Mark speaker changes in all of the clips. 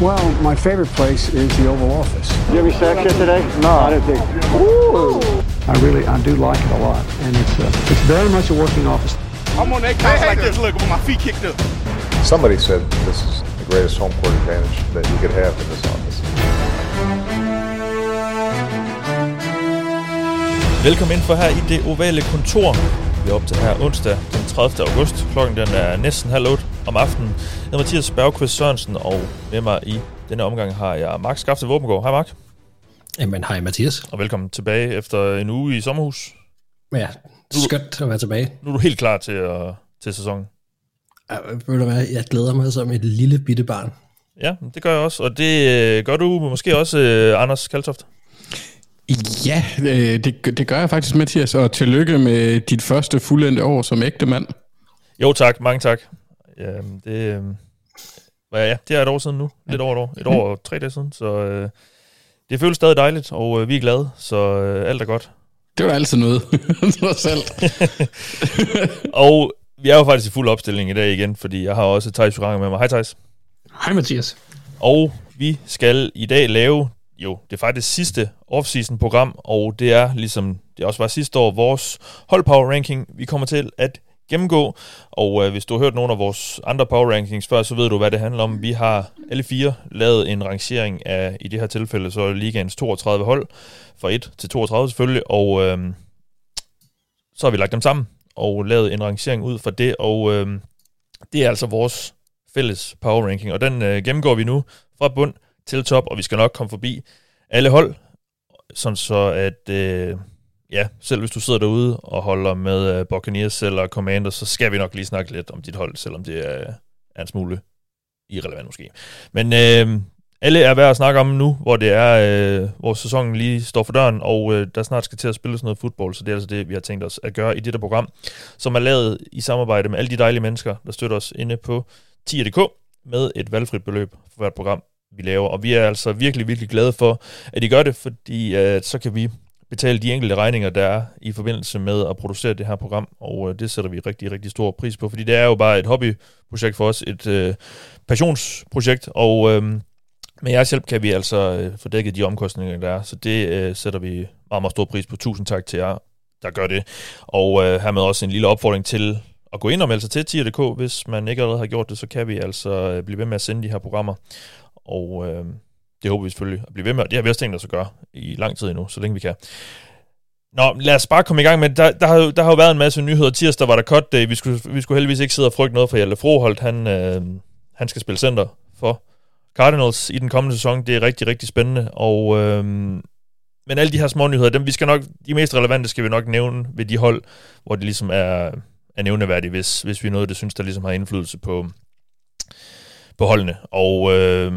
Speaker 1: Well, my favorite place is the Oval Office.
Speaker 2: You have your sex here today? No, I didn't think.
Speaker 1: I really, I do like it a lot, and it's uh, it's very much a working office.
Speaker 3: I'm on that couch like this, look, with my feet kicked up.
Speaker 4: Somebody said this is the greatest home court advantage that you could have in this office.
Speaker 5: Velkommen ind for her i det ovale kontor. Vi er op til her onsdag den 30. august. Klokken den er næsten halv otte om aftenen. Jeg hedder Mathias Bergqvist Sørensen, og med mig i denne omgang har jeg Mark Skafte Våbengård. Hej Mark,
Speaker 6: Jamen, hej Mathias.
Speaker 5: og velkommen tilbage efter en uge i sommerhus.
Speaker 6: Ja, skønt at være tilbage.
Speaker 5: Nu er du helt klar til, at, til sæsonen.
Speaker 6: Ja, Ved du hvad, jeg glæder mig som et lille bitte barn.
Speaker 5: Ja, det gør jeg også, og det øh, gør du måske også, øh, Anders Kaltoft.
Speaker 7: Ja, øh, det, det gør jeg faktisk, Mathias, og tillykke med dit første fuldendte år som ægte mand.
Speaker 5: Jo tak, mange tak. Ja, det, øh, ja, det er et år siden nu. Lidt over et år. Et år og tre dage siden, så øh, det føles stadig dejligt, og øh, vi er glade, så øh, alt er godt.
Speaker 7: Det var altid noget, trods alt.
Speaker 5: Og vi er jo faktisk i fuld opstilling i dag igen, fordi jeg har også Thijs Joranger med mig. Hej Thijs.
Speaker 6: Hej Mathias.
Speaker 5: Og vi skal i dag lave jo det er faktisk sidste off-season program, og det er ligesom det også var sidste år vores hold power ranking, vi kommer til at gennemgå. Og øh, hvis du har hørt nogle af vores andre power rankings før, så ved du, hvad det handler om. Vi har alle fire lavet en rangering af, i det her tilfælde, så ligaens 32 hold, fra 1 til 32 selvfølgelig, og øh, så har vi lagt dem sammen og lavet en rangering ud fra det, og øh, det er altså vores fælles power ranking, og den øh, gennemgår vi nu fra bund til top, og vi skal nok komme forbi alle hold, sådan så at, øh, ja, selv hvis du sidder derude og holder med øh, Buccaneers eller Commanders, så skal vi nok lige snakke lidt om dit hold, selvom det er, er en smule irrelevant måske. Men øh, alle er værd at snakke om nu, hvor det er, øh, hvor sæsonen lige står for døren, og øh, der snart skal til at spille sådan noget fodbold, så det er altså det, vi har tænkt os at gøre i dette program, som er lavet i samarbejde med alle de dejlige mennesker, der støtter os inde på 10.dk med et valgfrit beløb for hvert program, vi laver. Og vi er altså virkelig, virkelig glade for, at I gør det, fordi øh, så kan vi betale de enkelte regninger, der er i forbindelse med at producere det her program, og øh, det sætter vi rigtig, rigtig stor pris på, fordi det er jo bare et hobbyprojekt for os, et øh, passionsprojekt, og øh, med jeres hjælp kan vi altså øh, få dækket de omkostninger, der er, så det øh, sætter vi meget, meget stor pris på. Tusind tak til jer, der gør det. Og øh, hermed også en lille opfordring til at gå ind og melde sig til tier.dk. Hvis man ikke allerede har gjort det, så kan vi altså øh, blive ved med at sende de her programmer. Og øh, det håber vi selvfølgelig at blive ved med, og det har vi også tænkt os at gøre i lang tid endnu, så længe vi kan. Nå, lad os bare komme i gang med Der, der, har, jo, der har jo været en masse nyheder. Tirsdag var der cut day. Vi skulle, vi skulle heldigvis ikke sidde og frygte noget for Hjalte Froholt. Han, øh, han skal spille center for Cardinals i den kommende sæson. Det er rigtig, rigtig spændende. Og, øh, men alle de her små nyheder, dem vi skal nok, de mest relevante skal vi nok nævne ved de hold, hvor det ligesom er, er nævneværdigt, hvis, hvis vi er noget, det synes, der ligesom har indflydelse på, på holdene. Og øh,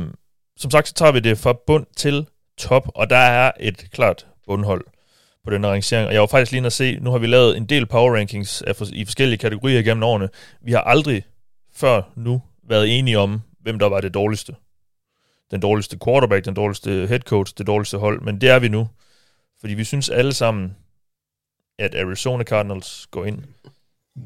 Speaker 5: som sagt, så tager vi det fra bund til top, og der er et klart bundhold på den rangering. Og jeg var faktisk lige at se, nu har vi lavet en del power rankings i forskellige kategorier gennem årene. Vi har aldrig før nu været enige om, hvem der var det dårligste. Den dårligste quarterback, den dårligste head coach, det dårligste hold, men det er vi nu. Fordi vi synes alle sammen, at Arizona Cardinals går ind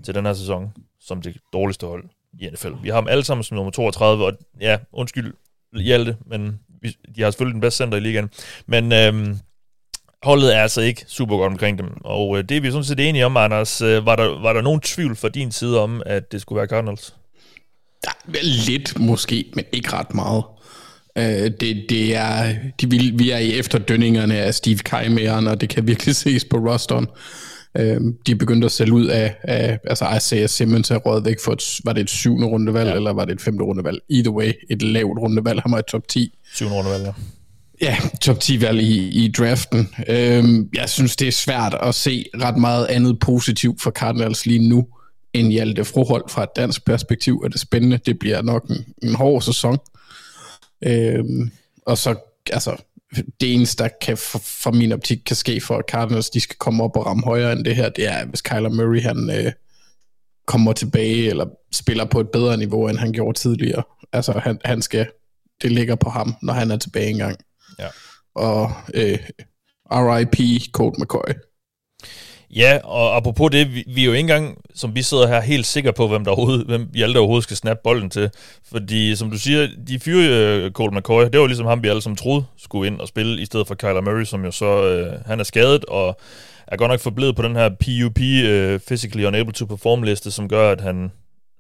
Speaker 5: til den her sæson som det dårligste hold i NFL. Vi har dem alle sammen som nummer 32, og ja, undskyld Hjalte, men de har selvfølgelig den bedste center i ligaen. Men øhm, holdet er altså ikke super godt omkring dem, og øh, det er vi sådan set enige om, Anders. Øh, var, der, var der nogen tvivl fra din side om, at det skulle være Cardinals?
Speaker 7: Ja, lidt måske, men ikke ret meget. Øh, det, det er, de vil, vi er i efterdønningerne af Steve Keimeren, og det kan virkelig ses på rosteren. Øh, de er begyndt at sælge ud af, af altså Isaiah Simmons er råd væk for, et, var det et syvende rundevalg, ja. eller var det et femte rundevalg? Either way, et lavt rundevalg, han var i top 10.
Speaker 5: Syvende rundevalg, ja.
Speaker 7: Ja, top 10 valg i, i draften. Øhm, jeg synes, det er svært at se ret meget andet positivt for Cardinals lige nu, end Hjalte Frohold fra et dansk perspektiv er det spændende. Det bliver nok en, en hård sæson. Øhm, og så, altså, det eneste, der kan fra, min optik kan ske for at Cardinals, de skal komme op og ramme højere end det her, det er, hvis Kyler Murray, han øh, kommer tilbage, eller spiller på et bedre niveau, end han gjorde tidligere. Altså, han, han skal, det ligger på ham, når han er tilbage engang.
Speaker 5: Ja.
Speaker 7: Og øh, R.I.P. Colt McCoy.
Speaker 5: Ja, og apropos det, vi, vi er jo ikke engang, som vi sidder her, helt sikre på, hvem, der overhovedet, hvem Hjalte overhovedet skal snappe bolden til. Fordi, som du siger, de fyre øh, uh, Cole McCoy, det var ligesom ham, vi alle som troede skulle ind og spille, i stedet for Kyler Murray, som jo så, uh, han er skadet, og er godt nok forblevet på den her PUP, uh, øh, Physically Unable to Perform-liste, som gør, at han,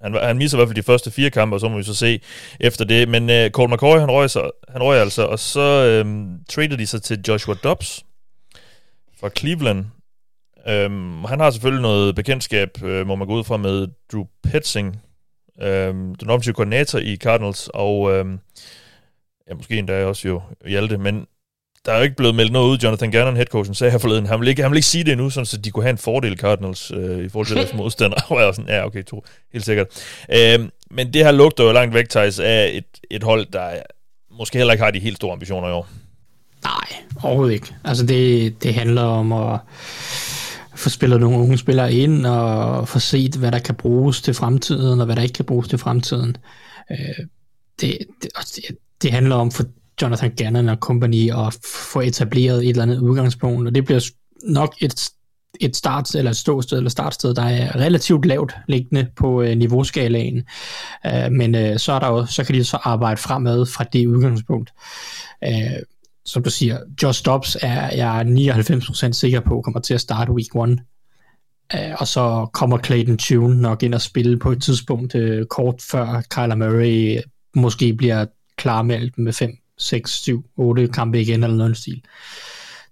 Speaker 5: han, han misser i hvert fald de første fire kampe, og så må vi så se efter det. Men uh, Cole McCoy, han røg, så, han røg altså, og så uh, traded de sig til Joshua Dobbs fra Cleveland, Øhm, han har selvfølgelig noget bekendtskab, øh, må man gå ud fra, med Drew Petzing, øhm, den offensive koordinator i Cardinals, og øhm, ja, måske endda også jo Hjalte, men der er jo ikke blevet meldt noget ud. Jonathan Gannon, headcoachen, sagde her forleden, han vil ikke, han vil ikke sige det endnu, sådan, så de kunne have en fordel Cardinals øh, i forhold til deres modstandere. og jeg var sådan, ja, okay, to, helt sikkert. Øhm, men det her lugter jo langt væk, Thijs, af et, et hold, der måske heller ikke har de helt store ambitioner i år.
Speaker 6: Nej, overhovedet ikke. Altså det, det handler om at få spillet nogle unge spillere ind, og få set, hvad der kan bruges til fremtiden, og hvad der ikke kan bruges til fremtiden. Øh, det, det, det, det handler om for Jonathan Gannon og company at få etableret et eller andet udgangspunkt, og det bliver nok et, et start eller et ståsted eller startsted, der er relativt lavt liggende på øh, niveauskalaen. Øh, men øh, så, er der jo, så kan de så arbejde fremad fra det udgangspunkt. Øh, som du siger, Josh Dobbs er jeg 99% sikker på kommer til at starte week 1. Uh, og så kommer Clayton Tune nok ind og spille på et tidspunkt uh, kort før Kyler Murray måske bliver klarmeldt med 5, 6, 7, 8 kampe igen eller noget stil.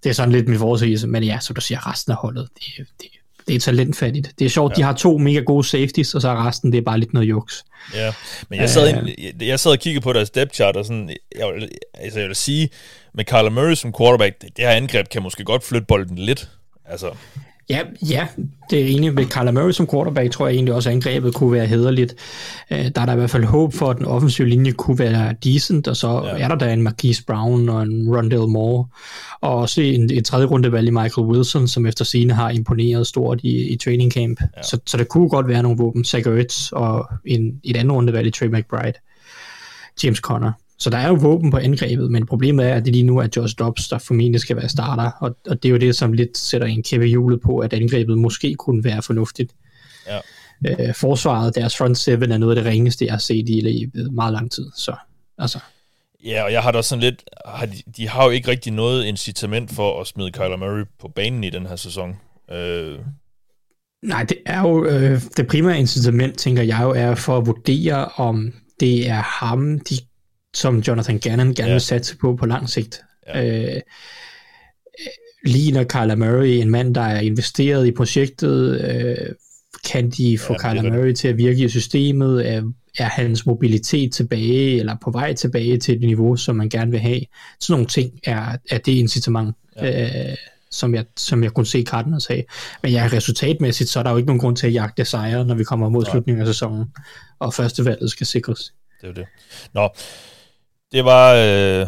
Speaker 6: Det er sådan lidt min forudsigelse, men ja, som du siger, resten af holdet, det, det, det er talentfattigt. Det er sjovt, ja. de har to mega gode safeties, og så er resten, det er bare lidt noget juks.
Speaker 5: Ja, men jeg sad, uh, jeg, jeg sad og kiggede på deres depth chart, og sådan, jeg vil, altså jeg vil sige, med Kyler Murray som quarterback, det, det her angreb kan måske godt flytte bolden lidt. Altså.
Speaker 6: Ja, ja, det er enig med Kyler Murray som quarterback, tror jeg egentlig også, at angrebet kunne være hederligt. Uh, der er der i hvert fald håb for, at den offensive linje kunne være decent, og så ja. er der da en Marquise Brown og en Rondell Moore, og også en, en tredje rundevalg i Michael Wilson, som efter sine har imponeret stort i, i training camp. Ja. Så, så der kunne godt være nogle våben, Zach Ertz og en, et andet rundevalg i Trey McBride, James Conner. Så der er jo våben på angrebet, men problemet er, at det lige nu er Josh Dobbs, der formentlig skal være starter, og, og det er jo det, som lidt sætter en kæppe hjulet på, at angrebet måske kunne være fornuftigt. Ja. Øh, forsvaret, deres front seven, er noget af det ringeste, jeg har set i, i meget lang tid. Så, altså.
Speaker 5: Ja, og jeg har da sådan lidt, har de, de har jo ikke rigtig noget incitament for at smide Kyler Murray på banen i den her sæson. Øh.
Speaker 6: Nej, det er jo, øh, det primære incitament, tænker jeg jo, er for at vurdere, om det er ham, de som Jonathan Gannon gerne ja. vil satse på på lang sigt. Ja. Øh, ligner Kyler Murray en mand, der er investeret i projektet? Øh, kan de få ja, Kyler Murray til at virke i systemet? Er, er hans mobilitet tilbage, eller på vej tilbage til et niveau, som man gerne vil have? Sådan nogle ting er, er det incitament, ja. øh, som, jeg, som jeg kunne se Cardinals have. Men ja, resultatmæssigt, så er der jo ikke nogen grund til at jagte sejre, når vi kommer mod slutningen af sæsonen, og første valget skal sikres.
Speaker 5: Det er jo det. Nå, det var øh,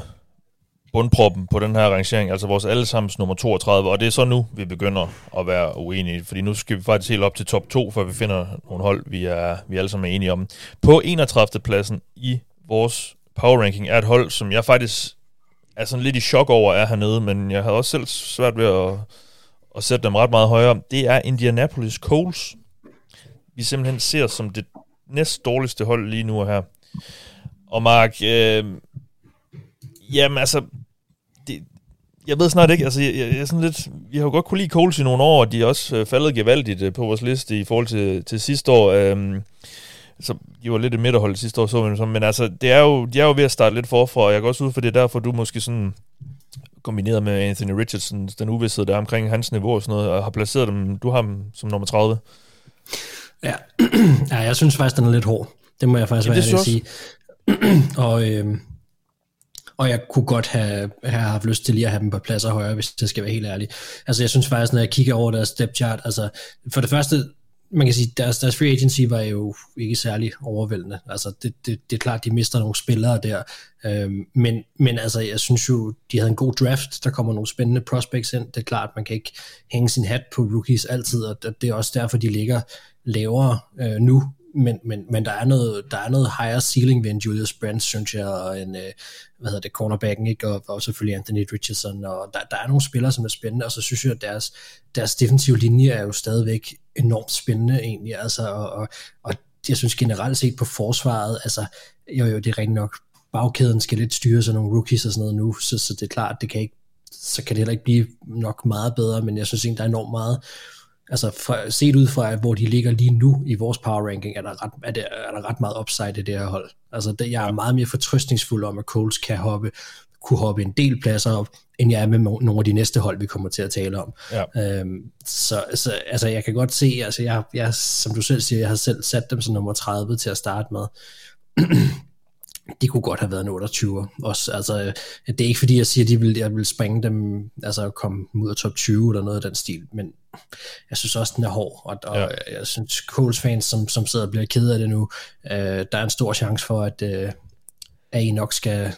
Speaker 5: bundproppen på den her rangering, altså vores allesammens nummer 32, og det er så nu, vi begynder at være uenige, fordi nu skal vi faktisk helt op til top 2, før vi finder nogle hold, vi er, vi er alle sammen enige om. På 31. pladsen i vores power ranking er et hold, som jeg faktisk er sådan lidt i chok over er hernede, men jeg havde også selv svært ved at, at sætte dem ret meget højere. Det er Indianapolis Colts. Vi simpelthen ser som det næst dårligste hold lige nu her. Og Mark, øh, jamen altså, det, jeg ved snart ikke, altså jeg, jeg, jeg sådan lidt, vi har jo godt kunne lide Coles i nogle år, og de er også øh, faldet gevaldigt øh, på vores liste i forhold til, til sidste år. Øh, så de var lidt et midterhold sidste år, så men, men altså, det er jo, de er jo ved at starte lidt forfra, og jeg går også ud for det derfor, du måske sådan kombineret med Anthony Richardson, den uvidshed der omkring hans niveau og sådan noget, og har placeret dem, du har ham som nummer 30.
Speaker 6: Ja, ja jeg synes faktisk, den er lidt hård. Det må jeg faktisk ja, være at sige. og, øh, og jeg kunne godt have, have haft lyst til lige at have dem på pladser højere, hvis det skal være helt ærligt. Altså jeg synes faktisk, når jeg kigger over deres step chart, altså for det første, man kan sige, deres, deres free agency var jo ikke særlig overvældende. Altså det, det, det er klart, de mister nogle spillere der, øhm, men, men altså jeg synes jo, de havde en god draft, der kommer nogle spændende prospects ind. Det er klart, man kan ikke hænge sin hat på rookies altid, og det er også derfor, de ligger lavere øh, nu,
Speaker 8: men, men, men der, er noget, der er noget higher ceiling ved en Julius Brandt, synes jeg, og en, øh, hvad hedder det, cornerbacken, ikke? Og, og selvfølgelig Anthony Richardson, og der, der er nogle spillere, som er spændende, og så synes jeg, at deres, deres defensive linje er jo stadigvæk enormt spændende egentlig, altså, og, og, og jeg synes generelt set på forsvaret, altså, jo jo, det er rent nok, bagkæden skal lidt styre sig nogle rookies og sådan noget nu, så, så det er klart, det kan ikke, så kan det heller ikke blive nok meget bedre, men jeg synes egentlig, der er enormt meget, altså fra, set ud fra, hvor de ligger lige nu i vores power ranking, er der ret, er der, er der ret meget upside i det her hold. Altså det, jeg er meget mere fortrøstningsfuld om, at Coles kan hoppe, kunne hoppe en del pladser op, end jeg er med nogle af de næste hold, vi kommer til at tale om. Ja. Øhm, så, så altså, jeg kan godt se, altså jeg, jeg, som du selv siger, jeg har selv sat dem som nummer 30 til at starte med. de kunne godt have været en 28 også. Altså, det er ikke fordi, jeg siger, at de vil, jeg vil springe dem, altså komme ud af top 20 eller noget af den stil, men jeg synes også, den er hård, og, og ja. jeg synes, Coles fans, som, som sidder og bliver ked af det nu, øh, der er en stor chance for, at, øh, at I nok skal,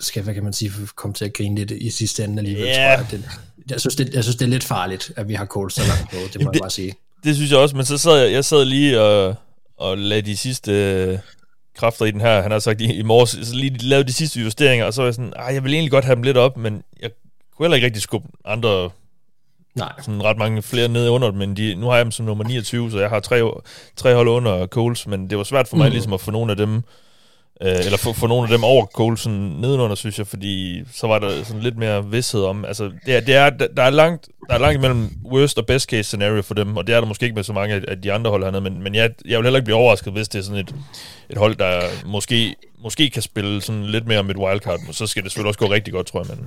Speaker 8: skal, hvad kan man sige, komme til at grine lidt i sidste ende alligevel, yeah. tror jeg. Det, jeg, synes, det, jeg synes, det er lidt farligt, at vi har Coles så langt på, det må det, jeg bare sige.
Speaker 5: Det synes jeg også, men så sad jeg, jeg sad lige og, og lagde de sidste kræfter i den her. Han har sagt i, i morges, så lige lavet de sidste justeringer, og så var jeg sådan, jeg vil egentlig godt have dem lidt op, men jeg kunne heller ikke rigtig skubbe andre Nej. Sådan ret mange flere nede under men de, nu har jeg dem som nummer 29, så jeg har tre, tre hold under Coles, men det var svært for mig mm. ligesom at få nogle af dem, øh, eller få, få nogle af dem over Coles nedenunder, synes jeg, fordi så var der sådan lidt mere vidshed om, altså det er, det er, der, er langt, der er langt mellem worst og best case scenario for dem, og det er der måske ikke med så mange af de andre hold hernede, men, men jeg, jeg vil heller ikke blive overrasket, hvis det er sådan et, et hold, der måske, måske kan spille sådan lidt mere med et wildcard, så skal det selvfølgelig også gå rigtig godt, tror jeg, men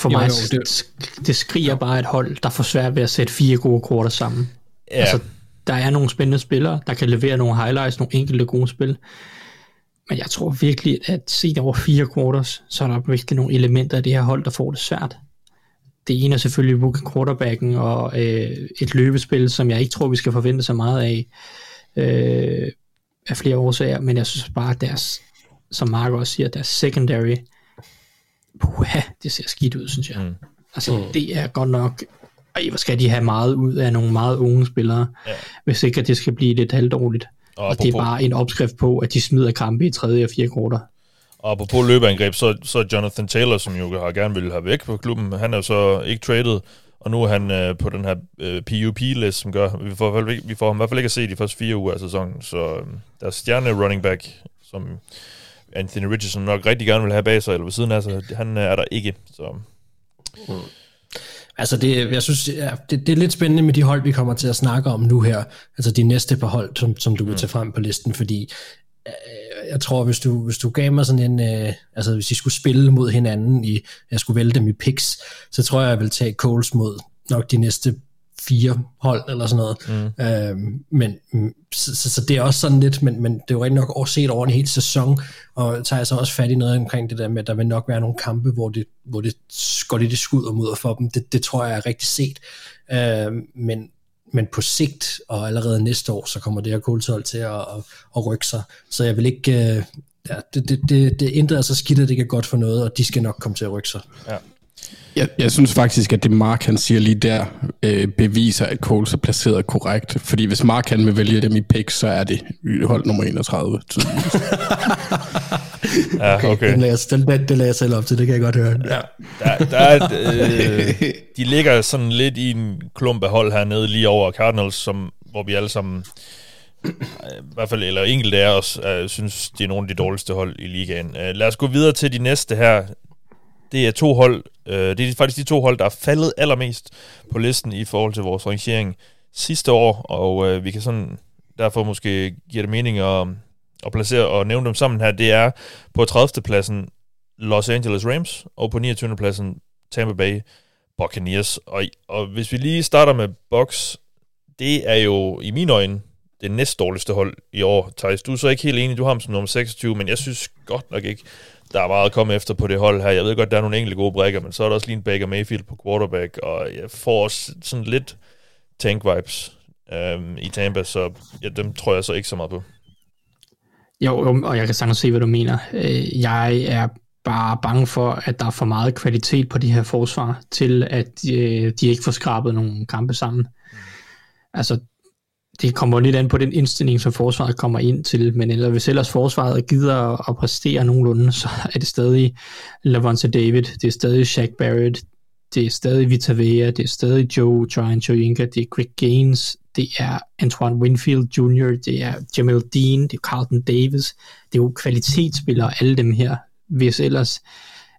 Speaker 6: for mig, jo, jo, det, det skriger bare et hold, der får svært ved at sætte fire gode korter sammen. Ja. Altså, der er nogle spændende spillere, der kan levere nogle highlights, nogle enkelte gode spil. Men jeg tror virkelig, at set over fire quarters, så er der virkelig nogle elementer af det her hold, der får det svært. Det ene er selvfølgelig rookie quarterbacken og øh, et løbespil, som jeg ikke tror, vi skal forvente så meget af, øh, af flere årsager, men jeg synes bare, at deres, som Mark også siger, deres secondary, puha, det ser skidt ud, synes jeg. Mm. Altså, mm. det er godt nok, ej, hvor skal de have meget ud af nogle meget unge spillere, ja. hvis ikke at det skal blive lidt halvdårligt. Og, og det er bare en opskrift på, at de smider kampe i tredje og fjerde korter.
Speaker 5: Og på løbeangreb, så, så Jonathan Taylor, som jo har gerne vil have væk på klubben, han er jo så ikke traded, og nu er han øh, på den her øh, PUP-list, som gør, vi får, vi får ham i hvert fald ikke at se de første fire uger af sæsonen, så øh, der er stjerne running back, som Anthony Richardson nok rigtig gerne vil have bag sig, eller ved siden af sig, han er der ikke. Så.
Speaker 8: Mm. Altså det, jeg synes, ja, det, det er lidt spændende med de hold, vi kommer til at snakke om nu her. Altså de næste par hold, som, som du vil mm. tage frem på listen, fordi øh, jeg tror, hvis du, hvis du gav mig sådan en, øh, altså hvis I skulle spille mod hinanden, i, jeg skulle vælge dem i picks, så tror jeg, jeg vil tage Coles mod nok de næste fire hold eller sådan noget. Mm. Øhm, men mm, så, så, så det er også sådan lidt, men, men det er jo rigtig nok over set over en hel sæson, og tager jeg så også fat i noget omkring det der med, at der vil nok være nogle kampe, hvor det, hvor det går lidt i skud og mudder for dem. Det, det tror jeg er rigtig set. Øhm, men, men på sigt, og allerede næste år, så kommer det her kulthold til at, at, at rykke sig. Så jeg vil ikke... Øh, ja, det, det, det, det ændrer så skidt, at det ikke er godt for noget, og de skal nok komme til at rykke sig. Ja.
Speaker 7: Jeg, jeg synes faktisk, at det Mark han siger lige der, øh, beviser, at Coles er placeret korrekt. Fordi hvis Mark han vil vælge dem i picks, så er det hold nummer 31.
Speaker 8: ja, okay. okay. Den, lader, den, den, den lader jeg selv op til, det kan jeg godt høre. Ja.
Speaker 5: Der, der er, øh, de ligger sådan lidt i en klump af hold hernede, lige over Cardinals, som, hvor vi alle sammen i hvert fald, eller enkelte af os, uh, synes, de er nogle af de dårligste hold i ligaen. Uh, lad os gå videre til de næste her. Det er to hold, øh, det er faktisk de to hold, der er faldet allermest på listen i forhold til vores rangering sidste år, og øh, vi kan sådan derfor måske give det mening at, at placere og nævne dem sammen her. Det er på 30. pladsen Los Angeles Rams, og på 29. pladsen Tampa Bay Buccaneers. Og, og hvis vi lige starter med Bucks, det er jo i mine øjne det næst dårligste hold i år. Thijs, du er så ikke helt enig, du har ham som nummer 26, men jeg synes godt nok ikke, der er meget at komme efter på det hold her. Jeg ved godt, der er nogle enkelte gode brækker, men så er der også lige en Baker Mayfield på quarterback, og jeg får også sådan lidt tank-vibes øhm, i Tampa, så ja, dem tror jeg så ikke så meget på.
Speaker 6: Jo, og jeg kan sagtens se, hvad du mener. Øh, jeg er bare bange for, at der er for meget kvalitet på de her forsvar, til at de, øh, de ikke får skrabet nogle kampe sammen. Altså, det kommer lidt an på den indstilling, som forsvaret kommer ind til, men eller hvis ellers forsvaret gider at præstere nogenlunde, så er det stadig Lavonte David, det er stadig Shaq Barrett, det er stadig Vita Vea, det er stadig Joe Tryon Choyinka, det er Greg Gaines, det er Antoine Winfield Jr., det er Jamel Dean, det er Carlton Davis, det er jo kvalitetsspillere, alle dem her, hvis ellers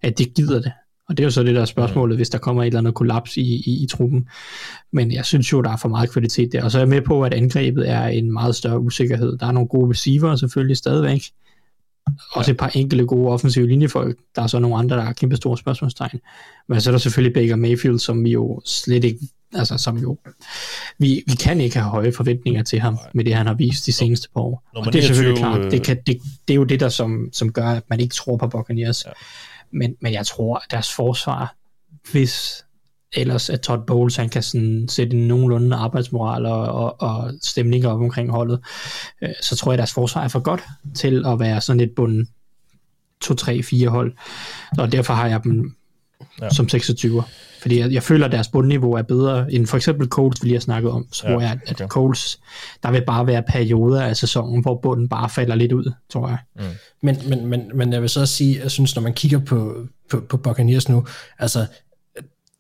Speaker 6: at de gider det. Og det er jo så det der spørgsmålet, hvis der kommer et eller andet kollaps i, i, i truppen. Men jeg synes jo, der er for meget kvalitet der. Og så er jeg med på, at angrebet er en meget større usikkerhed. Der er nogle gode receiver selvfølgelig stadigvæk. Også et par enkelte gode offensive linjefolk. Der er så nogle andre, der har kæmpe store spørgsmålstegn. Men så er der selvfølgelig Baker Mayfield, som vi jo slet ikke altså som jo, vi, vi kan ikke have høje forventninger til ham med det, han har vist de seneste par år. og det er selvfølgelig klart, det, kan, det, det er jo det, der som, som gør, at man ikke tror på Buccaneers. Ja. Men, men jeg tror, at deres forsvar, hvis ellers at Todd Bowles han kan sådan sætte en nogenlunde arbejdsmoral og, og, og stemning op omkring holdet, øh, så tror jeg, at deres forsvar er for godt til at være sådan et bund 2-3-4 hold. Og derfor har jeg dem ja. som 26'er. Fordi jeg, jeg føler, at deres bundniveau er bedre end for eksempel Coles, vi lige har snakket om. Så ja, jeg, at okay. Coles, der vil bare være perioder af sæsonen, hvor bunden bare falder lidt ud, tror jeg. Mm.
Speaker 8: Men, men, men, men jeg vil så sige, jeg synes, når man kigger på, på, på Buccaneers nu, altså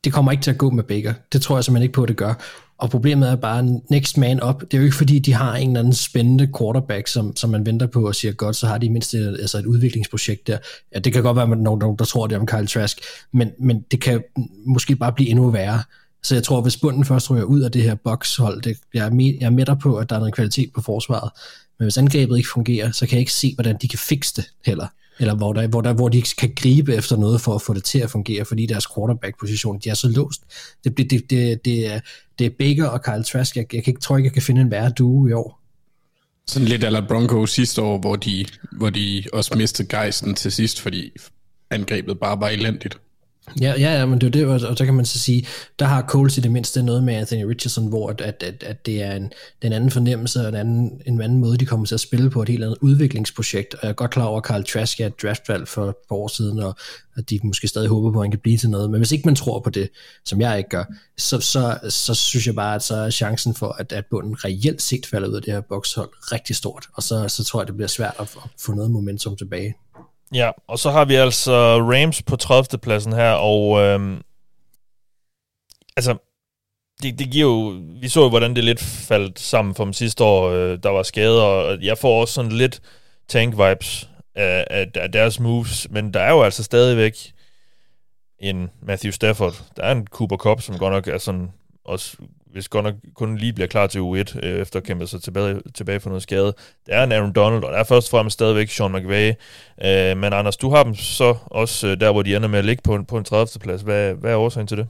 Speaker 8: det kommer ikke til at gå med Baker. Det tror jeg simpelthen ikke på, at det gør. Og problemet er bare, next man up, det er jo ikke fordi, de har en eller anden spændende quarterback, som, som man venter på og siger, godt, så har de mindst et, altså et udviklingsprojekt der. Ja, det kan godt være, at nogen, der, tror det om Kyle Trask, men, men det kan måske bare blive endnu værre. Så jeg tror, hvis bunden først ryger ud af det her boxhold, det, jeg, er med, jeg er med på, at der er noget kvalitet på forsvaret, men hvis angrebet ikke fungerer, så kan jeg ikke se, hvordan de kan fikse det heller eller hvor, der, hvor, der, hvor de kan gribe efter noget for at få det til at fungere, fordi deres quarterback-position, de er så låst. Det, det, det, det, det, er, det er Baker og Kyle Trask. Jeg, jeg kan ikke, tror ikke, jeg kan finde en værre duo i år.
Speaker 7: Sådan lidt eller Broncos sidste år, hvor de, hvor de også mistede gejsten til sidst, fordi angrebet bare var elendigt.
Speaker 8: Ja, ja, ja, men det er det, og så kan man så sige, der har Coles i det mindste noget med Anthony Richardson, hvor at, at, at, det er en, den anden fornemmelse og en anden, en anden måde, de kommer til at spille på et helt andet udviklingsprojekt. Og jeg er godt klar over, at Carl Trask er et draftvalg for et par år siden, og at de måske stadig håber på, at han kan blive til noget. Men hvis ikke man tror på det, som jeg ikke gør, så, så, så synes jeg bare, at så er chancen for, at, at bunden reelt set falder ud af det her bokshold rigtig stort. Og så, så tror jeg, det bliver svært at få noget momentum tilbage.
Speaker 5: Ja, og så har vi altså Rams på 30. pladsen her, og øhm, altså, det, det giver jo, vi så jo, hvordan det lidt faldt sammen fra sidste år, øh, der var skader, og jeg får også sådan lidt tank-vibes af, af, af deres moves, men der er jo altså stadigvæk en Matthew Stafford, der er en Cooper Cup, som godt nok er sådan også hvis godt nok kun lige bliver klar til U1, øh, efter at kæmpe sig tilbage, tilbage for noget skade. Det er en Aaron Donald, og der er først og fremmest stadigvæk Sean McVay. Øh, men Anders, du har dem så også øh, der, hvor de ender med at ligge på en, på en 30. plads. Hvad, hvad er årsagen til det?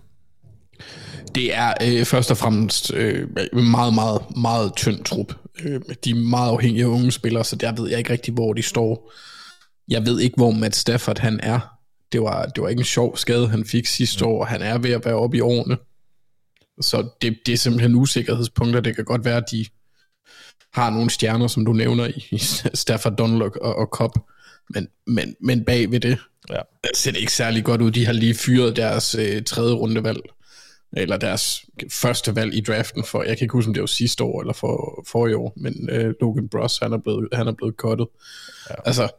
Speaker 7: Det er øh, først og fremmest øh, meget, meget, meget tynd trup. Øh, de er meget afhængige af unge spillere, så der ved jeg ikke rigtig, hvor de står. Jeg ved ikke, hvor Matt Stafford han er. Det var, det var ikke en sjov skade, han fik sidste mm. år. Han er ved at være oppe i årene. Så det, det er simpelthen usikkerhedspunkter. Det kan godt være, at de har nogle stjerner, som du nævner i, i Stafford Dunlock og, og Cobb. Men, men, men bag ved det ja. ser det ikke særlig godt ud. De har lige fyret deres øh, tredje rundevalg, eller deres første valg i draften for, jeg kan ikke huske, om det var sidste år eller for, for i år, men øh, Logan Bross, han er blevet, han er blevet cuttet. Ja. Altså,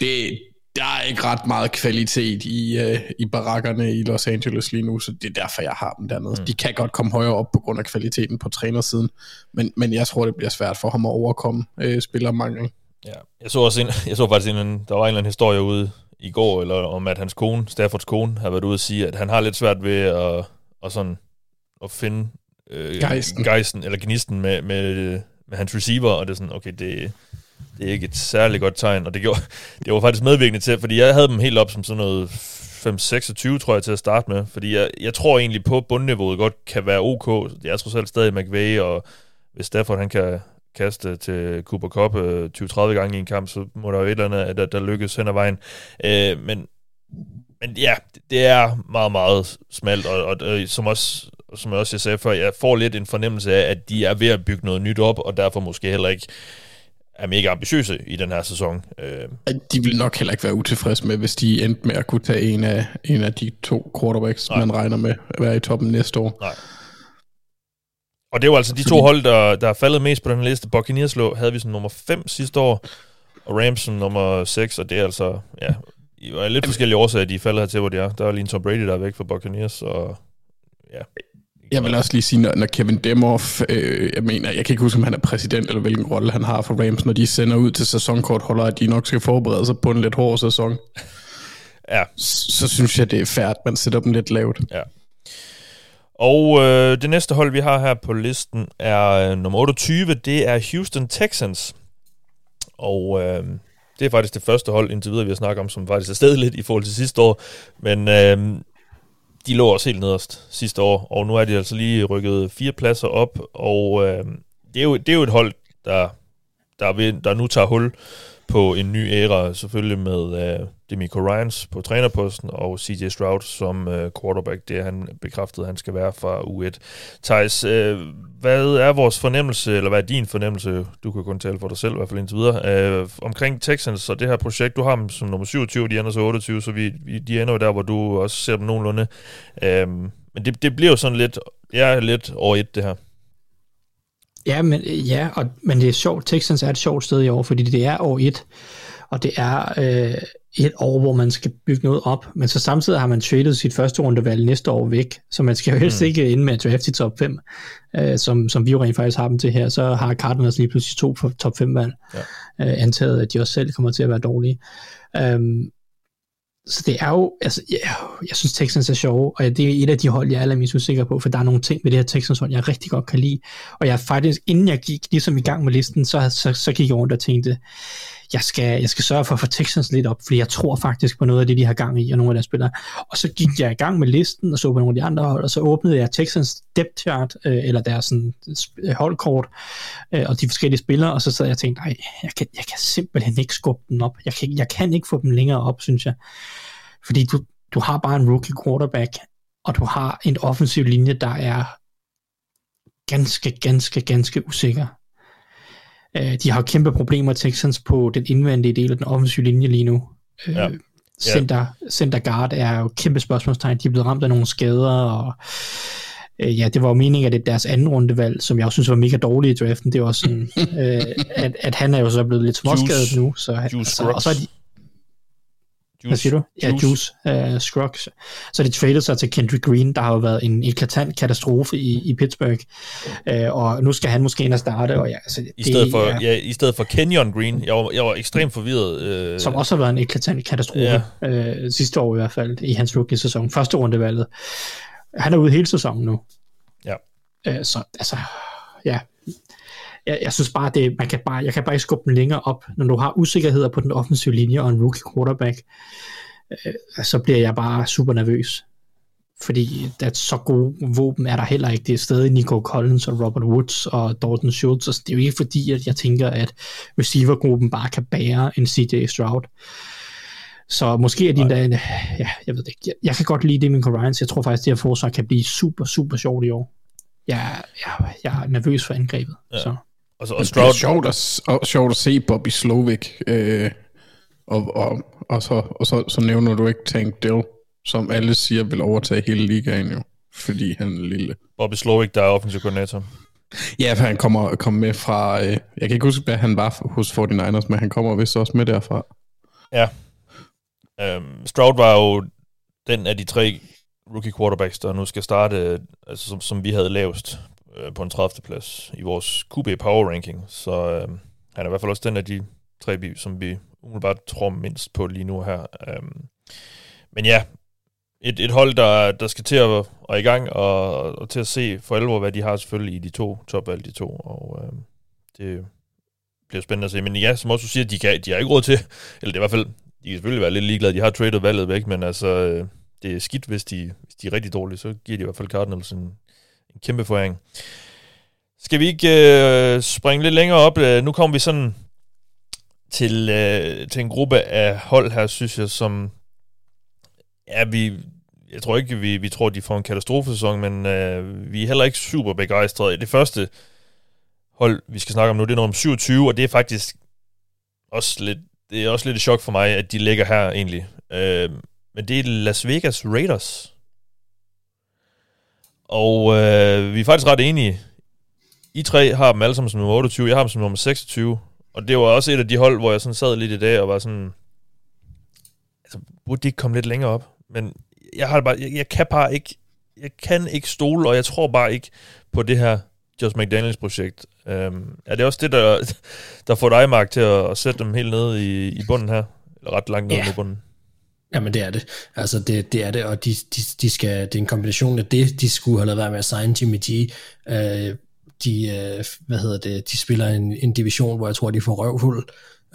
Speaker 7: det, der er ikke ret meget kvalitet i, uh, i barakkerne i Los Angeles lige nu, så det er derfor, jeg har dem dernede. Mm. De kan godt komme højere op på grund af kvaliteten på trænersiden, men, men jeg tror, det bliver svært for ham at overkomme uh, spillermangel.
Speaker 5: Ja, jeg så, også en, jeg så faktisk en, der var en eller anden historie ude i går, eller om at hans kone, Staffords kone, har været ude og sige, at han har lidt svært ved at, at, sådan, at finde øh, geisten. geisten, eller gnisten med, med, med hans receiver, og det er sådan, okay, det, det er ikke et særligt godt tegn, og det, gjorde, det var faktisk medvirkende til, fordi jeg havde dem helt op som sådan noget 5-26, tror jeg, til at starte med, fordi jeg, jeg tror egentlig på, at bundniveauet godt kan være ok. Jeg er trods alt stadig McVay, og hvis Stafford han kan kaste til Cooper Cup øh, 20-30 gange i en kamp, så må der jo et eller andet, der, der lykkes hen ad vejen. Øh, men, men ja, det er meget, meget smalt, og, og, og som også som jeg også sagde før, jeg får lidt en fornemmelse af, at de er ved at bygge noget nyt op, og derfor måske heller ikke er mega ambitiøse i den her sæson.
Speaker 7: Øh. De vil nok heller ikke være utilfredse med, hvis de endte med at kunne tage en af, en af de to quarterbacks, Nej. man regner med at være i toppen næste år.
Speaker 5: Nej. Og det er jo altså de to hold, der, der er faldet mest på den liste. Buccaneers lå, havde vi som nummer 5 sidste år, og Rams som nummer 6, og det er altså, ja, i var lidt forskellige årsager, de falder her til, hvor de er. Der er lige en Tom Brady, der er væk fra Buccaneers, og ja.
Speaker 7: Jeg vil også lige sige, når, når Kevin Demoff, øh, jeg mener, jeg kan ikke huske, om han er præsident, eller hvilken rolle han har for Rams, når de sender ud til sæsonkortholder, at de nok skal forberede sig på en lidt hård sæson.
Speaker 5: Ja.
Speaker 7: Så, så synes jeg, det er færdigt, man sætter dem lidt lavt.
Speaker 5: Ja. Og øh, det næste hold, vi har her på listen, er øh, nummer 28. Det er Houston Texans. Og øh, det er faktisk det første hold indtil videre, vi har snakket om, som faktisk er stedet lidt i forhold til sidste år. Men øh, de lå også helt nederst sidste år, og nu er de altså lige rykket fire pladser op. Og øh, det, er jo, det er jo et hold, der, der, vil, der nu tager hul på en ny æra, selvfølgelig med øh, Demico Ryans på trænerposten, og CJ Stroud som øh, quarterback. Det er han bekræftet, han skal være fra U1. Thijs, øh, hvad er vores fornemmelse, eller hvad er din fornemmelse, du kan kun tale for dig selv i hvert fald indtil videre, øh, omkring Texans og det her projekt, du har dem som nummer 27, de ender så 28, så vi, vi, de ender jo der, hvor du også ser dem nogenlunde. Øh, men det, det bliver jo sådan lidt, jeg er lidt over et det her.
Speaker 6: Ja, men, ja og, men det er sjovt. Texans er et sjovt sted i år, fordi det er år 1, og det er øh, et år, hvor man skal bygge noget op, men så samtidig har man traded sit første rundevalg næste år væk, så man skal jo helst mm. ikke ind med at draft i top 5, øh, som, som vi jo rent faktisk har dem til her, så har Cardinals lige pludselig to for top 5 valg, ja. øh, antaget at de også selv kommer til at være dårlige. Um, så det er jo, altså, yeah, jeg synes Texans er sjove, og det er et af de hold, jeg er allermest usikker på, for der er nogle ting ved det her Texans hold, jeg rigtig godt kan lide. Og jeg faktisk, inden jeg gik ligesom i gang med listen, så, så, så gik jeg rundt og tænkte, jeg skal, jeg skal sørge for at få Texans lidt op, fordi jeg tror faktisk på noget af det, de har gang i, og nogle af deres spillere. Og så gik jeg i gang med listen, og så på nogle af de andre hold, og så åbnede jeg Texans depth chart, øh, eller deres sådan, øh, holdkort, øh, og de forskellige spillere, og så sad jeg og tænkte, nej, jeg kan, jeg kan simpelthen ikke skubbe dem op. Jeg kan, jeg kan ikke få dem længere op, synes jeg. Fordi du, du har bare en rookie quarterback, og du har en offensiv linje, der er ganske, ganske, ganske usikker. Øh, de har kæmpe problemer, Texans, på den indvendige del af den offensive linje lige nu. Øh, ja. Center, center guard er jo kæmpe spørgsmålstegn. De er blevet ramt af nogle skader, og øh, ja, det var jo meningen, at det er deres anden rundevalg, som jeg også synes var mega dårligt i draften. Det var sådan, øh, at, at han er jo så blevet lidt småskadet nu. Så, altså, og så er de, Juice. Hvad siger du? Ja, Juice, uh, Scruggs. Så de traded sig til Kendrick Green, der har jo været en eklatant katastrofe i, i Pittsburgh. Uh, og nu skal han måske ind og starte. Og ja, altså,
Speaker 5: I, stedet for, ja, I stedet for Kenyon Green. Jeg var, jeg var ekstremt forvirret.
Speaker 6: Uh, som også har været en eklatant katastrofe. Ja. Uh, sidste år i hvert fald, i hans rookie-sæson. Første rundevalget. Han er ude hele sæsonen nu.
Speaker 5: Ja.
Speaker 6: Uh, så altså, ja, jeg, jeg synes bare, det, man kan bare, jeg kan bare ikke skubbe den længere op. Når du har usikkerheder på den offensive linje og en rookie quarterback, øh, så bliver jeg bare super nervøs. Fordi er så gode våben er der heller ikke. Det er stadig Nico Collins og Robert Woods og Dalton Schultz. Så det er jo ikke fordi, at jeg tænker, at receivergruppen bare kan bære en CJ Stroud. Så måske er de endda, ja, jeg ved det ikke. Jeg, jeg kan godt lide det med Ryans. Jeg tror faktisk, at det her forsvar kan blive super, super sjovt i år. Jeg, jeg, jeg er nervøs for angrebet. Ja. Så.
Speaker 7: Og, så, og Stroud... Det er sjovt at, og sjovt at se Bobby Slovik, øh, og, og, og, så, og så, så nævner du ikke Tank Dill, som alle siger vil overtage hele ligaen jo, fordi han er lille.
Speaker 5: Bobby Slovik, der er offensiv koordinator.
Speaker 7: Ja, for han kommer, kommer med fra, øh, jeg kan ikke huske, hvad han var hos 49ers, men han kommer vist også med derfra.
Speaker 5: Ja. Um, Stroud var jo den af de tre rookie quarterbacks, der nu skal starte, altså som, som vi havde lavest øh, på en 30. plads i vores QB Power Ranking. Så øh, han er i hvert fald også den af de tre, som vi umiddelbart tror mindst på lige nu her. Øh, men ja, et, et hold, der, der skal til at være i gang og, og til at se for alvor, hvad de har selvfølgelig i de to topvalg, de to. Og øh, det bliver spændende at se. Men ja, som også du siger, de, kan, de har ikke råd til, eller det er i hvert fald, de kan selvfølgelig være lidt ligeglade, de har traded valget væk, men altså, øh, det er skidt, hvis de, hvis de er rigtig dårlige, så giver de i hvert fald Cardinals en, en kæmpe foræring. Skal vi ikke øh, springe lidt længere op? Øh, nu kommer vi sådan til, øh, til en gruppe af hold her, synes jeg, som ja, vi, jeg tror ikke, vi, vi tror, de får en katastrofesæson, men øh, vi er heller ikke super begejstrede. Det første hold, vi skal snakke om nu, det er nummer 27, og det er faktisk også lidt, det er også lidt et chok for mig, at de ligger her egentlig. Øh, men det er Las Vegas Raiders. Og øh, vi er faktisk ret enige I tre har dem alle sammen som nummer 28, jeg har dem som nummer 26. Og det var også et af de hold, hvor jeg sådan sad lidt i dag og var sådan... Altså, burde de ikke komme lidt længere op? Men jeg har bare... Jeg, jeg kan bare ikke... Jeg kan ikke stole, og jeg tror bare ikke på det her Josh McDaniels projekt. Um, er det også det, der, der får dig, Mark, til at, at sætte dem helt nede i, i bunden her? Eller ret langt nede
Speaker 8: Ja.
Speaker 5: i bunden?
Speaker 8: Jamen det er det. Altså det, det er det, og de, de, de skal, det er en kombination af det, de skulle have lavet være med at signe Jimmy G. Øh, de, øh, hvad hedder det, de spiller en, en division, hvor jeg tror, de får røvhul.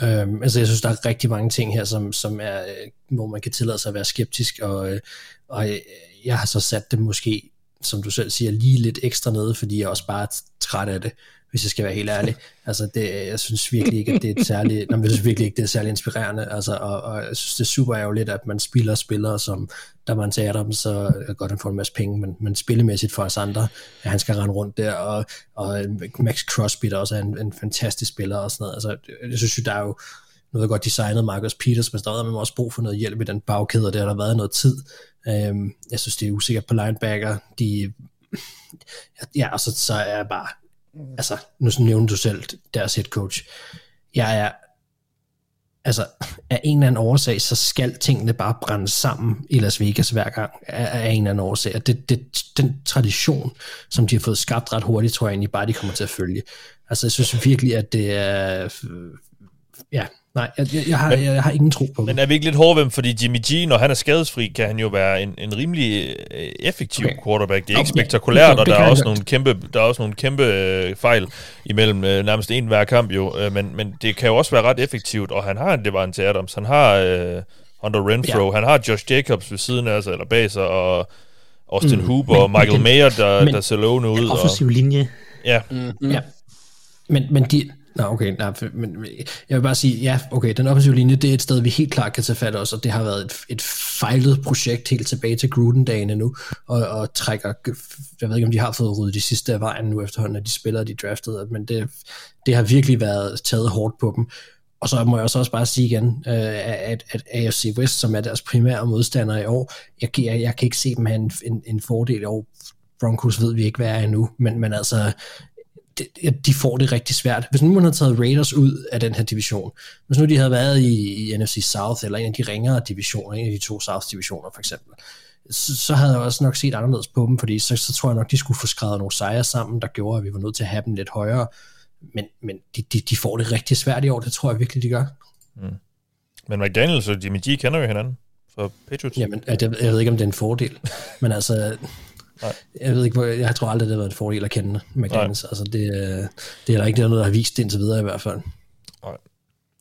Speaker 8: Øh, altså jeg synes, der er rigtig mange ting her, som, som er, øh, hvor man kan tillade sig at være skeptisk, og, øh, og øh, jeg har så sat det måske, som du selv siger, lige lidt ekstra nede, fordi jeg er også bare er træt af det, hvis jeg skal være helt ærlig. Altså, det, jeg synes virkelig ikke, at det er særlig, nej, men jeg synes virkelig ikke, det er særlig inspirerende, altså, og, og jeg synes, det er super ærgerligt, at man spiller spillere, som, der man tager dem, så er godt, han får en masse penge, men, men spillemæssigt for os andre, at han skal rende rundt der, og, og Max Crosby, der også er en, en fantastisk spiller og sådan noget. Altså, jeg synes jo, der er jo, noget godt designet Marcus Peters, men stadig har man også brug for noget hjælp i den bagkæde, og det har der været noget tid. Øhm, jeg synes, det er usikkert på linebacker. De, ja, og så, så er jeg bare, Mm. altså, nu nævnte du selv deres head coach. Jeg er, altså, af en eller anden årsag, så skal tingene bare brænde sammen i Las Vegas hver gang, af en eller anden årsag. Og det, det, den tradition, som de har fået skabt ret hurtigt, tror jeg egentlig bare, de kommer til at følge. Altså, jeg synes virkelig, at det er, ja, nej, jeg, jeg, jeg, har, jeg, jeg har ingen tro på dem.
Speaker 5: Men er vi ikke lidt hårde ved fordi Jimmy G, når han er skadesfri, kan han jo være en, en rimelig øh, effektiv
Speaker 8: Okay.
Speaker 5: okay. quarterback. Det er ikke
Speaker 8: Ja,
Speaker 5: spektakulært,
Speaker 8: det
Speaker 5: og der er også nogle kæmpe, der er også nogle kæmpe øh, fejl imellem øh, nærmest en hver kamp jo. Øh, men, men det kan jo også være ret effektivt, og han har en Devante Adams, han har øh, Hunter Renfro,
Speaker 8: Ja.
Speaker 5: han har Josh Jacobs ved siden af sig, eller bag sig, og Austin
Speaker 8: Mm,
Speaker 5: Hooper,
Speaker 8: men-
Speaker 5: og Michael
Speaker 8: men-
Speaker 5: Mayer, der,
Speaker 8: men-
Speaker 5: der ser lovende ud.
Speaker 6: Den
Speaker 5: Og,
Speaker 6: linje.
Speaker 5: ja,
Speaker 8: Ja. Men, men de... Nå, okay, nej, men, jeg vil bare sige, ja, okay, den offensive linje, det er et sted, vi helt klart kan tage fat også, og det har været et, et fejlet projekt helt tilbage til Gruden-dagene nu, og, og trækker, jeg ved ikke, om de har fået ryddet de sidste af vejen nu efterhånden, at de spiller, de draftede, men det, det har virkelig været taget hårdt på dem. Og så må jeg så også bare sige igen, øh, at, at AFC West, som er deres primære modstander i år, jeg, jeg, jeg kan ikke se dem have en, en, en fordel over. Broncos ved vi ikke, hvad er endnu, men, men altså, de får det rigtig svært. Hvis nu man havde taget Raiders ud af den her division, hvis nu de havde været i, i NFC South, eller en af de ringere divisioner, en af de to South-divisioner for eksempel, så, så havde jeg også nok set anderledes på dem, fordi så, så tror jeg nok, de skulle få skrevet nogle sejre sammen, der gjorde, at vi var nødt til at have dem lidt højere. Men, men de, de, de får det rigtig svært i år, det tror jeg virkelig, de gør.
Speaker 5: men McDaniels og Jimmy G kender jo hinanden for Patriots.
Speaker 8: Jamen, jeg, jeg ved ikke, om det er en fordel, men altså,
Speaker 5: Nej.
Speaker 8: jeg ved ikke, jeg tror aldrig, det har været en fordel at kende McDaniels. Altså, det, øh, det er der ikke noget, der har vist indtil videre i hvert fald.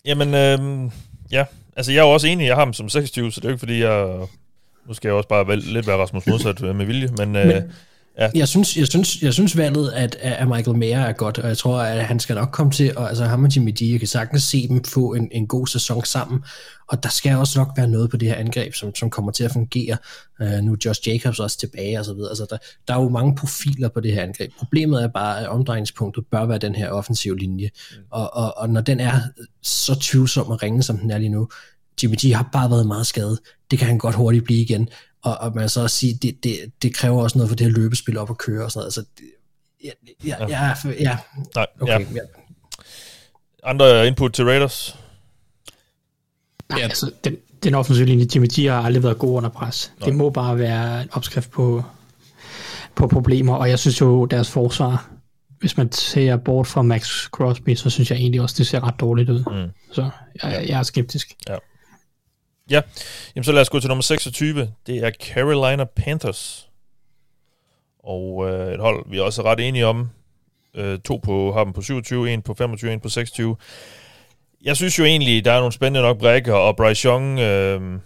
Speaker 5: Jamen, øhm, ja. Altså, jeg er jo også enig, jeg har ham som 26, så det er jo ikke, fordi jeg... Nu skal jeg også bare vel, lidt være Rasmus modsat øh, med vilje, men... Øh,
Speaker 8: Men- Jeg synes, jeg synes, jeg synes valget at, at Michael Mayer er godt, og jeg tror, at han skal nok komme til, og altså ham og Jimmy G, jeg kan sagtens se dem få en, en god sæson sammen, og der skal også nok være noget på det her angreb, som, som kommer til at fungere. Uh, nu er Josh Jacobs også tilbage og så videre. Altså, der, der er jo mange profiler på det her angreb. Problemet er bare, at omdrejningspunktet bør være den her offensive linje, mm. og, og, og når den er så tvivlsom og ringe, som den er lige nu, Jimmy G har bare været meget skadet. Det kan han godt hurtigt blive igen. Og, og man så også sige, det, det, det kræver også noget for det her løbespil op at køre og sådan noget. Altså, det, ja, ja, ja, ja,
Speaker 5: nej,
Speaker 8: okay,
Speaker 5: ja.
Speaker 8: ja.
Speaker 5: Andre input til Raiders?
Speaker 6: Nej, altså, den, den offensive linje, Jimmy G har aldrig været god under pres.
Speaker 5: Nej.
Speaker 6: Det må bare være en opskrift på, på problemer, og jeg synes jo, deres forsvar, hvis man ser bort fra Max Crosby, så synes jeg egentlig også, det ser ret dårligt ud.
Speaker 5: Mm.
Speaker 6: Så jeg, jeg er skeptisk.
Speaker 5: Ja, Ja, jamen så lad os gå til nummer 26. Det er Carolina Panthers. Og øh, et hold, vi er også ret enige om. Øh, to på, har dem på 27, en på 25, en på 26. Jeg synes jo egentlig, der er nogle spændende nok brækker, og Bryce Young øh,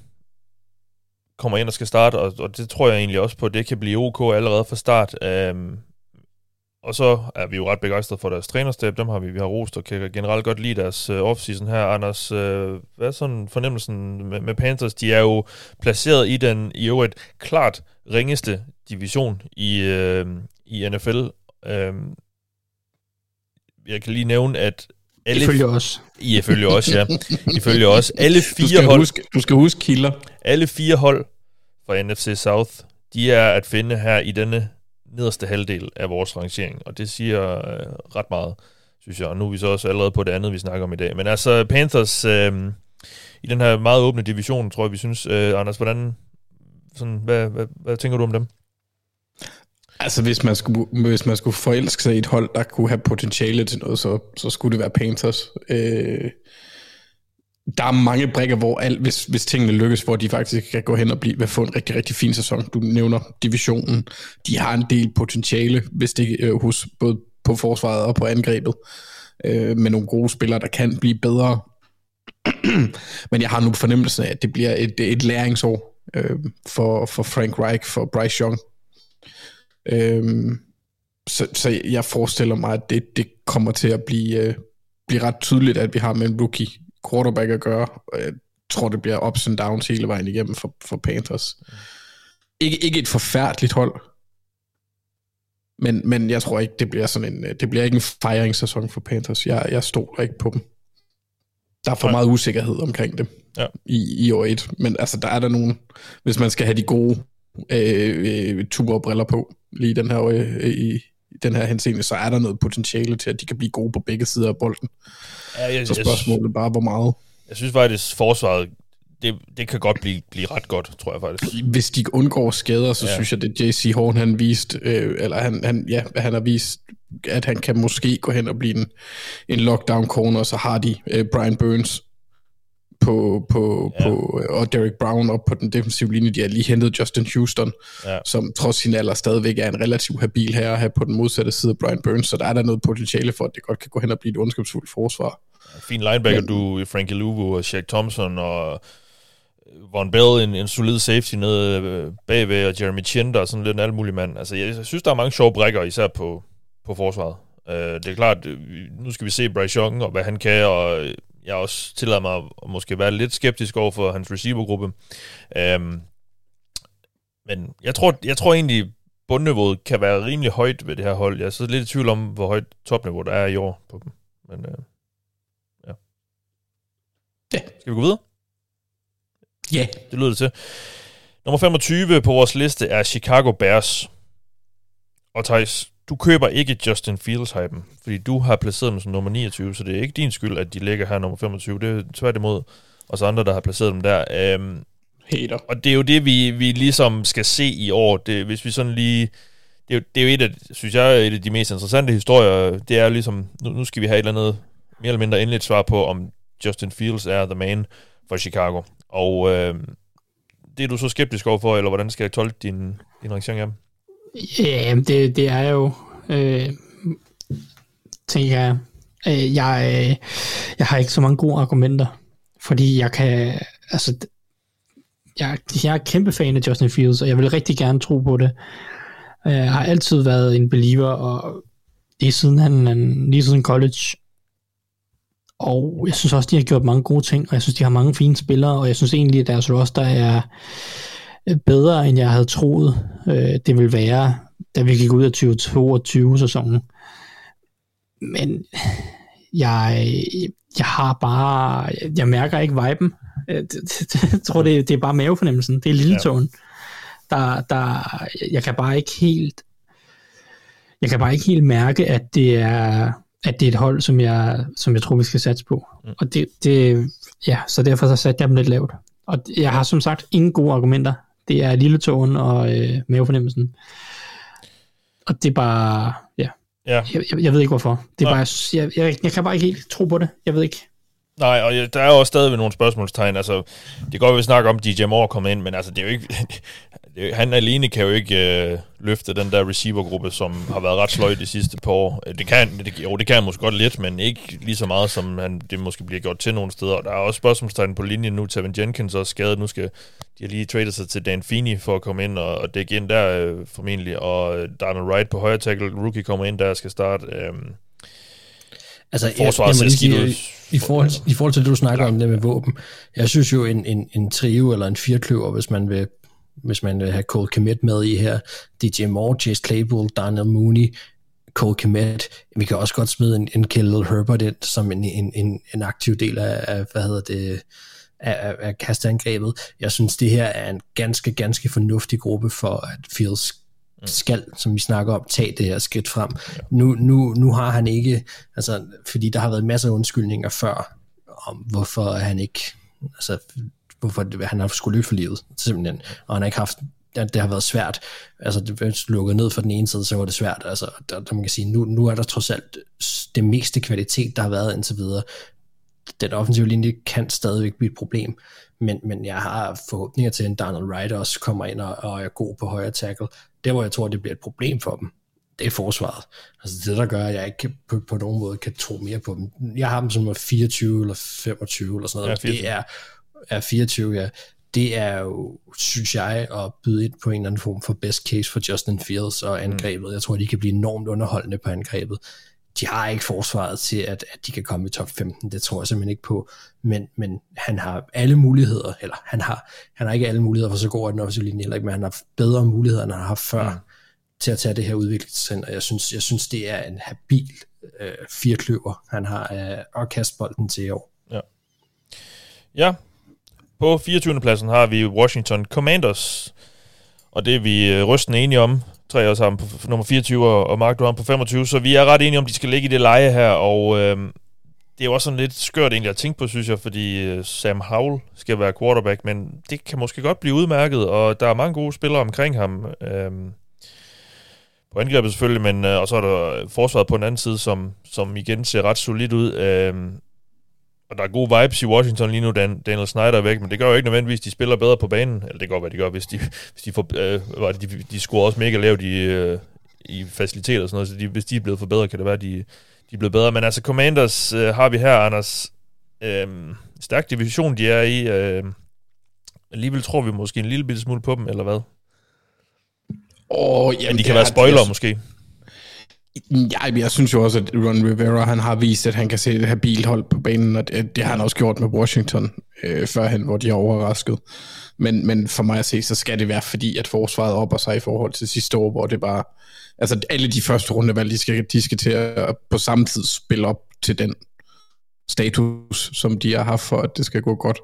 Speaker 5: kommer ind og skal starte, og, og det tror jeg egentlig også på, at det kan blive OK allerede fra start. Øh, og så er vi jo ret begejstrede for deres trænerstab. Dem har vi, vi har rost og kan generelt godt lide deres øh, offseason her. Anders, øh, hvad er sådan fornemmelsen med, med Panthers? De er jo placeret i den i øvrigt klart ringeste division i, øh, i NFL. Øh, jeg kan lige nævne, at alle...
Speaker 6: Ifølge os.
Speaker 5: Ifølge os, ja. Ifølge os. Alle
Speaker 7: Du
Speaker 5: fire
Speaker 7: skal,
Speaker 5: hold,
Speaker 7: huske, du skal huske kilder.
Speaker 5: alle fire hold fra NFC South, de er at finde her i denne nederste halvdel af vores rangering, og det siger øh, ret meget, synes jeg. Og nu er vi så også allerede på det andet, vi snakker om i dag. Men altså, Panthers øh, i den her meget åbne division, tror jeg, vi synes, øh, Anders, hvordan, sådan, hvad, hvad, hvad tænker du om dem?
Speaker 7: Altså, hvis man, skulle, hvis man skulle forelske sig i et hold, der kunne have potentiale til noget, så, så skulle det være Panthers. Øh, der er mange brækker, hvor alt, hvis, hvis tingene lykkes, hvor de faktisk kan gå hen og blive, få en rigtig, rigtig fin sæson. Du nævner divisionen. De har en del potentiale, hvis det øh, hos både på forsvaret og på angrebet. Øh, med nogle gode spillere, der kan blive bedre. Men jeg har nu fornemmelsen af, at det bliver et, et læringsår øh, for, for Frank Reich, for Bryce Young. Øh, så, så jeg forestiller mig, at det, det kommer til at blive, øh, blive ret tydeligt, at vi har med en rookie quarterback at gøre. Jeg tror, det bliver ups and downs hele vejen igennem for, for Panthers. Ikke, ikke et forfærdeligt hold, men, men jeg tror ikke, det bliver sådan en, det bliver ikke en fejringssæson for Panthers. Jeg, jeg stoler ikke på dem. Der er for meget usikkerhed omkring dem
Speaker 5: ja.
Speaker 7: i, i år 1. Men altså, der er der nogen, hvis man skal have de gode øh, øh, ture på lige den her, øh, i, den her henseende, så er der noget potentiale til, at de kan blive gode på begge sider af bolden.
Speaker 5: Ja, jeg,
Speaker 7: så spørgsmålet er bare, hvor meget.
Speaker 5: Jeg synes faktisk, forsvaret, det, det kan godt blive, blive ret godt, tror jeg faktisk.
Speaker 7: Hvis de undgår skader, så ja. synes jeg, det JC Horn, han vist, øh, eller han, han, ja, han har vist, at han kan måske gå hen og blive en, en lockdown corner, så har de øh, Brian Burns, på, på, ja. på, og Derek Brown op på den defensive linje. De har lige hentet Justin Houston, ja. som trods sin alder stadigvæk er en relativt habil her her på den modsatte side af Brian Burns, så der er der noget potentiale for, at det godt kan gå hen og blive et ondskabsfuldt forsvar.
Speaker 5: Fin linebacker, Men, du Frankie Luvu og Shaq Thompson og Von Bell, en, en solid safety nede øh, bagved, og Jeremy Chin, der er sådan lidt en alt mulig mand. Altså, jeg synes, der er mange sjove brækker, især på, på forsvaret. Uh, det er klart, nu skal vi se Bryce Young, og hvad han kan, og jeg også tillader mig at måske være lidt skeptisk over for hans receivergruppe. Um, men jeg tror, jeg tror egentlig, bundniveauet kan være rimelig højt ved det her hold. Jeg er så lidt i tvivl om, hvor højt topniveau der er i år på dem. Men uh, ja.
Speaker 7: Ja.
Speaker 5: Skal vi gå videre?
Speaker 7: Ja.
Speaker 5: Det lyder det til. Nummer 25 på vores liste er Chicago Bears. Og Thijs, du køber ikke Justin Fields-hypen, fordi du har placeret dem som nummer 29, så det er ikke din skyld, at de ligger her nummer 25. Det er tværtimod os andre, der har placeret dem der. Øhm,
Speaker 7: Hater.
Speaker 5: Og det er jo det, vi, vi ligesom skal se i år. Det, hvis vi sådan lige... Det er, jo, det er jo et af, synes jeg, et af de mest interessante historier. Det er ligesom, nu, nu skal vi have et eller andet mere eller mindre endeligt svar på, om Justin Fields er the man for Chicago. Og øh, det er du så skeptisk overfor, eller hvordan skal jeg tolke din, din reaktion af
Speaker 6: Ja, det, det er jo, øh, tænker jeg, øh, jeg, øh, jeg har ikke så mange gode argumenter, fordi jeg kan, altså, jeg, jeg er kæmpe fan af Justin Fields, og jeg vil rigtig gerne tro på det. Jeg har altid været en believer, og lige siden han, lige siden college, og jeg synes også, de har gjort mange gode ting, og jeg synes, de har mange fine spillere, og jeg synes egentlig, at deres roster er bedre, end jeg havde troet, øh, det ville være, da vi gik ud af 2022-sæsonen. Men jeg, jeg har bare, jeg mærker ikke viben. Jeg, jeg tror, det, det er bare mavefornemmelsen. Det er lille tåen. Der, der, jeg kan bare ikke helt, jeg kan bare ikke helt mærke, at det er, at det er et hold, som jeg, som jeg tror, vi skal satse på. Mm. Og det, det, ja, så derfor så satte jeg dem lidt lavt. Og jeg har som sagt ingen gode argumenter. Det er lille tåen og øh, mavefornemmelsen. Og det er bare, ja.
Speaker 5: ja.
Speaker 6: Jeg, jeg, jeg ved ikke hvorfor. Det er bare, jeg, jeg, jeg kan bare ikke helt tro på det. Jeg ved ikke.
Speaker 5: Nej, og der er jo også stadigvæk nogle spørgsmålstegn. Altså, det går, at vi snakker om DJ Moore komme ind, men altså, det er jo ikke, det, han alene kan jo ikke øh, løfte den der receivergruppe, som har været ret sløj de sidste par år. Det kan, det, jo, det kan han måske godt lidt, men ikke lige så meget, som han, det måske bliver gjort til nogle steder. Og der er også spørgsmålstegn på linjen nu. Tavin Jenkins er skadet. Nu skal de har lige tradet sig til Dan Feeney for at komme ind og, og dække ind der øh, formentlig. Og øh, Darnell Wright på højre tackle, rookie kommer ind der og skal starte. Øh,
Speaker 8: Altså, Forsvaret jeg, jeg sige, i, forhold, I forhold til det, du snakker ja. om det med våben, jeg synes jo, en, en, en trio eller en firkløver, hvis man vil hvis man vil have Cole Komet med i her, DJ Moore, Chase Claypool, Daniel Mooney, Cole Komet. Vi kan også godt smide en, en Khalil Herbert ind som en, en, en, en aktiv del af, af hvad hedder det, af, af kastangrebet. Jeg synes, det her er en ganske, ganske fornuftig gruppe for, at Fields skal, som vi snakker om, tage det her skridt frem. Nu, nu, nu har han ikke, altså, fordi der har været masser af undskyldninger før, om hvorfor han ikke, altså, hvorfor han har skulle løbe for livet, simpelthen, og han har ikke haft det, det har været svært. Altså, det lukket ned for den ene side, så var det svært. Altså, der, der man kan sige, nu, nu er der trods alt det meste kvalitet, der har været indtil videre. Den offensive linje kan stadigvæk blive et problem, men, men jeg har forhåbninger til, at Donald Wright også kommer ind og, og er god på højre tackle. Der, hvor jeg tror, det bliver et problem for dem, det er forsvaret. Altså det, der gør, at jeg ikke på, på nogen måde kan tro mere på dem. Jeg har dem som 24 eller 25 eller sådan noget. Ja, det er, er 24, ja det er jo, synes jeg, at byde ind på en eller anden form for best case for Justin Fields og angrebet. Mm. Jeg tror, de kan blive enormt underholdende på angrebet. De har ikke forsvaret til, at, at de kan komme i top 15. Det tror jeg simpelthen ikke på. Men, men han har alle muligheder, eller han har, han har ikke alle muligheder, for så går den offensive linje heller ikke, men han har bedre muligheder, end han har haft før, mm. til at tage det her udviklingscenter. Jeg synes, jeg synes det er en habil øh, firkløver, han har øh, at kaste bolden til i år.
Speaker 5: Ja. På 24. pladsen har vi Washington Commanders, og det er vi øh, rystende enige om. Tre af os har på nummer 24, og Mark, du har på 25, så vi er ret enige om, de skal ligge i det leje her, og øh, det er jo også sådan lidt skørt egentlig at tænke på, synes jeg, fordi øh, Sam Howell skal være quarterback, men det kan måske godt blive udmærket, og der er mange gode spillere omkring ham. Øh, på angrebet selvfølgelig, men øh, og så er der forsvaret på den anden side, som, som igen ser ret solidt ud. Øh, og der er gode vibes i Washington lige nu, Dan, Daniel Snyder er væk, men det gør jo ikke nødvendigvis, at de spiller bedre på banen. Eller det går, hvad de gør, hvis de, hvis de får... Øh, de, de scorer også mega lavt i, øh, i faciliteter og sådan noget, så de, hvis de er blevet for bedre, kan det være, at de, de er blevet bedre. Men altså, Commanders øh, har vi her, Anders. Øh, stærk division, de er i. Øh, alligevel tror vi måske en lille bitte smule på dem, eller hvad?
Speaker 7: Åh, oh, jamen,
Speaker 5: Men de kan være spoiler, måske.
Speaker 7: Ja, jeg synes jo også, at Ron Rivera han har vist, at han kan se det her bilhold på banen, og det, det har han også gjort med Washington øh, førhen, hvor de har overrasket. Men, men for mig at se, så skal det være fordi, at forsvaret opper sig i forhold til sidste år, hvor det bare... Altså alle de første rundevalg, de skal, de skal til at på samme tid spille op til den status, som de har haft for, at det skal gå godt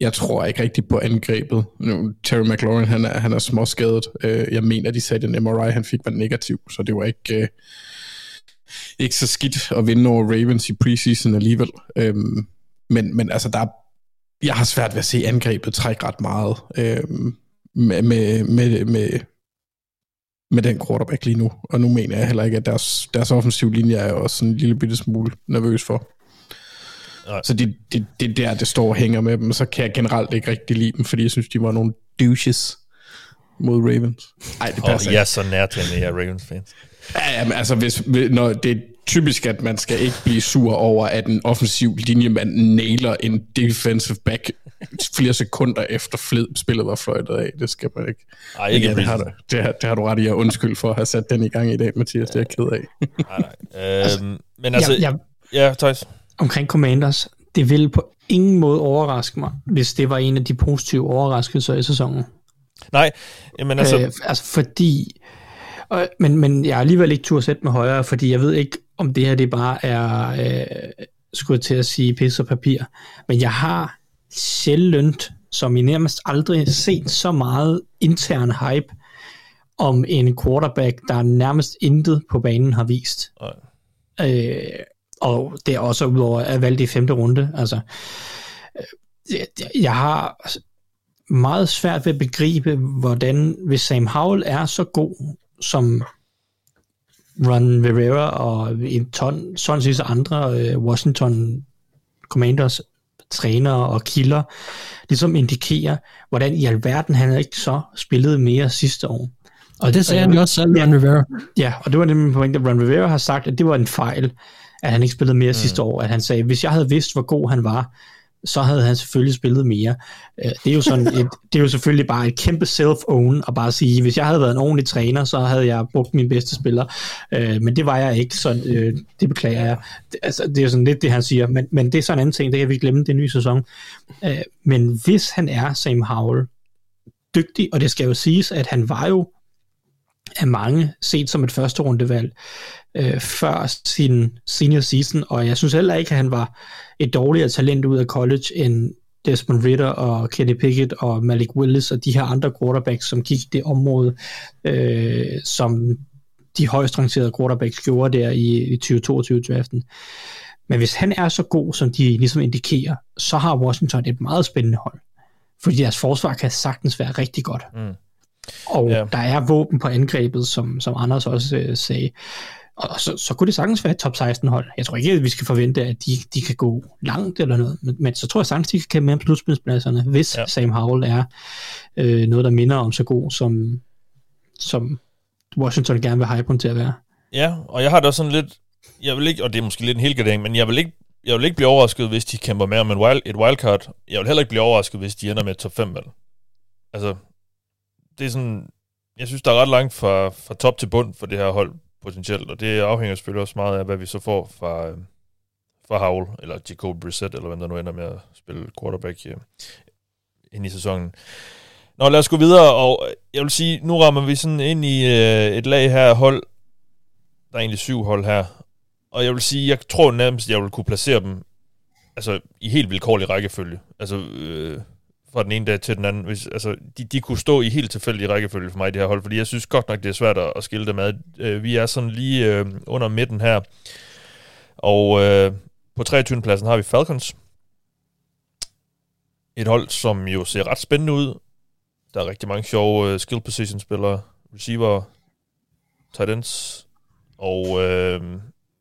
Speaker 7: jeg tror ikke rigtig på angrebet. Nu, Terry McLaurin, han er, han er småskadet. Uh, jeg mener, de sagde, at den MRI, han fik, var negativ, så det var ikke, øh, ikke så skidt at vinde over Ravens i preseason alligevel. Um, men, men altså, der er, jeg har svært ved at se angrebet trække ret meget um, med, med, med, med, med den quarterback lige nu. Og nu mener jeg heller ikke, at deres, deres offensiv linje er også en lille bitte smule nervøs for. Nej. Så det, det, det der, det står og hænger med dem, så kan jeg generelt ikke rigtig lide dem, fordi jeg synes, de var nogle douches mod Ravens.
Speaker 5: Nej, det passer oh, Jeg er så nær til, at jeg er Ravens-fans.
Speaker 7: Ja, jamen, altså, hvis, når det er typisk, at man skal ikke blive sur over, at en offensiv linjemand nailer en defensive back flere sekunder efter fled, spillet var fløjtet af. Det skal man ikke.
Speaker 5: Ej, ikke
Speaker 7: ja, det, har du, det, har, det har du ret i at undskyld for at have sat den i gang i dag, Mathias. Det er jeg ked af.
Speaker 5: nej, nej. Øhm, men altså... Ja, ja. ja Thijs
Speaker 6: omkring Commanders, det ville på ingen måde overraske mig, hvis det var en af de positive overraskelser i sæsonen.
Speaker 5: Nej, men altså... Øh,
Speaker 6: altså fordi... Øh, men, men jeg har alligevel ikke tur sætte med højere, fordi jeg ved ikke, om det her det bare er, øh, skulle til at sige, pis og papir. Men jeg har sjældent, som i nærmest aldrig set så meget intern hype om en quarterback, der nærmest intet på banen har vist. Øh, og det er også udover at valgt i femte runde. Altså, øh, jeg har meget svært ved at begribe, hvordan hvis Sam Howell er så god, som Ron Rivera og en ton, sådan set andre uh, Washington Commanders trænere og kilder, ligesom indikerer, hvordan i alverden han ikke så spillet mere sidste år.
Speaker 8: Og det sagde han jo også selv, Ron Rivera.
Speaker 6: Ja, og det var nemlig point, at Ron Rivera har sagt, at det var en fejl at han ikke spillede mere mm. sidste år, at han sagde, hvis jeg havde vidst, hvor god han var, så havde han selvfølgelig spillet mere. Øh, det er jo, sådan et, det er jo selvfølgelig bare et kæmpe self-own at bare sige, hvis jeg havde været en ordentlig træner, så havde jeg brugt min bedste spiller. Øh, men det var jeg ikke, så øh, det beklager jeg. Altså, det er jo sådan lidt det, han siger, men, men det er sådan en anden ting, det kan vi glemme det nye sæson. Men hvis han er Sam Howell, dygtig, og det skal jo siges, at han var jo af mange set som et første rundevalg øh, før sin senior season, og jeg synes heller ikke, at han var et dårligere talent ud af college end Desmond Ritter og Kenny Pickett og Malik Willis og de her andre quarterbacks, som gik det område, øh, som de højst rangerede quarterbacks gjorde der i, i 2022-draften. Men hvis han er så god, som de ligesom indikerer, så har Washington et meget spændende hold. Fordi deres forsvar kan sagtens være rigtig godt. Mm. Og yeah. der er våben på angrebet, som, som Anders også øh, sagde. Og så, så kunne det sagtens være et top 16 hold. Jeg tror ikke, at vi skal forvente, at de, de kan gå langt eller noget, men, men så tror jeg sagtens, de kan kæmpe med slutspilspladserne, hvis ja. Sam Howell er øh, noget, der minder om så god, som, som Washington gerne vil hype ham til at være.
Speaker 5: Ja, og jeg har da sådan lidt, jeg vil ikke, og det er måske lidt en helgardering, men jeg vil ikke jeg vil ikke blive overrasket, hvis de kæmper med om en wild, et wildcard. Jeg vil heller ikke blive overrasket, hvis de ender med et top 5 valg. Altså, det er sådan, jeg synes, der er ret langt fra, fra top til bund for det her hold potentielt, og det afhænger selvfølgelig også meget af, hvad vi så får fra, øh, fra Howell, eller Jacob Brissett, eller hvem der nu ender med at spille quarterback øh, ind i sæsonen. Nå, lad os gå videre, og jeg vil sige, nu rammer vi sådan ind i øh, et lag her hold, der er egentlig syv hold her, og jeg vil sige, jeg tror nærmest, jeg vil kunne placere dem altså, i helt vilkårlig rækkefølge. Altså, øh, fra den ene dag til den anden. Hvis, altså, de, de kunne stå i helt tilfældig rækkefølge for mig, det her hold, fordi jeg synes godt nok, det er svært at, at skille dem ad. Øh, vi er sådan lige øh, under midten her, og øh, på 23. pladsen har vi Falcons. Et hold, som jo ser ret spændende ud. Der er rigtig mange sjove øh, skill position spillere, receiver, tight ends, og øh,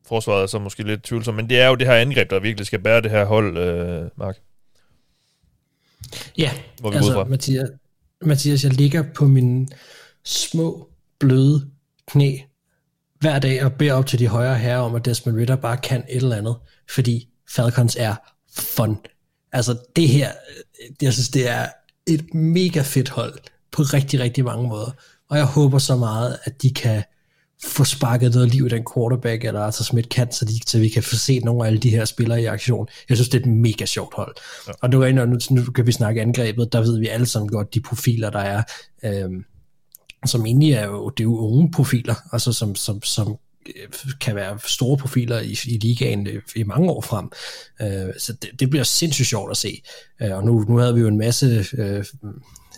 Speaker 5: forsvaret er så måske lidt tvivlsomt, men det er jo det her angreb, der virkelig skal bære det her hold, øh, Mark.
Speaker 8: Ja, Hvor vi altså Mathias, Mathias, jeg ligger på mine små, bløde knæ hver dag og beder op til de højere herrer om, at Desmond Ritter bare kan et eller andet, fordi Falcons er fun. Altså det her, jeg synes, det er et mega fedt hold på rigtig, rigtig mange måder. Og jeg håber så meget, at de kan få sparket noget liv i den quarterback, eller altså Smith kan, så, de, så vi kan få set nogle af alle de her spillere i aktion. Jeg synes, det er et mega sjovt hold. Ja. Og nu, nu, nu kan vi snakke angrebet, der ved vi alle sammen godt, de profiler, der er, øhm, som egentlig er jo, det er jo unge profiler, altså som, som, som øh, kan være store profiler i, i ligaen øh, i mange år frem. Øh, så det, det bliver sindssygt sjovt at se. Øh, og nu, nu havde vi jo en masse øh,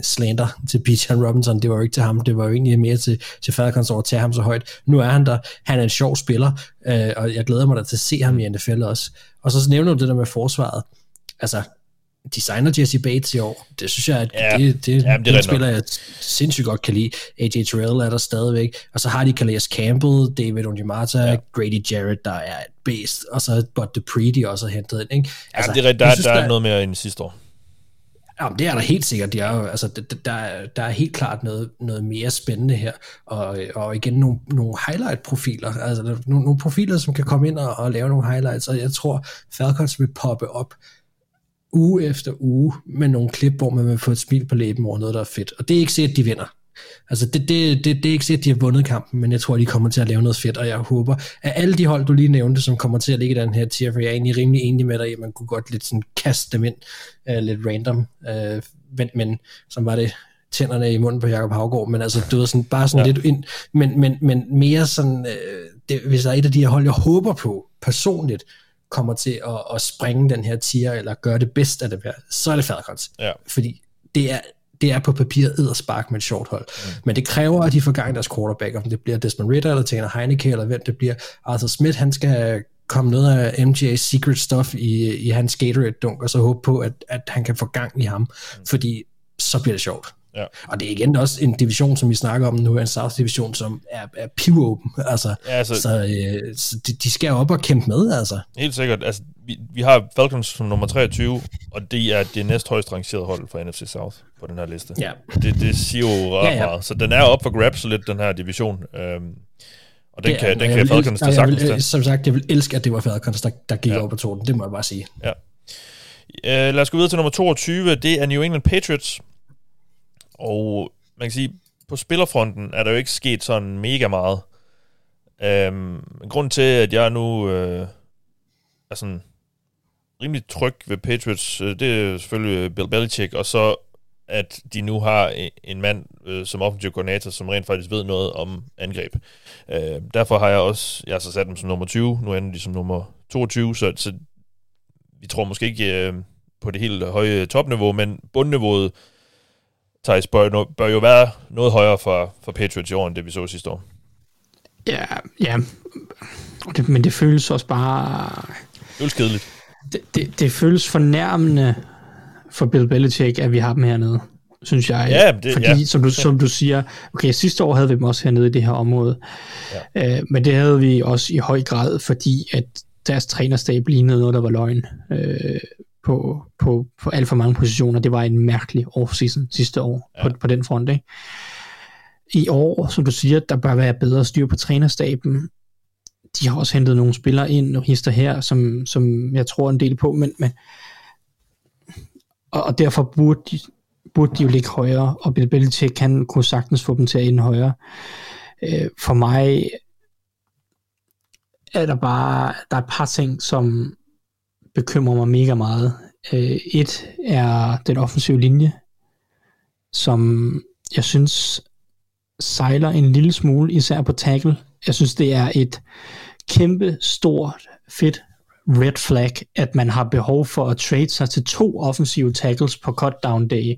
Speaker 8: slander til Bijan Robinson, det var jo ikke til ham, det var jo egentlig mere til, til Falcons over at tage ham så højt. Nu er han der, han er en sjov spiller, øh, og jeg glæder mig da til at se ham i NFL også. Og så nævner du det der med forsvaret. Altså, designer Jesse Bates i år. Det synes jeg, at ja, det, det, ja, det er spiller, jeg sindssygt godt kan lide. AJ Terrell er der stadigvæk. Og så har de Calais Campbell, David Onyemata, ja. Grady Jarrett, der er et beast. Og så Bud Dupree, de også har hentet ind. Ikke?
Speaker 5: Altså, ja, det er, der, synes, der, der er noget mere end sidste år.
Speaker 8: Ja, det er der helt sikkert. Det er jo, altså, der, der er helt klart noget, noget mere spændende her. Og, og igen, nogle, nogle highlight-profiler. Altså, nogle, nogle profiler, som kan komme ind og, og lave nogle highlights. Og jeg tror, Falcons vil poppe op uge efter uge med nogle klip, hvor man vil få et smil på læben over noget, der er fedt. Og det er ikke sikkert, at de vinder. Altså, det, det, det, det er ikke sikkert, at de har vundet kampen, men jeg tror, de kommer til at lave noget fedt, og jeg håber, at alle de hold, du lige nævnte, som kommer til at ligge i den her tier, for jeg er egentlig rimelig enig med dig, at man kunne godt lidt sådan kaste dem ind, uh, lidt random, uh, men, men som var det tænderne i munden på Jacob Havgård, men altså, du ved, sådan, bare sådan ja. lidt ind, men, men, men mere sådan, uh, det, hvis der er et af de her hold, jeg håber på, personligt, kommer til at, at springe den her tier, eller gøre det bedst af det her, så er det Falcons. Ja. Fordi det er, det er på papiret spark med et short hold. Mm. Men det kræver, at de får gang deres quarterback, om det bliver Desmond Ritter, eller Tanner Heineke, eller hvem det bliver. Arthur Smith, han skal komme noget af MJ's secret stuff i, i hans Gatorade-dunk, og så håbe på, at, at han kan få gang i ham, mm. fordi så bliver det sjovt. Ja. Og det er igen også en division, som vi snakker om nu, en South division, som er, er pivopen. Altså, ja, altså, så øh, så de, de skal op og kæmpe med, altså.
Speaker 5: Helt sikkert. Altså, vi, vi har Falcons som nummer 23, og det er det næst højst rangerede hold for NFC South på den her liste. Ja. Det, det siger jo ret ja, ja. meget. Så den er op for grabs lidt, den her division. Øhm, og den det, kan, den kan Falcons
Speaker 8: tage sagtens vil, Som sagt, jeg vil elske, at det var Falcons, der, der gik ja. op på torden. Det må jeg bare sige. Ja.
Speaker 5: Uh, lad os gå videre til nummer 22. Det er New England Patriots. Og man kan sige, på spillerfronten er der jo ikke sket sådan mega meget. Øhm, grund til, at jeg nu øh, er sådan rimelig tryg ved Patriots, øh, det er selvfølgelig øh, Bill Belichick, og så at de nu har en mand øh, som offensiv koordinator, som rent faktisk ved noget om angreb. Øh, derfor har jeg også, jeg har så sat dem som nummer 20, nu ender de som nummer 22, så, så vi tror måske ikke, øh, på det helt høje topniveau, men bundniveauet, Thijs, bør, bør jo være noget højere for, for Patriots i år, end det vi så sidste år.
Speaker 6: Ja, ja. Det, men det føles også bare...
Speaker 5: Det føles kedeligt.
Speaker 6: Det, det, det føles fornærmende for Bill Belichick, at vi har dem hernede, synes jeg.
Speaker 5: Ja, det,
Speaker 6: Fordi,
Speaker 5: ja.
Speaker 6: som, du, som du siger, okay, sidste år havde vi dem også hernede i det her område, ja. øh, men det havde vi også i høj grad, fordi at deres trænerstab lignede noget, der var løgn øh, på, på, på alt for mange positioner. Det var en mærkelig offseason sidste år ja. på, på den front. Ikke? I år, som du siger, der bør være bedre styr på trænerstaben. De har også hentet nogle spillere ind og hister her, som, som jeg tror en del på, men, men og, og derfor burde de, burde de jo ligge højere, og Bill Belichick kan kunne sagtens få dem til at ende højere. Øh, for mig er der bare der er et par ting, som bekymrer mig mega meget. Øh, et er den offensive linje, som jeg synes sejler en lille smule, især på tackle. Jeg synes, det er et kæmpe, stort, fedt red flag, at man har behov for at trade sig til to offensive tackles på cut down day.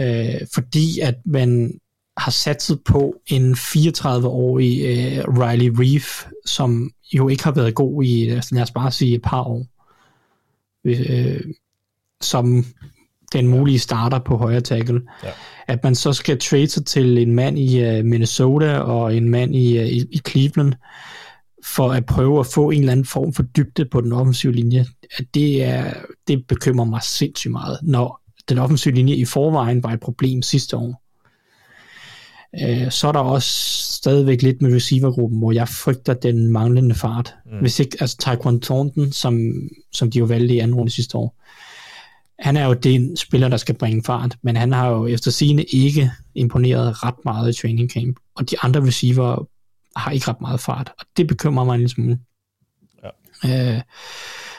Speaker 6: Øh, fordi at man har satset på en 34-årig øh, Riley Reef, som jo ikke har været god i, lad os bare sige, et par år. Øh, som den mulige starter på højre tackle. Ja. At man så skal trade sig til en mand i uh, Minnesota og en mand i, uh, i, i Cleveland, for at prøve at få en eller anden form for dybde på den offensive linje, det, er, det bekymrer mig sindssygt meget, når den offensive linje i forvejen var et problem sidste år. Øh, så er der også stadigvæk lidt med receivergruppen, hvor jeg frygter den manglende fart. Mm. Hvis ikke, altså Taekwon Thornton, som, som de jo valgte i anden runde sidste år, han er jo den spiller, der skal bringe fart, men han har jo efter sine ikke imponeret ret meget i training camp, og de andre receiver har ikke ret meget fart, og det bekymrer mig en lille smule. Ja. Øh,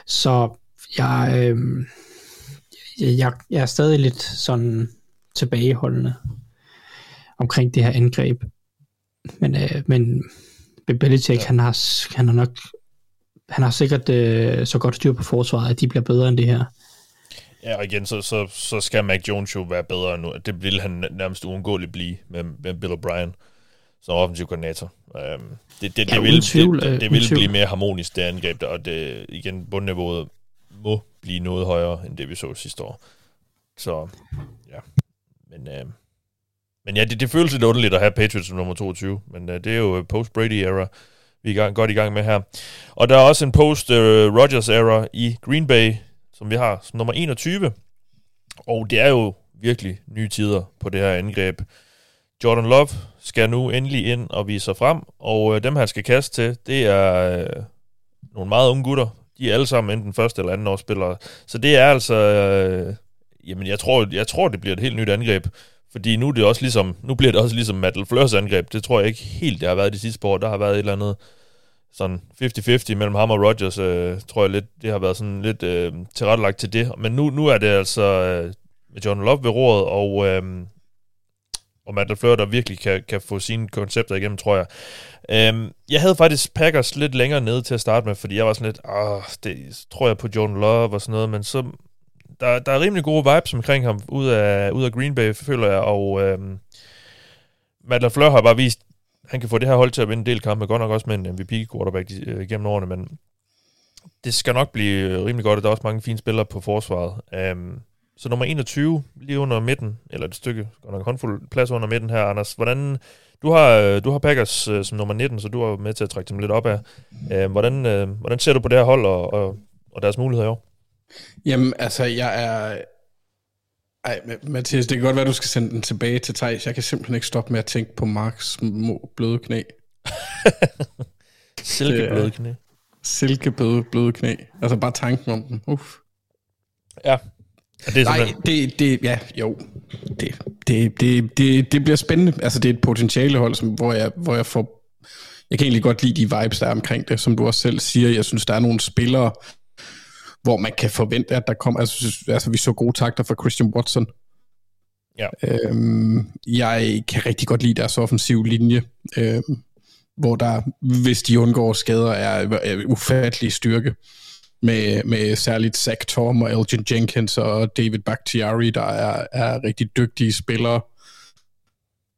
Speaker 6: så jeg, øh, jeg, jeg er stadig lidt sådan tilbageholdende omkring det her angreb. Men, øh, men Belichick, ja. han, har, han har nok han har sikkert øh, så godt styr på forsvaret, at de bliver bedre end det her.
Speaker 5: Ja, og igen, så, så, så skal Mac Jones jo være bedre nu. Det vil han nærmest uundgåeligt blive med, med Bill O'Brien som offensiv koordinator. Um, det, det, det, ja, vil, tvivl, det, det, det vil blive mere harmonisk, det angreb, og det, igen, bundniveauet må blive noget højere, end det vi så sidste år. Så, ja. Men, uh, men ja, det, det føles lidt underligt at have Patriots som nummer 22, men uh, det er jo øh, post-Brady-era, vi er gang, godt i gang med her. Og der er også en post-Rogers-era øh, i Green Bay, som vi har som nummer 21. Og det er jo virkelig nye tider på det her angreb. Jordan Love skal nu endelig ind og vise sig frem, og øh, dem han skal kaste til, det er øh, nogle meget unge gutter. De er alle sammen enten første eller anden årsspillere. Så det er altså, øh, jamen jeg tror, jeg tror, det bliver et helt nyt angreb. Fordi nu, er det også ligesom, nu bliver det også ligesom Matt LaFleurs angreb. Det tror jeg ikke helt, det har været de sidste par år. Der har været et eller andet sådan 50-50 mellem ham og Rodgers, øh, tror jeg lidt, det har været sådan lidt øh, tilrettelagt til det. Men nu, nu er det altså øh, med John Love ved roret, og, øh, og Matt LaFleur, der virkelig kan, kan få sine koncepter igennem, tror jeg. Øh, jeg havde faktisk Packers lidt længere nede til at starte med, fordi jeg var sådan lidt, ah, det tror jeg på John Love og sådan noget, men så, der, der er rimelig gode vibes omkring ham ud af, ud af Green Bay, føler jeg, og øh, Matt LaFleur har bare vist, han kan få det her hold til at vinde en del kampe, godt nok også med en MVP-quarterback øh, gennem årene, men det skal nok blive øh, rimelig godt, og der er også mange fine spillere på forsvaret. Um, så nummer 21, lige under midten, eller et stykke, godt nok håndfuld plads under midten her, Anders. Hvordan, du har, øh, du har Packers øh, som nummer 19, så du er med til at trække dem lidt op af. Uh, hvordan, øh, hvordan ser du på det her hold og, og, og deres muligheder i år?
Speaker 7: Jamen, altså, jeg er... Ej, Mathias, det kan godt være, du skal sende den tilbage til Thijs. Jeg kan simpelthen ikke stoppe med at tænke på Marks små bløde knæ.
Speaker 5: Silkebløde knæ.
Speaker 7: Silkebløde bløde knæ. Altså bare tanken om dem. Uff.
Speaker 5: Ja.
Speaker 7: det er Nej, det, det, ja, jo. Det, det, det, det, det bliver spændende. Altså, det er et potentiale hold, som, hvor, jeg, hvor jeg får... Jeg kan egentlig godt lide de vibes, der er omkring det, som du også selv siger. Jeg synes, der er nogle spillere, hvor man kan forvente, at der kommer... Altså, altså vi så gode takter fra Christian Watson.
Speaker 5: Ja.
Speaker 7: Øhm, jeg kan rigtig godt lide deres offensiv linje, øhm, hvor der, hvis de undgår skader, er, er ufattelig styrke. med, med særligt Zach Tom og Elgin Jenkins og David Bakhtiari, der er, er rigtig dygtige spillere.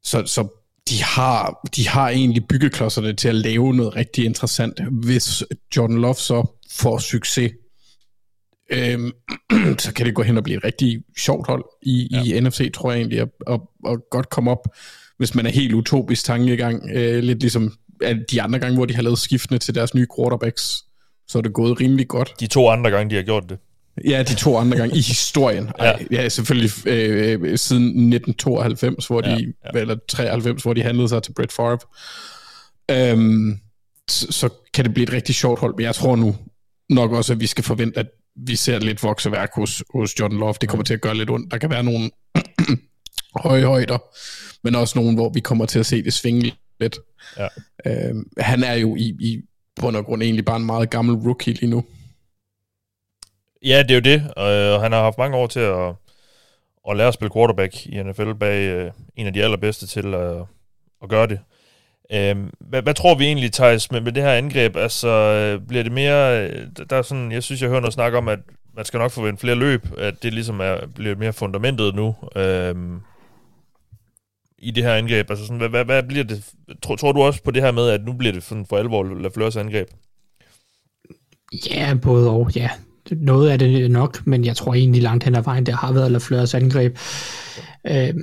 Speaker 7: Så, så de har, de har egentlig byggeklodserne til at lave noget rigtig interessant, hvis Jordan Love så får succes. Øhm, så kan det gå hen og blive et rigtig sjovt hold i, ja. i NFC, tror jeg egentlig, og, og, og godt komme op, hvis man er helt utopisk tankegang, øh, lidt ligesom de andre gange, hvor de har lavet skiftene til deres nye quarterbacks, så er det gået rimelig godt.
Speaker 5: De to andre gange, de har gjort det.
Speaker 7: Ja, de to andre gange i historien. Ej, ja. ja, selvfølgelig øh, siden 1992, hvor de, ja, ja. eller 93, hvor de handlede sig til Brett Favre. Øhm, så, så kan det blive et rigtig sjovt hold, men jeg tror nu nok også, at vi skal forvente, at vi ser lidt vokseværk hos, hos Jordan Love. Det kommer til at gøre lidt ondt. Der kan være nogle høje højder, men også nogle, hvor vi kommer til at se det svinge lidt. Ja. Øhm, han er jo i, i bund og grund egentlig bare en meget gammel rookie lige nu.
Speaker 5: Ja, det er jo det, og han har haft mange år til at, at lære at spille quarterback i NFL bag uh, en af de allerbedste til at, at gøre det. Uh, hvad, hvad tror vi egentlig, Thijs, med, med det her angreb? Altså, øh, bliver det mere... Øh, der er sådan, jeg synes, jeg hører noget snak om, at man skal nok forvente flere løb, at det ligesom er, bliver mere fundamentet nu øhm, i det her angreb. Altså, sådan, hvad, hvad, hvad bliver det? Tror, tror du også på det her med, at nu bliver det sådan for alvor Lafleurs angreb?
Speaker 6: Ja, både og, ja noget af det nok, men jeg tror egentlig langt hen ad vejen, det har været Lafleurs angreb. Øh,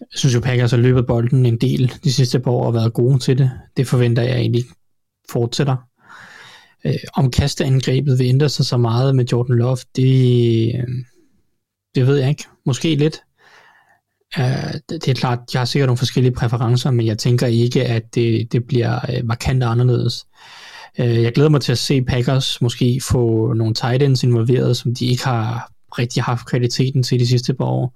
Speaker 6: jeg synes jo, Packers har løbet bolden en del de sidste par år og været gode til det. Det forventer jeg egentlig fortsætter. Øh, om kasteangrebet vil ændre sig så meget med Jordan Love, det, øh, det ved jeg ikke. Måske lidt. Uh, det, det er klart, jeg har sikkert nogle forskellige præferencer, men jeg tænker ikke, at det, det bliver øh, markant anderledes. Øh, jeg glæder mig til at se Packers måske få nogle tight ends involveret, som de ikke har rigtig haft kvaliteten til de sidste par år.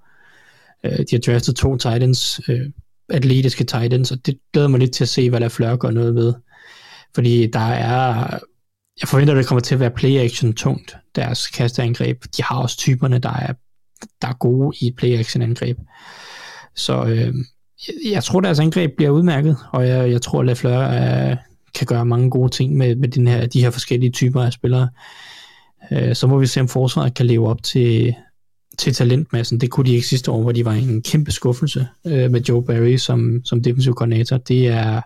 Speaker 6: Øh, de har draftet to Titans, øh, atletiske Titans, og det glæder mig lidt til at se, hvad der flør gør noget med. Fordi der er, jeg forventer, at det kommer til at være play-action tungt, deres kasteangreb. De har også typerne, der er, der er gode i play-action angreb. Så øh, jeg, jeg tror, deres angreb bliver udmærket, og jeg, jeg tror, at Lafleur er, kan gøre mange gode ting med, med den her, de her forskellige typer af spillere. Øh, så må vi se, om forsvaret kan leve op til, til talentmassen. Det kunne de ikke sidste år, hvor de var en kæmpe skuffelse øh, med Joe Barry som, som defensive koordinator. Det er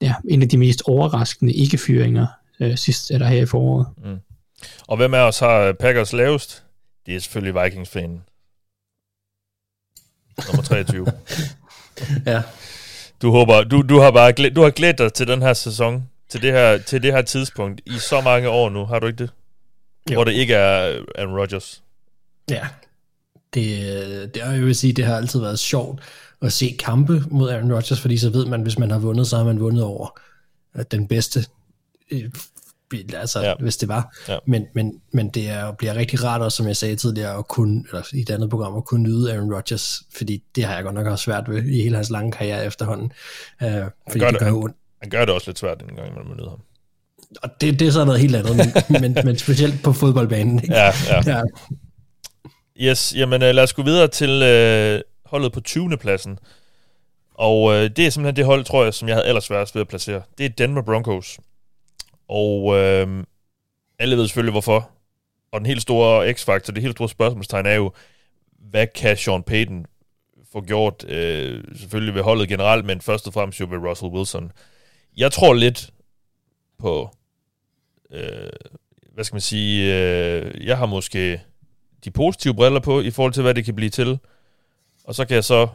Speaker 6: ja, en af de mest overraskende ikke-fyringer øh, sidst, eller her i foråret. Mm.
Speaker 5: Og hvem af os har Packers lavest? Det er selvfølgelig Vikings-fanen. Nummer 23.
Speaker 8: ja.
Speaker 5: Du håber, du, du har bare glæd, du har glædt dig til den her sæson, til det her, til det her tidspunkt, i så mange år nu, har du ikke det? Jo. Hvor det ikke er Aaron Rodgers.
Speaker 8: Ja, det, det er jo vil sige, det har altid været sjovt at se kampe mod Aaron Rodgers, fordi så ved man, hvis man har vundet, så har man vundet over den bedste altså, ja. hvis det var. Ja. Men, men, men det er, bliver rigtig rart også, som jeg sagde tidligere, at kunne, eller i et andet program, at kunne nyde Aaron Rodgers, fordi det har jeg godt nok også svært ved i hele hans lange karriere efterhånden. Uh, fordi det, gør det gør ondt.
Speaker 5: Han gør det også lidt svært en gang, når man nyder ham.
Speaker 8: Og det, det er så noget helt andet, men, men, men specielt på fodboldbanen. Ikke?
Speaker 5: Ja, ja. ja. Yes, jamen øh, lad os gå videre til øh, holdet på 20. pladsen. Og øh, det er simpelthen det hold, tror jeg, som jeg havde allersværest ved at placere. Det er Denver Broncos. Og øh, alle ved selvfølgelig hvorfor. Og den helt store x-faktor, det helt store spørgsmålstegn er jo, hvad kan Sean Payton få gjort, øh, selvfølgelig ved holdet generelt, men først og fremmest jo ved Russell Wilson. Jeg tror lidt på, øh, hvad skal man sige, øh, jeg har måske de positive briller på, i forhold til, hvad det kan blive til. Og så kan jeg så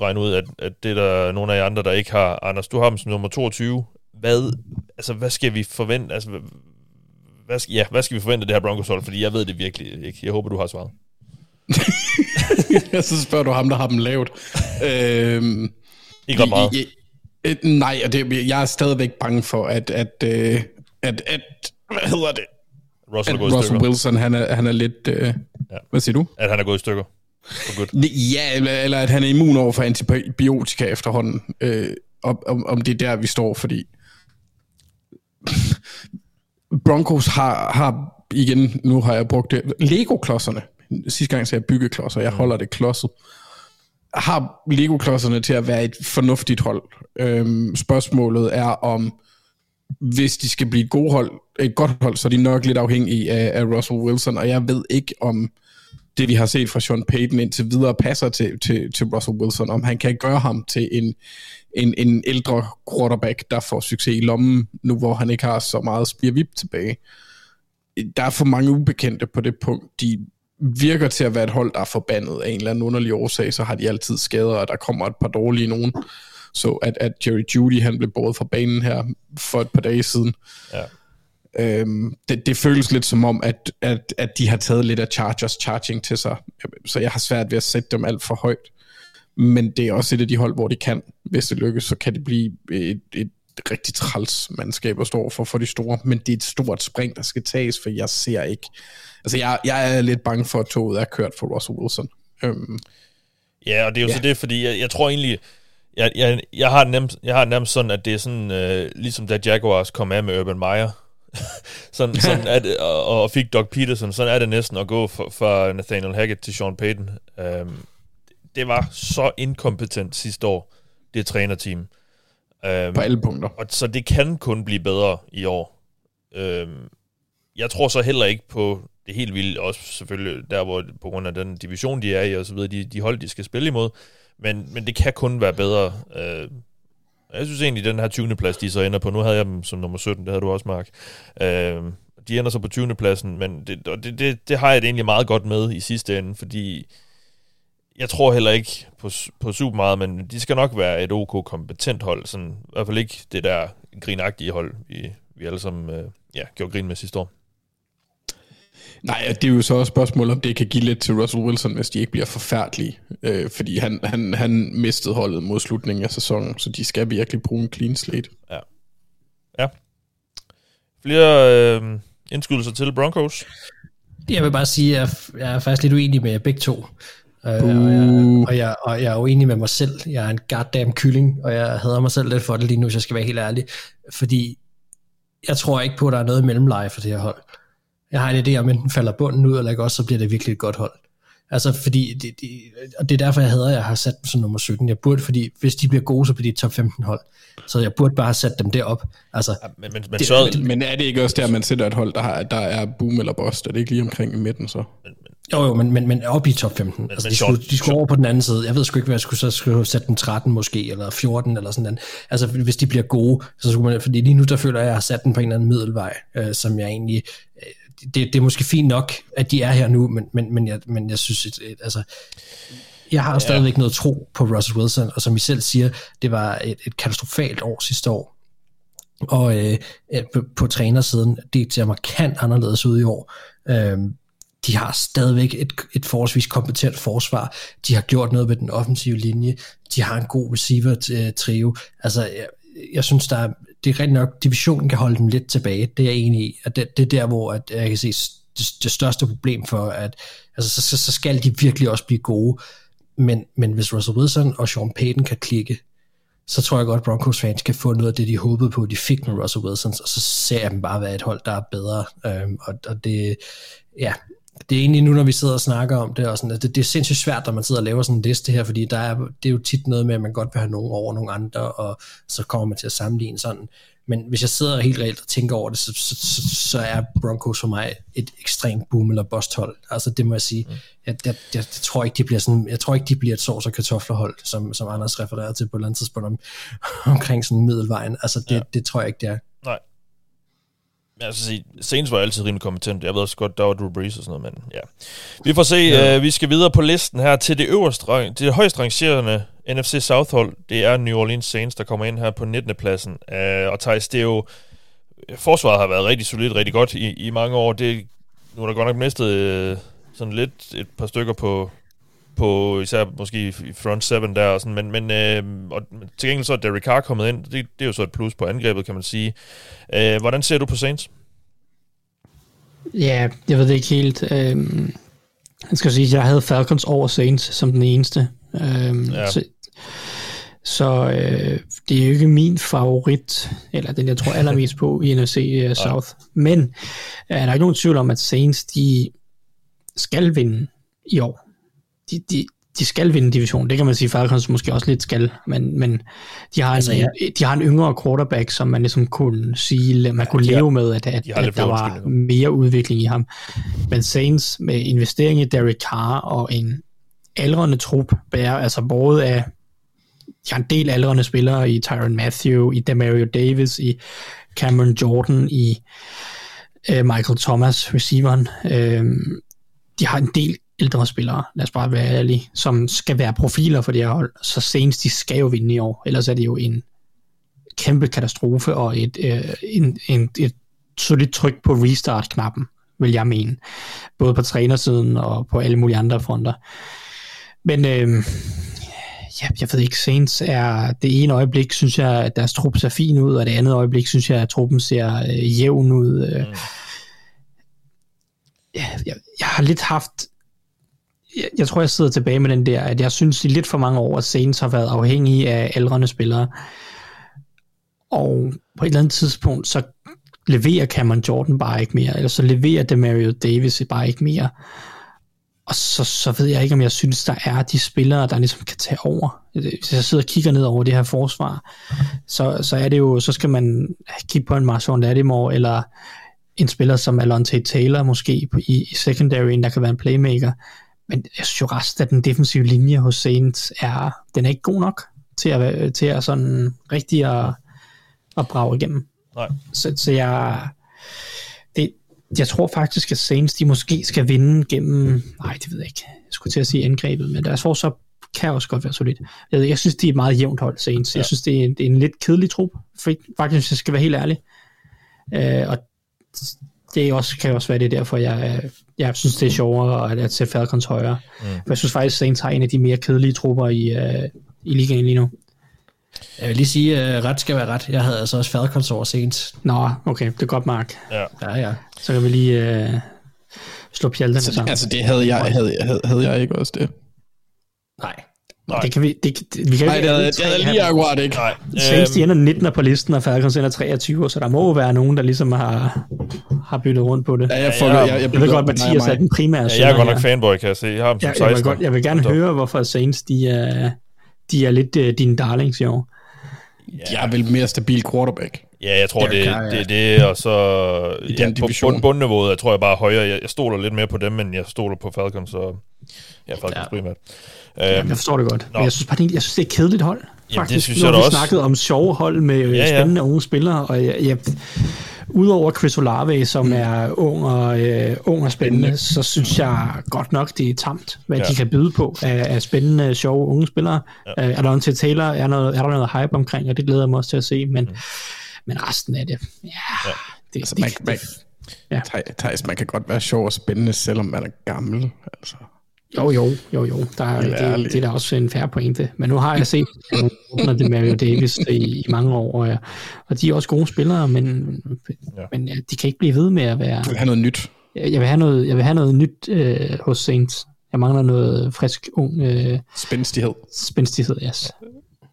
Speaker 5: regne ud, at, at det er der nogle af jer andre, der ikke har. Anders, du har dem som nummer 22 hvad, altså, hvad skal vi forvente? Altså, hvad, skal, ja, hvad skal vi forvente af det her Broncos hold? Fordi jeg ved det virkelig ikke. Jeg håber, du har svaret.
Speaker 7: så spørger du ham, der har dem lavet. øhm,
Speaker 5: ikke ret meget.
Speaker 7: I, I, I, nej, og det, jeg er stadigvæk bange for, at, at, at, at, at hvad hedder det?
Speaker 5: Russell,
Speaker 7: at Russell Wilson, han er, han er lidt... Øh, ja. Hvad siger du?
Speaker 5: At han er gået i stykker.
Speaker 7: Ja, eller, eller at han er immun over for antibiotika efterhånden. Øh, om, om, om det er der, vi står, fordi Broncos har, har igen, nu har jeg brugt det, Lego-klodserne. Sidste gang sagde jeg byggeklodser, jeg mm. holder det klodset. Har Lego-klodserne til at være et fornuftigt hold? Øhm, spørgsmålet er om hvis de skal blive et, gode hold, et godt hold, så er de nok lidt afhængige af, af Russell Wilson, og jeg ved ikke om det, vi har set fra Sean Payton indtil videre, passer til, til, til Russell Wilson, om han kan gøre ham til en, en, en ældre quarterback, der får succes i lommen, nu hvor han ikke har så meget spirvip tilbage. Der er for mange ubekendte på det punkt. De virker til at være et hold, der er forbandet af en eller anden underlig årsag, så har de altid skader, og der kommer et par dårlige nogen. Så at, at Jerry Judy, han blev båret fra banen her for et par dage siden. Ja. Øhm, det, det føles lidt som om, at, at, at de har taget lidt af Chargers charging til sig, så jeg har svært ved at sætte dem alt for højt. Men det er også et af de hold, hvor det kan, hvis det lykkes, så kan det blive et, et rigtig træls mandskab at stå for for de store, men det er et stort spring, der skal tages, for jeg ser ikke, altså jeg, jeg er lidt bange for, at toget er kørt for Russell Wilson. Øhm,
Speaker 5: ja, og det er jo ja. så det, fordi jeg, jeg tror egentlig, jeg, jeg, jeg, har nærmest, jeg har nærmest sådan, at det er sådan, øh, ligesom da Jaguars kom af med Urban Meyer, sådan, sådan er det, og, og fik Doug Peterson, sådan er det næsten at gå fra Nathaniel Hackett til Sean Payton. Øhm, det var så inkompetent sidste år, det trænerteam.
Speaker 7: Øhm, på alle punkter.
Speaker 5: Og, så det kan kun blive bedre i år. Øhm, jeg tror så heller ikke på det helt vildt, også selvfølgelig der, hvor på grund af den division, de er i, og så videre, de, de hold, de skal spille imod, men, men det kan kun være bedre. Øh, jeg synes egentlig, den her 20. plads, de så ender på, nu havde jeg dem som nummer 17, det havde du også, Mark. Øh, de ender så på 20. pladsen, men det, og det, det, det har jeg det egentlig meget godt med i sidste ende, fordi jeg tror heller ikke på, på super meget, men de skal nok være et OK kompetent hold, sådan, i hvert fald ikke det der grinagtige hold, vi, vi alle sammen øh, ja, gjorde grin med sidste år.
Speaker 7: Nej, det er jo så også spørgsmål, om det kan give lidt til Russell Wilson, hvis de ikke bliver forfærdelige. Øh, fordi han, han, han mistede holdet mod slutningen af sæsonen, så de skal virkelig bruge en clean slate.
Speaker 5: Ja. Ja. Flere øh, indskydelser til Broncos?
Speaker 8: Jeg vil bare sige, at jeg er faktisk lidt uenig med jer begge to. Uh, og, jeg, og, jeg, og jeg er uenig med mig selv. Jeg er en goddamn kylling, og jeg hader mig selv lidt for det lige nu, hvis jeg skal være helt ærlig. Fordi jeg tror ikke på, at der er noget mellemleje for det her hold jeg har en idé om, enten falder bunden ud, eller ikke også, så bliver det virkelig et godt hold. Altså, fordi, det, det, og det er derfor, jeg hader, at jeg har sat dem som nummer 17. Jeg burde, fordi hvis de bliver gode, så bliver de top 15 hold. Så jeg burde bare have sat dem derop. Altså, ja,
Speaker 7: men, men, men, det, så, men er det ikke også der, man sætter et hold, der, har, der er boom eller bust? Er det ikke lige omkring i midten så?
Speaker 8: Jo, jo, men, men, men op i top 15. Men, altså, de, skulle, de skulle over på den anden side. Jeg ved sgu ikke, hvad jeg skulle, så skulle sætte dem 13 måske, eller 14 eller sådan noget. Altså, hvis de bliver gode, så skulle man, fordi lige nu, der føler jeg, at jeg har sat dem på en eller anden middelvej, øh, som jeg egentlig øh, det, det er måske fint nok, at de er her nu, men, men, men, jeg, men jeg synes, et, et, altså, jeg har ja. stadigvæk noget tro på Russell Wilson, og som I selv siger, det var et, et katastrofalt år sidste år. Og øh, på, på trænersiden, det ser markant anderledes ud i år. Øh, de har stadigvæk et, et forholdsvis kompetent forsvar. De har gjort noget med den offensive linje. De har en god receiver-trio. Altså, jeg, jeg synes, der er, det er rigtig nok, divisionen kan holde dem lidt tilbage, det er jeg enig i, og det, det er der, hvor at jeg kan se det, det største problem for, at altså, så, så skal de virkelig også blive gode, men, men hvis Russell Wilson og Sean Payton kan klikke, så tror jeg godt, at Broncos fans kan få noget af det, de håbede på, de fik med Russell Wilson, og så ser jeg dem bare være et hold, der er bedre, øhm, og, og det, ja, det er egentlig nu, når vi sidder og snakker om det, og sådan, det, det er sindssygt svært, når man sidder og laver sådan en liste her, fordi der er, det er jo tit noget med, at man godt vil have nogen over nogle andre, og så kommer man til at sammenligne sådan. Men hvis jeg sidder helt reelt og tænker over det, så, så, så, så er Broncos for mig et ekstremt boom eller bust hold. Altså det må jeg sige. Mm. Jeg, jeg, jeg, jeg, tror ikke, de bliver sådan, jeg tror ikke, de bliver et sovs- og kartoflerhold, som, som Anders refererede til på et eller andet tidspunkt om, omkring sådan middelvejen. Altså det, ja. det tror jeg ikke, det er.
Speaker 5: Nej, Altså, Saints var altid rimelig kompetent. Jeg ved også godt, der var Drew Brees og sådan noget, men ja. Vi får se. Ja. Uh, vi skal videre på listen her til det øverste, til det højst rangerende NFC South-hold. Det er New Orleans Saints, der kommer ind her på 19. pladsen. Uh, og Thijs, det er jo... Forsvaret har været rigtig solidt, rigtig godt i, i mange år. Det, nu er der godt nok mistet uh, sådan lidt et par stykker på, på især måske i front seven der og sådan, men, men øh, og til gengæld så er Derek Carr kommet ind, det, det er jo så et plus på angrebet, kan man sige. Øh, hvordan ser du på Saints?
Speaker 6: Ja, jeg ved det ikke helt. Øh, jeg skal sige, at jeg havde Falcons over Saints som den eneste. Øh, ja. Så, så øh, det er jo ikke min favorit, eller den jeg tror allermest på i NFC uh, South. Ja. Men øh, der er ikke nogen tvivl om, at Saints de skal vinde i år de, de, de skal vinde division. Det kan man sige, Falcons måske også lidt skal, men, men de, har en, altså, ja. de har en yngre quarterback, som man ligesom kunne sige, man kunne ja, leve med, at, at, at der var mere udvikling i ham. Men Saints med investering i Derek Carr og en aldrende trup, bærer, altså både af de har en del aldrende spillere i Tyron Matthew, i Demario Davis, i Cameron Jordan, i øh, Michael Thomas, receiveren. Øh, de har en del ældre spillere, lad os bare være ærlige, som skal være profiler for det her hold, så senest de skal jo vinde i år, ellers er det jo en kæmpe katastrofe og et, øh, en, en, et solidt tryk på restart-knappen, vil jeg mene. Både på trænersiden og på alle mulige andre fronter. Men øh, ja, jeg ved ikke, Saints er det ene øjeblik, synes jeg, at deres trup ser fin ud, og det andet øjeblik, synes jeg, at truppen ser øh, jævn ud. Øh, mm. ja, jeg, jeg har lidt haft jeg, jeg tror, jeg sidder tilbage med den der, at jeg synes i lidt for mange år, at Saints har været afhængige af aldrende spillere. Og på et eller andet tidspunkt, så leverer Cameron Jordan bare ikke mere, eller så leverer Demario Davis bare ikke mere. Og så, så ved jeg ikke, om jeg synes, der er de spillere, der ligesom kan tage over. Hvis jeg sidder og kigger ned over det her forsvar, så, så er det jo, så skal man kigge på en Marshawn Lattimore, eller en spiller som Alonte Taylor måske i, i secondary, der kan være en playmaker. Men jeg synes jo resten af den defensive linje hos Saints er, den er ikke god nok til at, til at sådan rigtig at, at brage igennem.
Speaker 5: Nej.
Speaker 6: Så, så jeg, det, jeg tror faktisk, at Saints de måske skal vinde gennem, nej det ved jeg ikke, jeg skulle til at sige angrebet, men deres forsvar kan også godt være solidt. Jeg, jeg synes, de er et meget jævnt hold, Saints. Ja. Jeg synes, det er, en, det er en lidt kedelig trup, faktisk, hvis jeg skal være helt ærlig. Øh, og det også, kan også være det derfor, jeg, jeg synes, det er sjovere at, at sætte Falcons højere. Mm. For jeg synes faktisk, Saints har en af de mere kedelige trupper i, uh, i ligaen lige nu.
Speaker 8: Jeg vil lige sige, at uh, ret skal være ret. Jeg havde altså også Falcons over Saints.
Speaker 6: Nå, okay, det er godt, Mark.
Speaker 5: Ja,
Speaker 8: ja. ja.
Speaker 6: Så kan vi lige uh, slå pjalterne sammen.
Speaker 7: Altså, det havde jeg, havde, havde, havde jeg ikke også det.
Speaker 8: Nej.
Speaker 6: Nej. Det kan vi, det, det, vi kan
Speaker 7: Nej, det havde, det havde lige akkurat ikke.
Speaker 5: Nej.
Speaker 6: Saints de ender 19 på listen, og Falcons ender 23, så der må jo være nogen, der ligesom har, har byttet rundt på det.
Speaker 7: Ja, jeg, får, ja, jeg, jeg, jeg,
Speaker 6: jeg ved godt, Mathias er den primære
Speaker 5: ja, Jeg er godt nok fanboy, kan jeg se. Jeg har dem som
Speaker 6: ja, jeg, vil godt, jeg vil gerne høre, hvorfor Saints de er, de er lidt uh, dine darlings i år.
Speaker 7: Ja. Jeg er vel mere stabil quarterback.
Speaker 5: Ja, jeg tror, det, det, det, det og så I ja, den på bund, bundniveauet, jeg tror jeg bare højere. Jeg, jeg stoler lidt mere på dem, men jeg stoler på Falcons, og ja, Falcons ja. primært.
Speaker 6: Ja, øhm, jeg forstår det godt. Men jeg synes bare, det, jeg synes, det er et kedeligt hold.
Speaker 5: Jamen, faktisk.
Speaker 6: det
Speaker 5: synes jeg da
Speaker 6: også.
Speaker 5: Vi
Speaker 6: snakket om sjove hold med ja, ja. spændende unge spillere, og jeg, jeg, udover Chris Olave, som mm. er ung og, øh, ung og spændende, så synes jeg godt nok, det er tamt, hvad ja. de kan byde på af, af spændende, sjove unge spillere. Ja. Øh, er der til Taylor, er, noget, er der noget hype omkring, og det glæder jeg mig også til at se, men, mm. men resten af det, ja, ja. det,
Speaker 7: altså, man, det, man, ja. Thijs, man kan godt være sjov og spændende, selvom man er gammel. Altså.
Speaker 6: Jo, jo, jo, jo. Der, er, det, det er da også en færre pointe. Men nu har jeg set det Mario Davis i, i mange år, og, og de er også gode spillere, men, ja. men de kan ikke blive ved med at være...
Speaker 7: Du vil have noget nyt.
Speaker 6: Jeg vil have noget, jeg vil have noget nyt øh, hos Saints. Jeg mangler noget frisk, ung... Øh,
Speaker 7: spændstighed.
Speaker 6: Spændstighed, yes.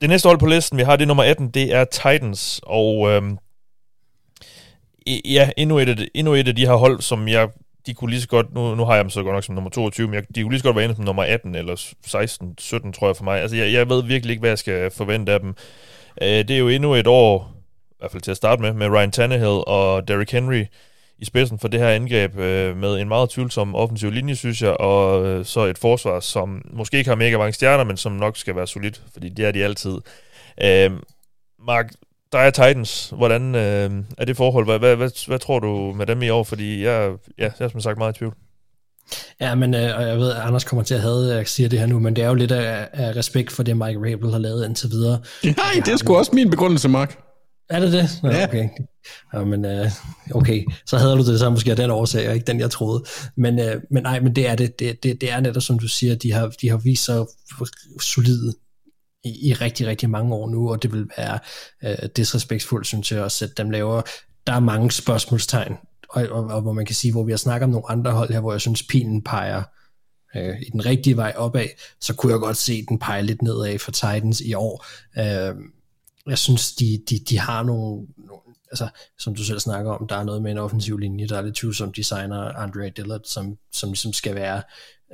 Speaker 5: Det næste hold på listen, vi har, det nummer 18, det er Titans, og... Øh, ja, endnu et, af de, endnu et af de her hold, som jeg de kunne lige så godt, nu, nu har jeg dem så godt nok som nummer 22, men jeg, de kunne lige så godt være inde som nummer 18 eller 16, 17, tror jeg for mig. Altså, jeg, jeg ved virkelig ikke, hvad jeg skal forvente af dem. Øh, det er jo endnu et år, i hvert fald til at starte med, med Ryan Tannehill og Derrick Henry i spidsen for det her angreb øh, med en meget tvivlsom offensiv linje, synes jeg, og øh, så et forsvar, som måske ikke har mega mange stjerner, men som nok skal være solidt, fordi det er de altid. Øh, Mark, der er Titans. Hvordan øh, er det forhold? Hvad, hvad, hvad, hvad tror du med dem i år? Fordi jeg, ja, jeg er som sagt meget i tvivl.
Speaker 8: Ja, men øh, og jeg ved, at Anders kommer til at have, at sige det her nu, men det er jo lidt af, af respekt for det, Mike Rabel har lavet indtil videre.
Speaker 7: Nej, det er sgu også min begrundelse, Mark.
Speaker 8: Er det det? Nå, ja. Okay. Ja, men øh, okay, så havde du det så måske af den årsag, og ikke den, jeg troede. Men, øh, men nej, men det er det. Det, det, det er netop, som du siger, de har, de har vist sig solide i, i rigtig, rigtig mange år nu, og det vil være øh, disrespektfuldt, synes jeg, at sætte dem lavere. Der er mange spørgsmålstegn, og, og, og hvor man kan sige, hvor vi har snakket om nogle andre hold her, hvor jeg synes, pilen peger øh, i den rigtige vej opad, så kunne jeg godt se den pege lidt nedad for Titans i år. Øh, jeg synes, de, de, de har nogle, nogle, altså, som du selv snakker om, der er noget med en offensiv linje, der er lidt tvivlsomt designer Andre Dillard, som, som ligesom skal være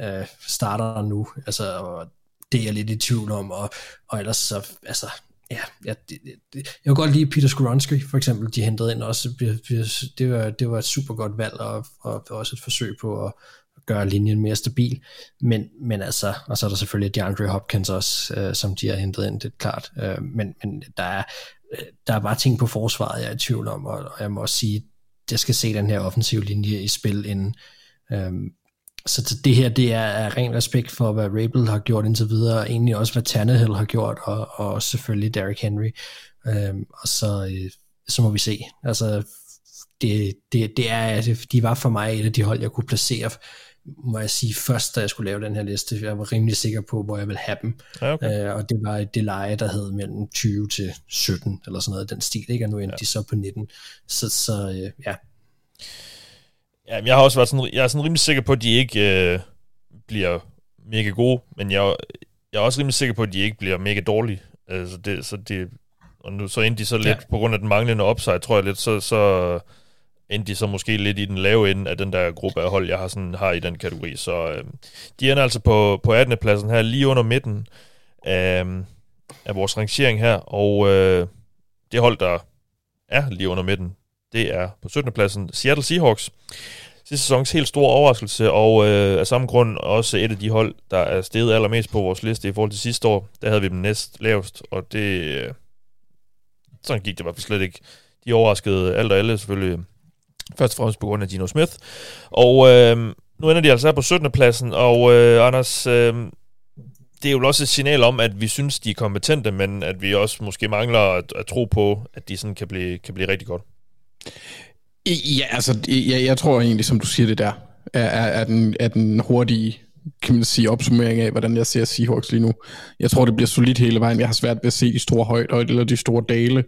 Speaker 8: øh, starter nu, altså, og det er jeg lidt i tvivl om, og, og ellers så, altså, ja, ja det, det, det, jeg kunne godt lide Peter Skoronsky, for eksempel, de hentede ind også, det var, det var et super godt valg, og, og også et forsøg på at, gøre linjen mere stabil, men, men altså, og så er der selvfølgelig DeAndre Hopkins også, øh, som de har hentet ind, det er klart, øh, men, men der er, øh, der er bare ting på forsvaret, jeg er i tvivl om, og, og jeg må også sige, jeg skal se den her offensive linje i spil inden, øh, så det her, det er, ren respekt for, hvad Rabel har gjort indtil videre, og egentlig også, hvad Tannehill har gjort, og, og selvfølgelig Derrick Henry. Øhm, og så, øh, så må vi se. Altså, det, det, det er, de var for mig et af de hold, jeg kunne placere må jeg sige, først da jeg skulle lave den her liste, jeg var rimelig sikker på, hvor jeg ville have dem. Ja, okay. øh, og det var det leje, der hed mellem 20 til 17, eller sådan noget, den stil, ikke? og nu endte ja. de så på 19. Så, så øh, ja.
Speaker 5: Ja, jeg har også været sådan, jeg er sådan rimelig sikker på, at de ikke øh, bliver mega gode, men jeg, jeg er også rimelig sikker på, at de ikke bliver mega dårlige. Altså det, så det, og nu så endte de så lidt, ja. på grund af den manglende upside, tror jeg lidt, så, så endte de så måske lidt i den lave ende af den der gruppe af hold, jeg har, sådan, har i den kategori. Så øh, de ender altså på, på 18. pladsen her, lige under midten af, af vores rangering her, og øh, det hold, der er lige under midten, det er på 17. pladsen Seattle Seahawks. Sidste sæsons helt store overraskelse, og øh, af samme grund også et af de hold, der er steget allermest på vores liste i forhold til sidste år. Der havde vi dem næst lavest, og det... Øh, sådan gik det i hvert fald slet ikke. De overraskede alt og alle selvfølgelig Først og fremmest på grund af Gino Smith. Og øh, nu ender de altså på 17. pladsen, og øh, Anders, øh, det er jo også et signal om, at vi synes, de er kompetente, men at vi også måske mangler at, at tro på, at de sådan kan blive, kan blive rigtig godt.
Speaker 7: Ja, altså, jeg, jeg tror egentlig, som du siger det der, er, er, er, den, er den hurtige kan man sige, opsummering af, hvordan jeg ser Seahawks lige nu. Jeg tror, det bliver solidt hele vejen. Jeg har svært ved at se de store højder eller de store dale.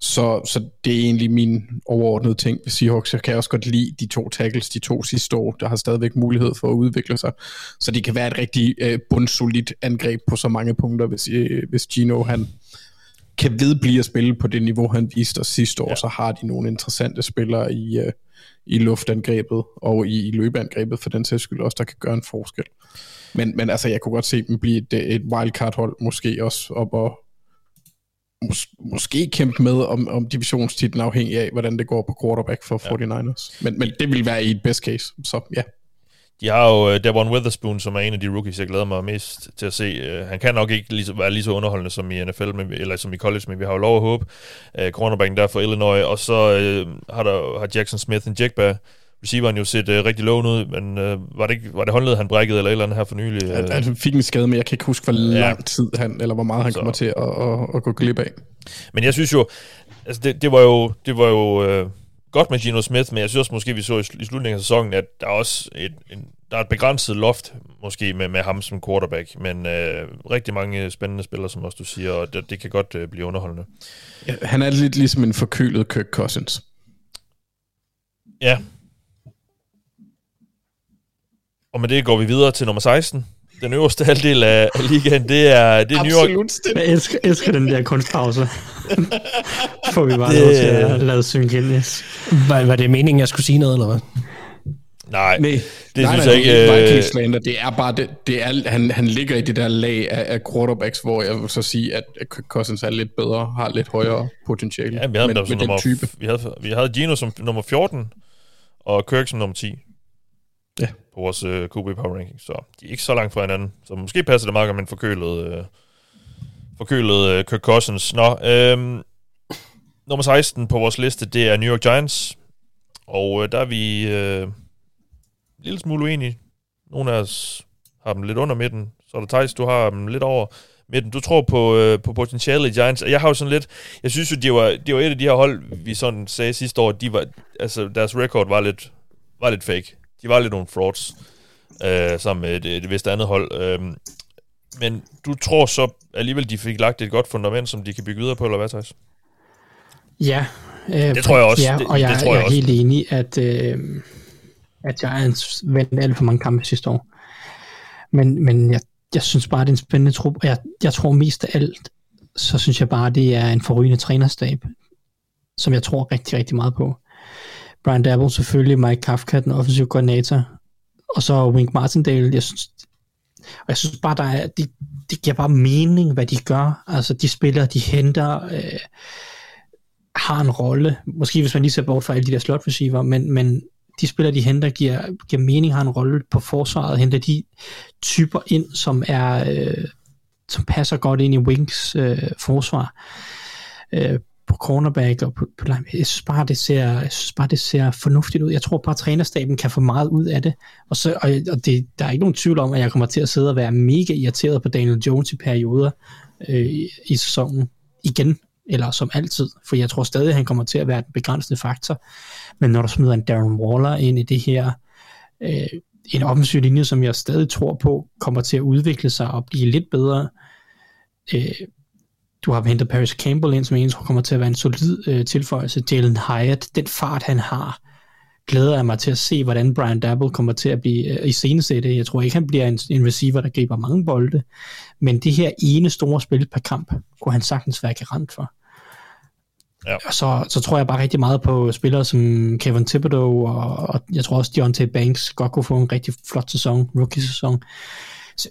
Speaker 7: Så, så det er egentlig min overordnede ting ved Seahawks. Jeg kan også godt lide de to tackles, de to sidste år, der har stadigvæk mulighed for at udvikle sig. Så det kan være et rigtig øh, bundsolidt angreb på så mange punkter, hvis, øh, hvis Gino han kan vedblive at spille på det niveau, han viste os sidste år, ja. så har de nogle interessante spillere i, øh, i luftangrebet og i, i løbeangrebet for den sags skyld også, der kan gøre en forskel. Men, men altså, jeg kunne godt se dem blive et, et wildcard-hold, måske også op og mås- måske kæmpe med om, om divisionstitlen afhængig af, hvordan det går på quarterback for ja. 49ers. Men, men det vil være i et best case, så ja.
Speaker 5: De har jo uh, Devon Witherspoon, som er en af de rookies, jeg glæder mig mest til at se. Uh, han kan nok ikke lige så, være lige så underholdende som i NFL, men, eller som i college, men vi har jo lov at håbe. Uh, cornerbacken der for Illinois, og så uh, har, der, har Jackson Smith en Jigba, receiveren jo set uh, rigtig lovende ud, men uh, var, det ikke, var det håndled, han brækkede eller et eller andet her for nylig? Uh...
Speaker 7: Han, han fik en skade, men jeg kan ikke huske, hvor ja. lang tid han, eller hvor meget han så. kommer til at, at, at, gå glip af.
Speaker 5: Men jeg synes jo, altså det, det var jo, det var jo uh, godt med Gino Smith, men jeg synes også måske, vi så i, i slutningen af sæsonen, at der er også et, en, der er et begrænset loft måske med, med ham som quarterback, men øh, rigtig mange spændende spillere, som også du siger, og det, det kan godt øh, blive underholdende.
Speaker 7: Ja, han er lidt ligesom en forkølet Kirk Cousins.
Speaker 5: Ja, og med det går vi videre til nummer 16. Den øverste halvdel af ligaen, det er, det er New York.
Speaker 6: Jeg elsker, elsker den der kunstpause. Får vi bare det... lov til at lade synge ind, yes.
Speaker 8: Var, var det meningen, jeg skulle sige noget, eller hvad?
Speaker 5: Nej,
Speaker 7: nej, det nej, synes nej, jeg ikke. Øh... Det er bare, det, det er, han, han ligger i det der lag af, af quarterbacks, hvor jeg vil så sige, at Cousins er lidt bedre, har lidt højere potentiale.
Speaker 5: Ja, vi havde, med, med nummer, den type. Vi havde, vi havde Gino som nummer 14, og Kirk som nummer 10 ja. på vores øh, QB Power Ranking, så de er ikke så langt fra hinanden. Så måske passer det meget godt med en forkølet, øh, forkølet øh, Kirk Cousins. Nå, øh, nummer 16 på vores liste, det er New York Giants, og øh, der er vi øh, en lille smule uenige. Nogle af os har dem lidt under midten, så er der Thijs, du har dem lidt over midten. Du tror på, øh, på potentiale i Giants. Jeg har jo sådan lidt, jeg synes jo, det var, det var et af de her hold, vi sådan sagde sidste år, de var, altså deres record var lidt, var lidt fake de var lidt nogle frauds, øh, sammen med et, et vist andet hold. Øh, men du tror så alligevel, de fik lagt et godt fundament, som de kan bygge videre på, eller hvad, Thijs?
Speaker 6: Ja.
Speaker 5: Øh, det tror jeg også.
Speaker 6: Ja, og
Speaker 5: det,
Speaker 6: jeg,
Speaker 5: det tror
Speaker 6: jeg, jeg er helt enig, at, øh, at Giants vandt alt for mange kampe sidste år. Men, men jeg, jeg synes bare, det er en spændende trup, og jeg, jeg tror mest af alt, så synes jeg bare, det er en forrygende trænerstab, som jeg tror rigtig, rigtig meget på. Brian Dabble selvfølgelig, Mike Kafka, den offensive koordinator, og så Wink Martindale. Jeg synes, og jeg synes bare, der er, de, det giver bare mening, hvad de gør. Altså, de spiller, de henter, øh, har en rolle. Måske hvis man lige ser bort fra alle de der slot receiver, men, men de spiller, de henter, giver, giver mening, har en rolle på forsvaret, henter de typer ind, som er øh, som passer godt ind i Wings øh, forsvar. Øh, på cornerback og på, på. Jeg synes, bare, det ser, jeg synes bare, det ser fornuftigt ud. Jeg tror bare, at trænerstaben kan få meget ud af det. Og, så, og, og det, der er ikke nogen tvivl om, at jeg kommer til at sidde og være mega irriteret på Daniel Jones i perioder øh, i, i sæsonen igen, eller som altid, for jeg tror stadig, at han kommer til at være den begrænsende faktor. Men når du smider en Darren Waller ind i det her, øh, en offensiv linje, som jeg stadig tror på, kommer til at udvikle sig og blive lidt bedre, øh, du har hentet Paris Campbell ind, som jeg tror kommer til at være en solid øh, tilføjelse. Jalen Hyatt, den fart han har, glæder jeg mig til at se, hvordan Brian Dabble kommer til at blive øh, i scenesætte. Jeg tror ikke, han bliver en, en receiver, der griber mange bolde, men det her ene store spil per kamp, kunne han sagtens være garant for. Ja. Og så, så tror jeg bare rigtig meget på spillere som Kevin Thibodeau, og, og jeg tror også Deontay Banks godt kunne få en rigtig flot sæson, rookie-sæson. Så,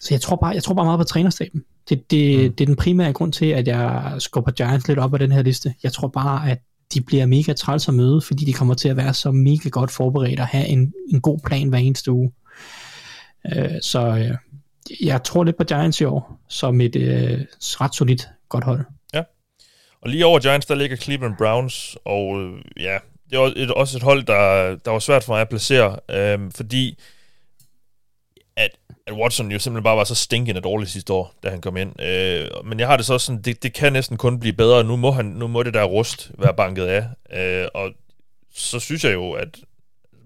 Speaker 6: så jeg, tror bare, jeg tror bare meget på trænerstaben. Det, det, mm. det er den primære grund til, at jeg skubber Giants lidt op af den her liste. Jeg tror bare, at de bliver mega træls at møde, fordi de kommer til at være så mega godt forberedt og have en, en god plan hver eneste uge. Uh, så uh, jeg tror lidt på Giants i år, som et uh, ret solidt godt hold.
Speaker 5: Ja, og lige over Giants, der ligger Cleveland Browns, og uh, ja, det er også et hold, der, der var svært for mig at placere, uh, fordi at, Watson jo simpelthen bare var så stinkende dårlig sidste år, da han kom ind. Øh, men jeg har det så sådan, det, det kan næsten kun blive bedre. Nu må, han, nu må det der rust være banket af. Øh, og så synes jeg jo, at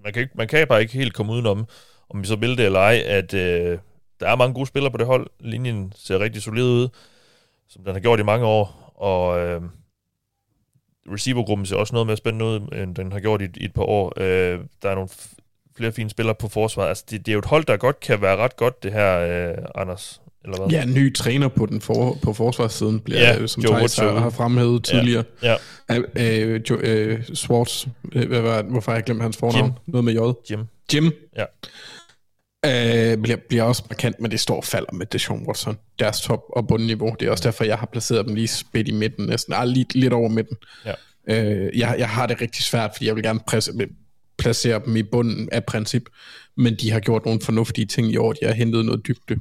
Speaker 5: man kan, ikke, man kan bare ikke helt komme udenom, om vi så vil det eller ej, at øh, der er mange gode spillere på det hold. Linjen ser rigtig solid ud, som den har gjort i mange år. Og øh, receivergruppen ser også noget mere spændende ud, end den har gjort i, i et par år. Øh, der er nogle flere fine spillere på forsvaret. Altså, det, det er jo et hold, der godt kan være ret godt, det her, øh, Anders. Eller hvad?
Speaker 7: Ja, ny træner på den for, på forsvarssiden, bliver, ja, som Thijs har, har fremhævet tidligere. Ja, ja. Øh, jo, øh, Swartz, øh, hvad var, hvorfor har jeg glemt hans fornavn? Jim. Noget med J.
Speaker 5: Jim.
Speaker 7: Jim.
Speaker 5: Ja.
Speaker 7: Øh, bliver, bliver også markant, men det står og falder med Deshaun Watson. Deres top- og bundniveau. Det er også derfor, jeg har placeret dem lige spidt i midten, næsten. Ah, lidt, lidt over midten. Ja. Øh, jeg, jeg har det rigtig svært, fordi jeg vil gerne presse, placere dem i bunden af princip, men de har gjort nogle fornuftige ting i år. De har hentet noget dybde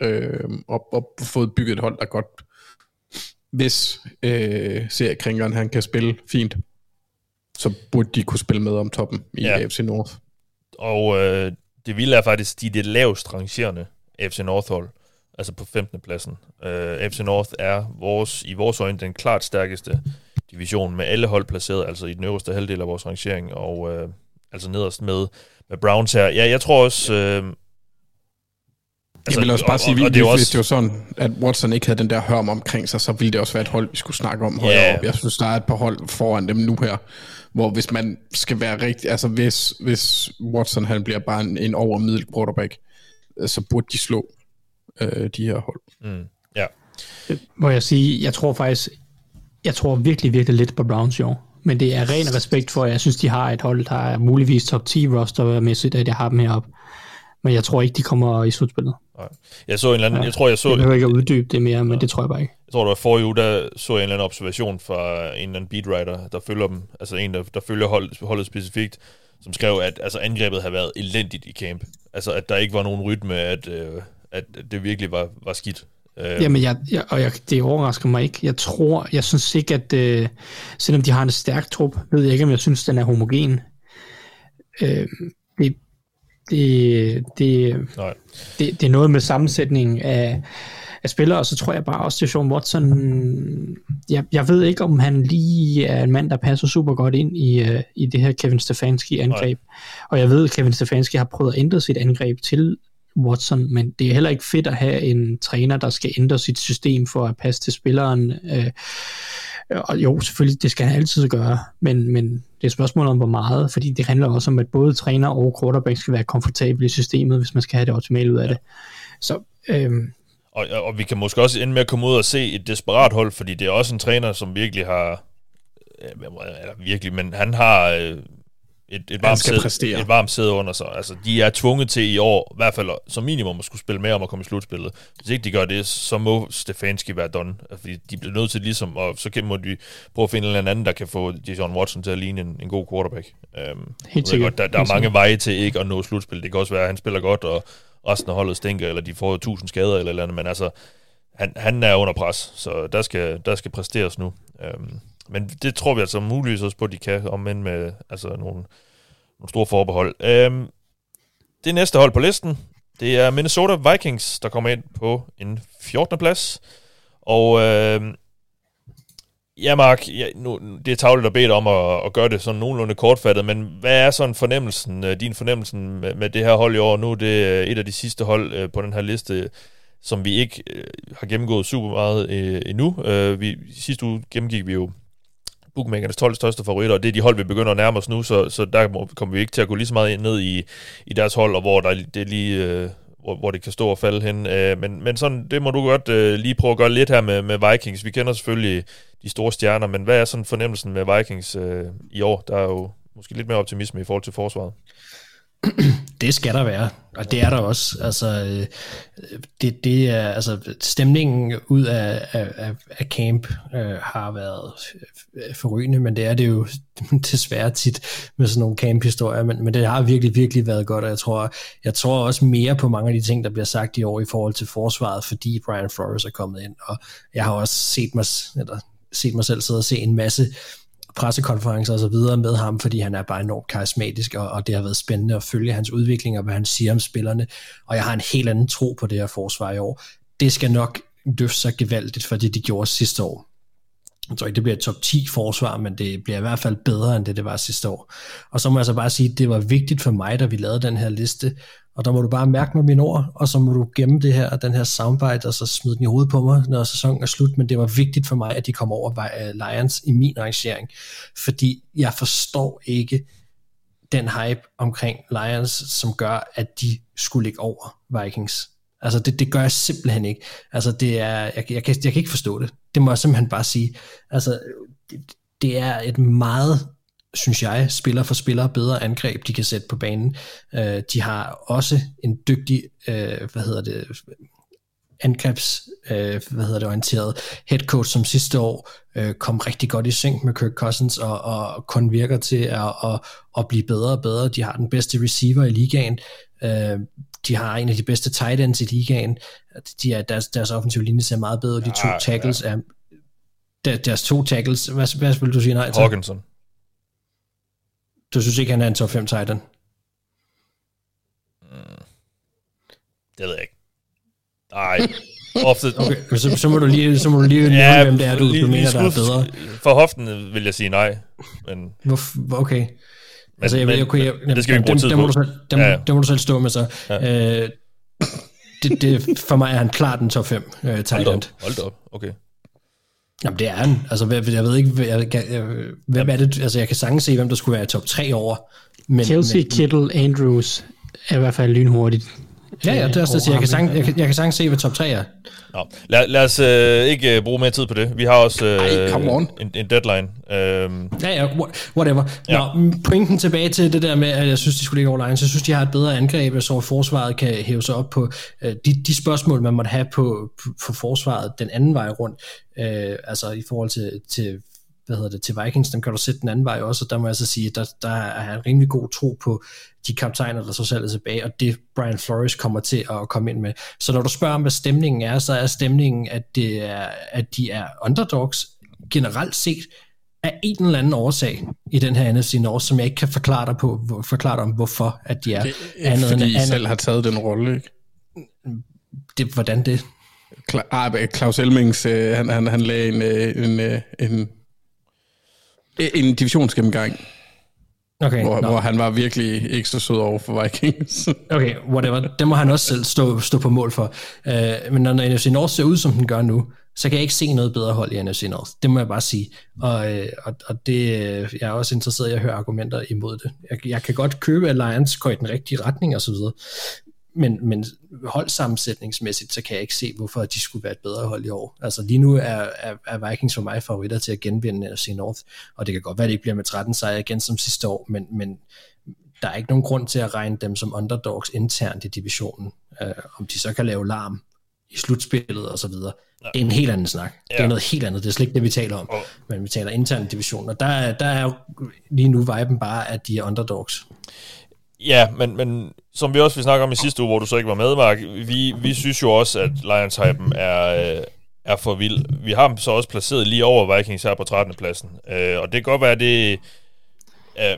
Speaker 7: øh, og, og fået bygget et hold, der godt, hvis øh, seriekringeren han kan spille fint, så burde de kunne spille med om toppen i ja. AFC North.
Speaker 5: Og øh, det vilde er faktisk, de er det lavest rangerende AFC North hold, altså på 15. pladsen. Øh, AFC North er vores, i vores øjne den klart stærkeste division med alle hold placeret, altså i den øverste halvdel af vores rangering, og øh, altså nederst med, med Browns her. Ja, jeg tror også... Øh,
Speaker 7: Altså, jeg vil også bare sige, og, og, og det også... hvis det var sådan, at Watson ikke havde den der hørm omkring sig, så ville det også være et hold, vi skulle snakke om højere yeah. op. Jeg synes, der er et par hold foran dem nu her, hvor hvis man skal være rigtig, altså hvis, hvis Watson han bliver bare en, en overmiddel quarterback, så burde de slå øh, de her hold.
Speaker 5: Mm. Ja.
Speaker 6: Må jeg sige, jeg tror faktisk, jeg tror virkelig, virkelig lidt på Browns i år. Men det er ren respekt for, at jeg synes, de har et hold, der er muligvis top 10 rostermæssigt, at jeg har dem heroppe. Men jeg tror ikke, de kommer i slutspillet.
Speaker 5: Nej. Jeg så en eller anden, ja, jeg tror, jeg så...
Speaker 6: Jeg behøver ikke at uddybe det mere, men ja. det tror jeg bare ikke.
Speaker 5: Jeg tror, det var forrige uge, der så jeg en eller anden observation fra en eller anden beatwriter, der følger dem, altså en, der, der følger hold, holdet specifikt, som skrev, at altså, angrebet havde været elendigt i camp. Altså, at der ikke var nogen rytme, at, øh, at det virkelig var, var skidt.
Speaker 6: Øh. Jamen, jeg, jeg, og jeg, det overrasker mig ikke. Jeg tror, jeg synes ikke, at øh, selvom de har en stærk trup, ved jeg ikke, om jeg synes, den er homogen. Øh, det, det, det, Nej. det, det er noget med sammensætningen af, af spillere, og så tror jeg bare også, at Sean Watson, jeg, jeg ved ikke, om han lige er en mand, der passer super godt ind i, uh, i det her Kevin Stefanski-angreb. Og jeg ved, at Kevin Stefanski har prøvet at ændre sit angreb til Watson, men det er heller ikke fedt at have en træner, der skal ændre sit system for at passe til spilleren. Øh, og jo, selvfølgelig, det skal han altid gøre, men, men det er et spørgsmål om, hvor meget, fordi det handler også om, at både træner og quarterback skal være komfortable i systemet, hvis man skal have det optimale ud af det. Så, øhm,
Speaker 5: og, og vi kan måske også ende med at komme ud og se et desperat hold, fordi det er også en træner, som virkelig har, eller virkelig, men han har øh, et, et, varmt
Speaker 7: skal
Speaker 5: sæde,
Speaker 7: præstere.
Speaker 5: et varmt sæde under sig. Altså, de er tvunget til i år, i hvert fald som minimum, at skulle spille med om at komme i slutspillet. Hvis ikke de gør det, så må Stefanski være done. Fordi de bliver nødt til ligesom, og så kan må de prøve at finde en eller anden, der kan få John Watson til at ligne en, en god quarterback. Jeg ved
Speaker 6: sikkert.
Speaker 5: Der, der er
Speaker 6: Helt
Speaker 5: mange veje til ikke at nå slutspil. Det kan også være, at han spiller godt, og resten af holdet stinker, eller de får 1000 skader eller eller andet, men altså, han, han er under pres, så der skal, der skal præsteres nu. Øhm, men det tror vi altså muligvis også på, at de kan, om end med altså, nogle, nogle store forbehold. Øhm, det næste hold på listen, det er Minnesota Vikings, der kommer ind på en 14. plads. Og øhm, ja, Mark, ja, nu, det er tavligt at bede dig om at, at gøre det sådan nogenlunde kortfattet, men hvad er sådan fornemmelsen, øh, din fornemmelsen med, med det her hold i år? Nu er det øh, et af de sidste hold øh, på den her liste, som vi ikke øh, har gennemgået super meget øh, endnu. Øh, vi, sidste uge gennemgik vi jo bookmakernes 12 største favoritter, og det er de hold, vi begynder at nærme os nu, så, så der kommer vi ikke til at gå lige så meget ned i, i deres hold, og hvor der, det lige... Øh, hvor, hvor det kan stå og falde hen. Øh, men, men sådan, det må du godt øh, lige prøve at gøre lidt her med, med Vikings. Vi kender selvfølgelig de store stjerner, men hvad er sådan fornemmelsen med Vikings øh, i år? Der er jo måske lidt mere optimisme i forhold til forsvaret.
Speaker 8: Det skal der være, og det er der også. Altså, øh, det, det er, altså, stemningen ud af, af, af, camp øh, har været forrygende, men det er det jo desværre tit med sådan nogle camp-historier, men, men det har virkelig, virkelig været godt, og jeg tror, jeg tror også mere på mange af de ting, der bliver sagt i år i forhold til forsvaret, fordi Brian Flores er kommet ind, og jeg har også set mig, eller set mig selv sidde og se en masse pressekonferencer og så videre med ham, fordi han er bare enormt karismatisk, og, og det har været spændende at følge hans udvikling og hvad han siger om spillerne, og jeg har en helt anden tro på det her forsvar i år. Det skal nok løfte sig gevaldigt for det, de gjorde sidste år. Jeg tror ikke, det bliver et top 10 forsvar, men det bliver i hvert fald bedre, end det, det var sidste år. Og så må jeg så bare sige, at det var vigtigt for mig, da vi lavede den her liste, og der må du bare mærke med mine ord, og så må du gemme det her, den her soundbite, og så smide den i hovedet på mig, når sæsonen er slut, men det var vigtigt for mig, at de kom over øh, Lions i min arrangering, fordi jeg forstår ikke den hype omkring Lions, som gør, at de skulle ligge over Vikings. Altså det, det gør jeg simpelthen ikke. Altså det er, jeg, jeg, kan, jeg kan ikke forstå det. Det må jeg simpelthen bare sige. Altså det, det er et meget synes jeg, spiller for spiller bedre angreb, de kan sætte på banen. Øh, de har også en dygtig, øh, hvad hedder det, angrebs, øh, hvad hedder det, orienteret head coach, som sidste år øh, kom rigtig godt i synk med Kirk Cousins, og, og kun virker til at, at, at blive bedre og bedre. De har den bedste receiver i ligaen. Øh, de har en af de bedste tight ends i ligaen. De er, deres, deres offensive linje ser meget bedre. De to
Speaker 5: Ja,
Speaker 8: tackles er der, deres to tackles, hvad, hvad vil du sige nej til?
Speaker 5: Hawkinson.
Speaker 8: Du synes ikke, han er en top 5 tight end?
Speaker 5: Det ved jeg ikke. Nej. Ofte,
Speaker 8: Okay, så, så må du lige, så må du lige nævne,
Speaker 5: ja,
Speaker 8: hvem det er, du,
Speaker 5: lige-
Speaker 8: du mener, der er bedre.
Speaker 5: For hoften vil jeg sige nej. Men,
Speaker 8: Hvor, okay. Altså, jeg,
Speaker 5: men-
Speaker 8: jeg, jeg, jeg,
Speaker 5: men det skal vi ikke bruge
Speaker 8: dem,
Speaker 5: tid
Speaker 8: dem,
Speaker 5: på.
Speaker 8: må du selv, dem,
Speaker 5: Ja,
Speaker 8: ja, dem må du selv stå med så.
Speaker 5: Ja.
Speaker 8: Øh, det, det, for mig er han klart en top 5 uh, tight
Speaker 5: hold op. Hold op. Okay.
Speaker 8: Jamen, det er han. Altså, jeg ved ikke, jeg, jeg, jeg, hvem er det? Altså, jeg kan sagtens se, hvem der skulle være i top 3 over. Men,
Speaker 6: Kelsey,
Speaker 8: men,
Speaker 6: Kittle, Andrews er i hvert fald lynhurtigt.
Speaker 8: Ja, ja, det er også det, jeg, siger. jeg, kan sagtens, jeg, kan, jeg kan sagtens se, hvad top 3 er.
Speaker 5: Nå, lad, lad os øh, ikke øh, bruge mere tid på det. Vi har også øh,
Speaker 7: Ej, come on.
Speaker 5: en, en deadline. Øhm,
Speaker 8: Ja, ja, wha- whatever.
Speaker 5: Ja.
Speaker 8: Nå, pointen tilbage til det der med, at jeg synes, de skulle ligge over Lions. Jeg synes, de har et bedre angreb, så forsvaret kan hæve sig op på øh, de, de spørgsmål, man måtte have på, på, på forsvaret den anden vej rundt. Øh, altså i forhold til, til hvad hedder det, til Vikings, dem kan du sætte den anden vej også, og der må jeg så sige, at der, der er en rimelig god tro på de kaptajner, der så selv er tilbage, og det Brian Flores kommer til at komme ind med. Så når du spørger om, hvad stemningen er, så er stemningen, at, det er, at de er underdogs generelt set, af en eller anden årsag i den her NFC North, som jeg ikke kan forklare dig, på, forklare dig om, hvorfor at de er.
Speaker 7: Det
Speaker 8: andet
Speaker 7: fordi
Speaker 8: end,
Speaker 7: I
Speaker 8: andet,
Speaker 7: selv har taget den rolle, ikke?
Speaker 8: det, hvordan det?
Speaker 7: Kla- ah, Claus Elmings, øh, han, han, han lagde en, øh, en, øh, en, en divisionsgennemgang,
Speaker 8: Okay,
Speaker 7: hvor, hvor han var virkelig ikke så sød over for Vikings.
Speaker 8: Okay, whatever. Det må han også selv stå, stå på mål for. Uh, men når, NFC North ser ud, som den gør nu, så kan jeg ikke se noget bedre hold i NFC North. Det må jeg bare sige. Og, øh, og, og det, øh, jeg er også interesseret i at høre argumenter imod det. Jeg, jeg kan godt købe, at Lions går i den rigtige retning videre. Men, men holdsammensætningsmæssigt, så kan jeg ikke se, hvorfor de skulle være et bedre hold i år. Altså lige nu er, er, er Vikings for mig favoritter til at genvinde NFC North, og det kan godt være, at det ikke bliver med 13 sejre igen som sidste år, men, men der er ikke nogen grund til at regne dem som underdogs internt i divisionen. Uh, om de så kan lave larm i slutspillet og så videre. Ja. Det er en helt anden snak. Ja. Det er noget helt andet. Det er slet ikke det, vi taler om. Oh. Men vi taler intern division, og der, der er jo lige nu viben bare, at de er underdogs.
Speaker 5: Ja, men, men som vi også vil snakke om i sidste uge, hvor du så ikke var med, Mark, vi, vi synes jo også, at lions hypen er, øh, er for vild. Vi har dem så også placeret lige over Vikings her på 13. pladsen. Øh, og det kan godt være, at det... Øh,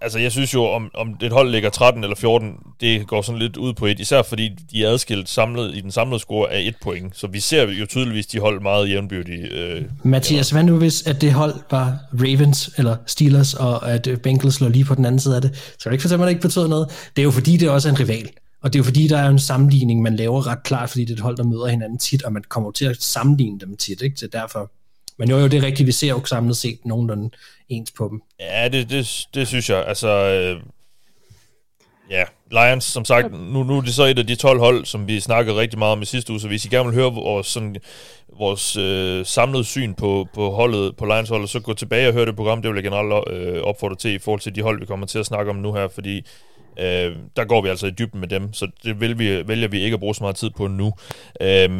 Speaker 5: altså jeg synes jo, om, om et hold ligger 13 eller 14, det går sådan lidt ud på et, især fordi de er adskilt samlet i den samlede score af et point. Så vi ser jo tydeligvis de hold meget jævnbyrdige. Øh,
Speaker 8: Mathias, hvad nu hvis at det hold var Ravens eller Steelers, og at Bengals lå lige på den anden side af det? Så er det ikke for at det ikke betød noget. Det er jo fordi, det også er en rival. Og det er jo fordi, der er en sammenligning, man laver ret klart, fordi det er et hold, der møder hinanden tit, og man kommer til at sammenligne dem tit. Ikke? Så derfor men jo, jo, det er rigtigt, vi ser jo samlet set nogenlunde ens på dem.
Speaker 5: Ja, det, det, det synes jeg. Altså, øh, ja, Lions, som sagt, nu, nu er det så et af de 12 hold, som vi snakkede rigtig meget om i sidste uge, så hvis I gerne vil høre vores, sådan, vores øh, samlede syn på, på holdet, på Lions holdet, så gå tilbage og hør det program, det vil jeg generelt øh, opfordre til i forhold til de hold, vi kommer til at snakke om nu her, fordi øh, der går vi altså i dybden med dem, så det vil vi, vælger vi ikke at bruge så meget tid på nu. Øh,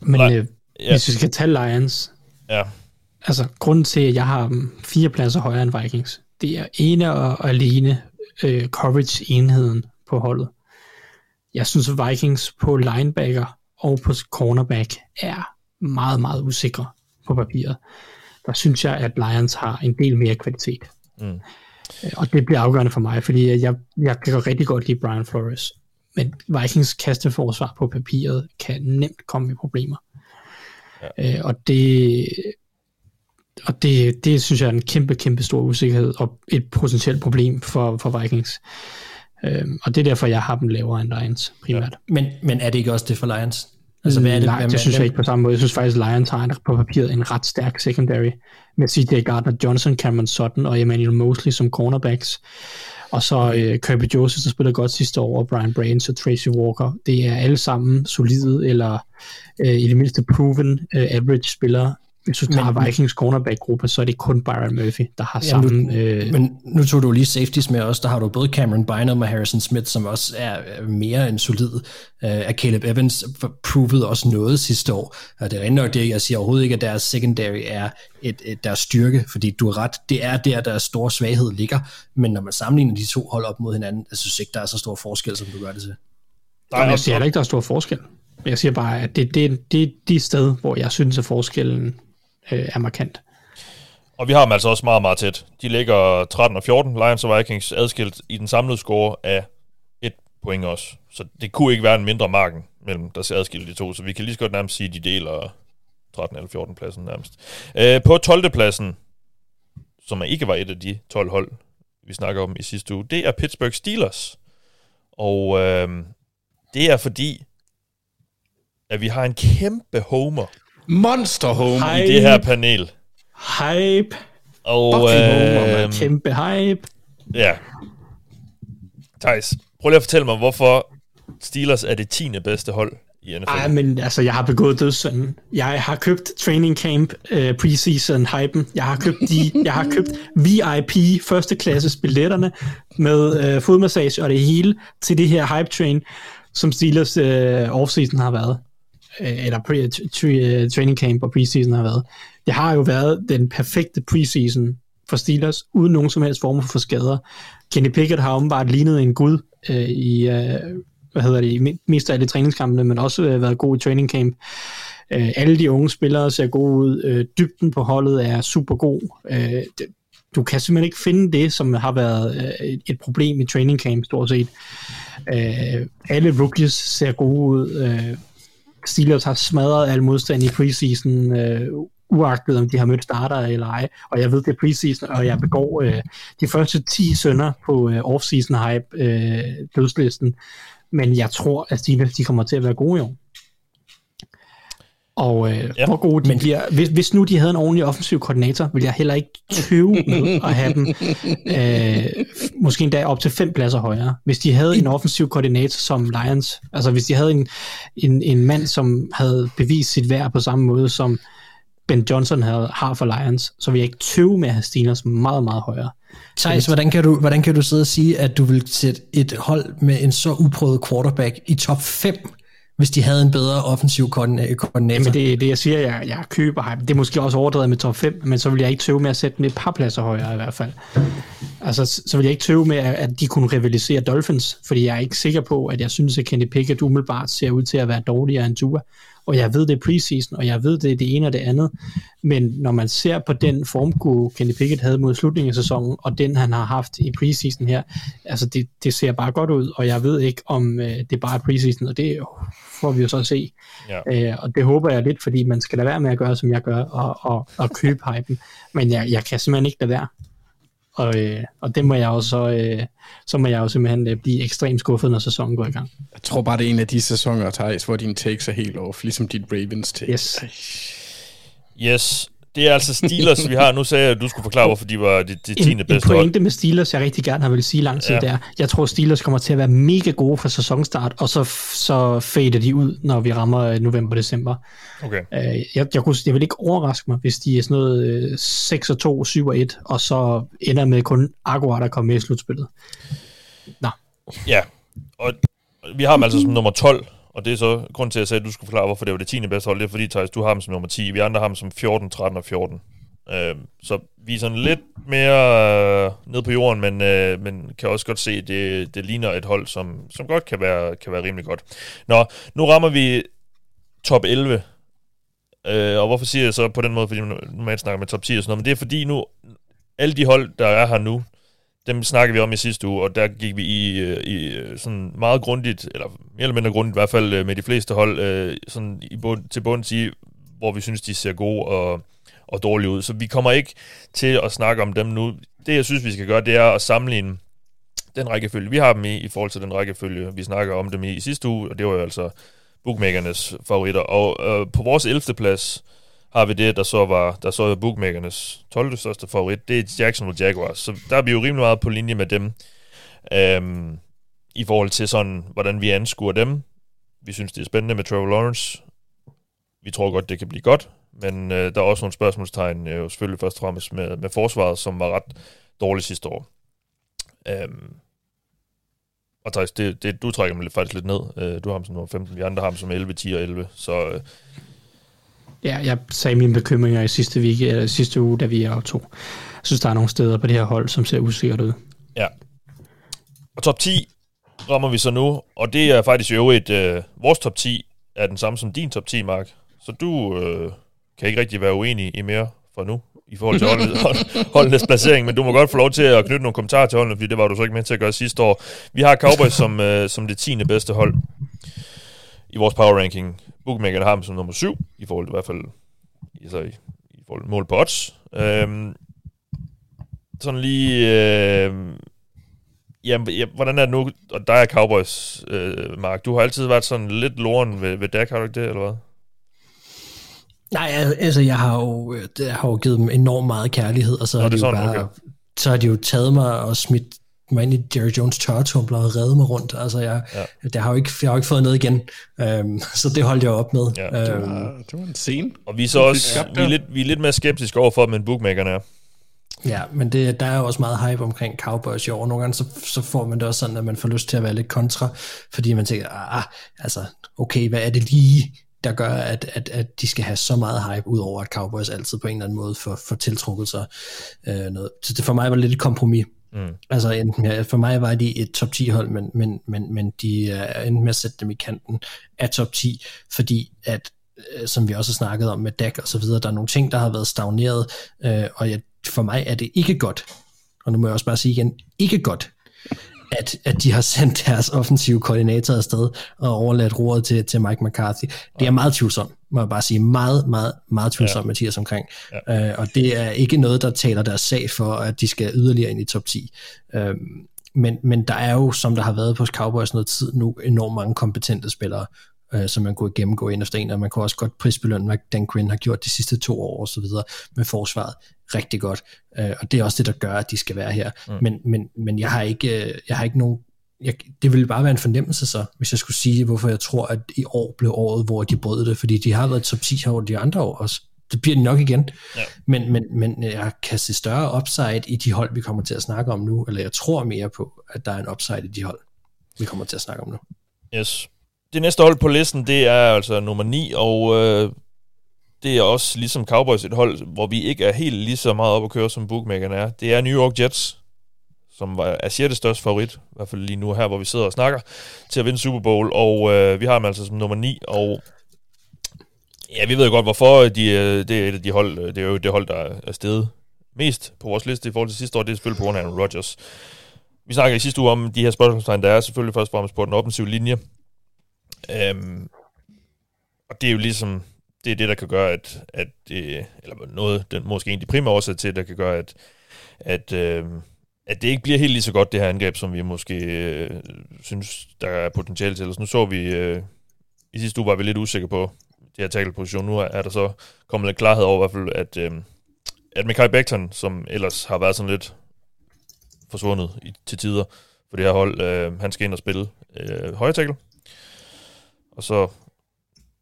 Speaker 6: Men øh, ja. hvis vi skal tage Lions,
Speaker 5: Ja.
Speaker 6: Altså, grunden til, at jeg har dem fire pladser højere end Vikings, det er ene og alene øh, coverage-enheden på holdet. Jeg synes, at Vikings på linebacker og på cornerback er meget, meget usikre på papiret. Der synes jeg, at Lions har en del mere kvalitet. Mm. Øh, og det bliver afgørende for mig, fordi jeg, jeg kan rigtig godt lide Brian Flores. Men Vikings kasteforsvar på papiret kan nemt komme i problemer. Ja. Øh, og det, og det, det synes jeg er en kæmpe, kæmpe stor usikkerhed og et potentielt problem for, for Vikings. Øhm, og det er derfor, jeg har dem lavere end Lions primært.
Speaker 8: Ja. Men, men er det ikke også det for Lions?
Speaker 6: Altså, hvad er det, Nej, det synes jeg ikke på samme måde. Jeg synes faktisk, Lions har på papiret en ret stærk secondary med CJ Gardner Johnson, Cameron Sutton og Emmanuel Mosley som cornerbacks. Og så øh, Kirby Joseph, der spiller godt sidste år, og Brian Brains og Tracy Walker. Det er alle sammen solide, eller øh, i det mindste proven øh, average spillere. Hvis du tager men, Vikings cornerback-gruppe, så er det kun Byron Murphy, der har ja, sammen...
Speaker 8: Nu, øh, men nu tog du lige safeties med os. Der har du både Cameron Bynum og Harrison Smith, som også er mere end solid. Uh, Caleb Evans proved også noget sidste år. Og det er nok det, jeg siger overhovedet ikke, at deres secondary er et, et, deres styrke, fordi du har ret, det er der, deres store svaghed ligger. Men når man sammenligner de to hold op mod hinanden, jeg synes ikke, der er så stor forskel, som du gør det til.
Speaker 6: Nej, jeg siger ikke, der er stor forskel. Jeg siger bare, at det, det, det er de sted, hvor jeg synes, at forskellen øh, er markant.
Speaker 5: Og vi har dem altså også meget, meget tæt. De ligger 13 og 14, Lions og Vikings adskilt i den samlede score af et point også. Så det kunne ikke være en mindre marken mellem, der ser adskilt de to. Så vi kan lige så godt nærmest sige, at de deler 13 eller 14 pladsen nærmest. Øh, på 12. pladsen, som ikke var et af de 12 hold, vi snakker om i sidste uge, det er Pittsburgh Steelers. Og øh, det er fordi, at vi har en kæmpe homer
Speaker 7: Monster Home
Speaker 5: hype. i det her panel.
Speaker 6: Hype.
Speaker 5: Og øh,
Speaker 6: kæmpe hype.
Speaker 5: Ja. Thijs, prøv lige at fortælle mig, hvorfor Steelers er det 10. bedste hold i NFL.
Speaker 6: Ej, men altså, jeg har begået dødssynden. Jeg har købt training camp uh, preseason hypen. Jeg har købt de, jeg har købt VIP første klasses billetterne med uh, fodmassage og det hele til det her hype train, som Steelers uh, offseason har været. Øh, eller pre, tre, øh, training camp og preseason har været. Det har jo været den perfekte preseason for Steelers, uden nogen som helst form for skader. Kenny Pickett har åbenbart lignet en gud øh, i, øh, hvad hedder det, mest af alle træningskampene, men også øh, været god i training camp. Øh, alle de unge spillere ser gode ud. Øh, dybden på holdet er super god. Øh, det, du kan simpelthen ikke finde det, som har været øh, et problem i training camp stort set. Øh, alle rookies ser gode ud. Øh, Steelers har smadret al modstand i preseason, øh, uagtet om de har mødt starter eller ej. Og jeg ved, det er preseason, og jeg begår øh, de første 10 sønder på øh, offseason hype øh, dødslisten. Men jeg tror, at Steelers de kommer til at være gode i år. Og øh, ja. hvor gode de Men, bliver. Hvis, hvis nu de havde en ordentlig offensiv koordinator, ville jeg heller ikke tøve med at have dem øh, måske endda op til fem pladser højere. Hvis de havde en offensiv koordinator som Lions, altså hvis de havde en, en, en mand, som havde bevist sit værd på samme måde som Ben Johnson havde, har for Lions, så vil jeg ikke tøve med at have Steelers meget, meget højere.
Speaker 8: Thijs, hvordan kan, du, hvordan kan du sidde og sige, at du vil sætte et hold med en så uprøvet quarterback i top 5 hvis de havde en bedre offensiv koordinator.
Speaker 6: Jamen det, det jeg siger, jeg, jeg køber ham. Det er måske også overdrevet med top 5, men så vil jeg ikke tøve med at sætte dem et par pladser højere i hvert fald. Altså, så vil jeg ikke tøve med, at de kunne rivalisere Dolphins, fordi jeg er ikke sikker på, at jeg synes, at Kenny Pickett umiddelbart ser ud til at være dårligere end Tua og jeg ved, det er preseason, og jeg ved, det er det ene og det andet, men når man ser på den formgode Kenny Pickett havde mod slutningen af sæsonen, og den han har haft i preseason her, altså det, det ser bare godt ud, og jeg ved ikke, om øh, det er bare preseason, og det får vi jo så se. Ja. Øh, og det håber jeg lidt, fordi man skal lade være med at gøre, som jeg gør, og, og, og købe hypen, men jeg, jeg kan simpelthen ikke lade være og, øh, og det må jeg også, øh, så må jeg jo simpelthen øh, blive ekstremt skuffet, når sæsonen går i gang.
Speaker 7: Jeg tror bare, det er en af de sæsoner, Thijs, hvor dine takes er helt off, ligesom dit Ravens take.
Speaker 6: Yes.
Speaker 5: Yes, det er altså Steelers, vi har. Nu sagde jeg, at du skulle forklare, hvorfor de var de, de 10.
Speaker 6: En,
Speaker 5: bedste
Speaker 6: en pointe med Steelers, jeg rigtig gerne har vil sige lang tid, ja. der. Jeg tror, Steelers kommer til at være mega gode for sæsonstart, og så, så fader de ud, når vi rammer november-december.
Speaker 5: Okay.
Speaker 6: Uh, jeg, jeg, kunne, jeg vil ikke overraske mig, hvis de er sådan noget uh, 6 og 2, 7 og 1, og så ender med kun akkurat at komme med i slutspillet. Nå.
Speaker 5: Ja, og vi har dem altså som nummer 12 og det er så grund til, at jeg sagde, at du skulle forklare, hvorfor det var det 10. bedste hold. Det er fordi, Thijs, du har dem som nummer 10. Vi andre har dem som 14, 13 og 14. Øh, så vi er sådan lidt mere øh, ned på jorden, men, øh, men kan også godt se, at det, det ligner et hold, som, som godt kan være, kan være rimelig godt. Nå, nu rammer vi top 11. Øh, og hvorfor siger jeg så på den måde, fordi man snakker med top 10 og sådan noget, men det er fordi nu, alle de hold, der er her nu, dem snakkede vi om i sidste uge, og der gik vi i, øh, i øh, sådan meget grundigt, eller mere eller mindre grundigt i hvert fald øh, med de fleste hold, sådan i bund, til bunds i, hvor vi synes, de ser gode og, og dårlige ud. Så vi kommer ikke til at snakke om dem nu. Det, jeg synes, vi skal gøre, det er at sammenligne den rækkefølge, vi har dem i, i forhold til den rækkefølge, vi snakker om dem i i sidste uge, og det var jo altså bookmakernes favoritter. Og øh, på vores 11. plads, har vi det, der så var der så var bookmakernes 12. største favorit, det er Jacksonville Jaguars. Så der er vi jo rimelig meget på linje med dem, øhm, i forhold til sådan, hvordan vi anskuer dem. Vi synes, det er spændende med Trevor Lawrence. Vi tror godt, det kan blive godt, men øh, der er også nogle spørgsmålstegn, øh, selvfølgelig først og fremmest med, med forsvaret, som var ret dårligt sidste år. Øhm, og Thijs, det, det, du trækker mig faktisk lidt ned. Øh, du har ham som nummer 15, vi andre har ham som 11, 10 og 11, så... Øh,
Speaker 6: Ja, jeg sagde mine bekymringer i sidste, week, eller sidste uge, da vi er to. Jeg synes, der er nogle steder på det her hold, som ser usikkert ud.
Speaker 5: Ja. Og top 10 rammer vi så nu, og det er faktisk i øvrigt, øh, vores top 10 er den samme som din top 10, Mark. Så du øh, kan ikke rigtig være uenig i mere for nu, i forhold til holdet, hold, holdenes placering, men du må godt få lov til at knytte nogle kommentarer til holdene, fordi det var du så ikke med til at gøre sidste år. Vi har Cowboys som, øh, som det 10. bedste hold i vores power ranking. Bookmakerne har dem som nummer 7, i forhold til i hvert fald altså i, i forhold til mål på odds. Øhm, sådan lige... Øh, ja, ja, hvordan er det nu? Og der er Cowboys, øh, Mark. Du har altid været sådan lidt loren ved, ved Dak, har du ikke det, eller hvad?
Speaker 8: Nej, altså jeg har jo, jeg har jo givet dem enormt meget kærlighed, og så Nå, har de jo sådan, bare, okay. så har de jo taget mig og smidt mig ind i Jerry Jones tørretumbler og redde mig rundt. Altså, jeg, ja. det har jo ikke, jeg har jo ikke fået noget igen. Um, så det holdt jeg op med. Ja,
Speaker 7: det, var, um, det var en scene.
Speaker 5: Og vi er så også vi er lidt, vi er lidt mere skeptiske overfor, men bookmakerne er.
Speaker 8: Ja, men det, der er jo også meget hype omkring Cowboys i år. Nogle gange så, så får man det også sådan, at man får lyst til at være lidt kontra, fordi man tænker, ah, altså, okay, hvad er det lige, der gør, at, at, at de skal have så meget hype, udover at Cowboys altid på en eller anden måde får, får tiltrukket sig øh, noget. Så det for mig var lidt et kompromis. Mm. Altså enten, ja, for mig var de et top 10 hold, men, men, men, men de er endte med at sætte dem i kanten af top 10, fordi at øh, som vi også har snakket om med DAC og så videre, der er nogle ting, der har været stagneret, øh, og jeg, for mig er det ikke godt, og nu må jeg også bare sige igen, ikke godt, at, at de har sendt deres offensive koordinator afsted og overladt roret til, til Mike McCarthy. Det er meget tvivlsomt, må jeg bare sige. Meget, meget, meget tvivlsomt, ja. Mathias, omkring. Ja. Uh, og det er ikke noget, der taler deres sag for, at de skal yderligere ind i top 10. Uh, øhm, men, men der er jo, som der har været på Cowboys noget tid nu, enormt mange kompetente spillere. Øh, som man kunne gennemgå en efter en, og man kunne også godt prisbelønne, hvad Dan Quinn har gjort de sidste to år og så videre med forsvaret rigtig godt, øh, og det er også det, der gør, at de skal være her. Mm. Men, men, men jeg har ikke, øh, jeg har ikke nogen jeg, det ville bare være en fornemmelse så, hvis jeg skulle sige, hvorfor jeg tror, at i år blev året, hvor de brød det, fordi de har været top 10 over de andre år også. Det bliver de nok igen. Ja. Men, men, men jeg kan se større upside i de hold, vi kommer til at snakke om nu, eller jeg tror mere på, at der er en upside i de hold, vi kommer til at snakke om nu.
Speaker 5: Yes. Det næste hold på listen, det er altså nummer 9, og øh, det er også ligesom Cowboys et hold, hvor vi ikke er helt lige så meget op at køre, som bookmakerne er. Det er New York Jets, som var, er 6. største favorit, i hvert fald lige nu her, hvor vi sidder og snakker, til at vinde Super Bowl, og øh, vi har dem altså som nummer 9, og ja, vi ved jo godt, hvorfor de, øh, det er et af de hold, øh, det er jo det hold, der er steget mest på vores liste i forhold til sidste år, det er selvfølgelig på grund af Aaron Rodgers. Vi snakker i sidste uge om de her spørgsmålstegn, der er selvfølgelig først og fremmest på den offensive linje. Øhm, og det er jo ligesom, det er det, der kan gøre, at, at eller noget, den, måske en af de primære årsager til, der kan gøre, at, at, øh, at det ikke bliver helt lige så godt, det her angreb, som vi måske øh, synes, der er potentiale til. Altså, nu så vi, øh, i sidste uge var vi lidt usikre på det her tackle-position. Nu er der så kommet lidt klarhed over i hvert fald, at, øh, at Mikael Becton, som ellers har været sådan lidt forsvundet i, til tider for det her hold, øh, han skal ind og spille øh, højre tackle. Og så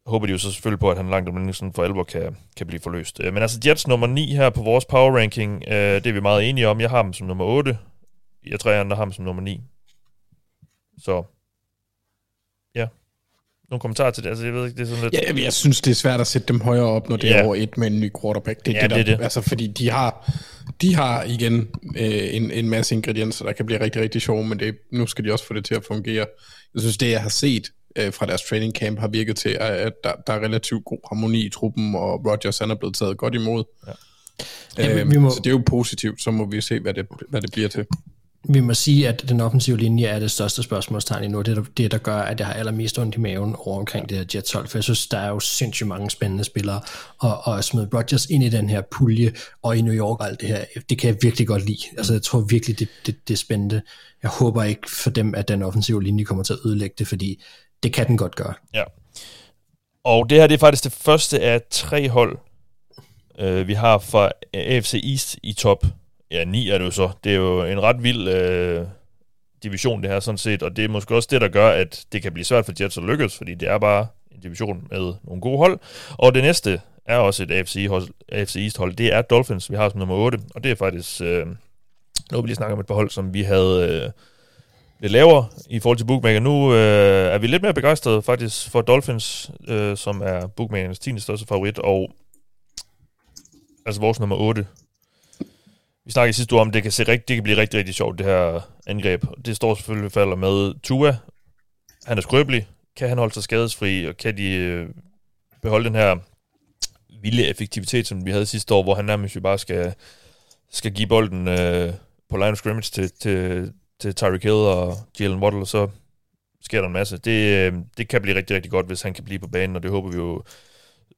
Speaker 5: håber de jo så selvfølgelig på, at han langt om sådan for alvor kan, kan blive forløst. Øh, men altså Jets nummer 9 her på vores power ranking, øh, det er vi meget enige om. Jeg har dem som nummer 8. Jeg tror, andre har dem som nummer 9. Så ja, nogle kommentarer til det? Altså, jeg ved ikke, det er sådan lidt...
Speaker 7: Ja, jeg synes, det er svært at sætte dem højere op, når det ja. er over et med en ny quarterback. Det,
Speaker 5: ja,
Speaker 7: det, der,
Speaker 5: det er det.
Speaker 7: Altså, fordi de har, de har igen øh, en, en masse ingredienser, der kan blive rigtig, rigtig sjove, men det, nu skal de også få det til at fungere. Jeg synes, det jeg har set øh, fra deres training camp har virket til, at der, der er relativt god harmoni i truppen, og Rodgers han er blevet taget godt imod. Ja.
Speaker 8: Ja,
Speaker 7: Øhm,
Speaker 8: vi må-
Speaker 7: Så det er jo positivt, så må vi se, hvad det, hvad det bliver til.
Speaker 8: Vi må sige, at den offensive linje er det største spørgsmålstegn endnu. Det er der- det, der gør, at jeg har allermest ondt i maven over omkring det her Jets hold, for jeg synes, der er jo sindssygt mange spændende spillere, og, og at smide Rodgers ind i den her pulje, og i New York og alt det her, det kan jeg virkelig godt lide. Altså, jeg tror virkelig, det, det, det er spændende. Jeg håber ikke for dem, at den offensive linje kommer til at ødelægge det, fordi det kan den godt gøre.
Speaker 5: Ja. Og det her det er faktisk det første af tre hold, øh, vi har fra AFC East i top. Ja, ni er det jo så. Det er jo en ret vild øh, division, det her sådan set, og det er måske også det, der gør, at det kan blive svært for Jets at lykkes, fordi det er bare en division med nogle gode hold. Og det næste er også et AFC, hold, AFC East hold, det er Dolphins, vi har som nummer 8, og det er faktisk øh, noget, vi lige snakker om et par hold, som vi havde... Øh, lidt lavere i forhold til bookmaker. Nu øh, er vi lidt mere begejstrede faktisk for Dolphins, øh, som er bookmakernes 10. største favorit, og altså vores nummer 8. Vi snakkede sidste uge om, at det kan, se rigt, det kan blive rigtig, rigtig sjovt, det her angreb. Det står selvfølgelig falder med Tua. Han er skrøbelig. Kan han holde sig skadesfri, og kan de øh, beholde den her vilde effektivitet, som vi havde sidste år, hvor han nærmest jo bare skal, skal give bolden øh, på line of scrimmage til, til, til Tyreek Hill og Jalen Waddle, så sker der en masse. Det, øh, det kan blive rigtig, rigtig godt, hvis han kan blive på banen, og det håber vi jo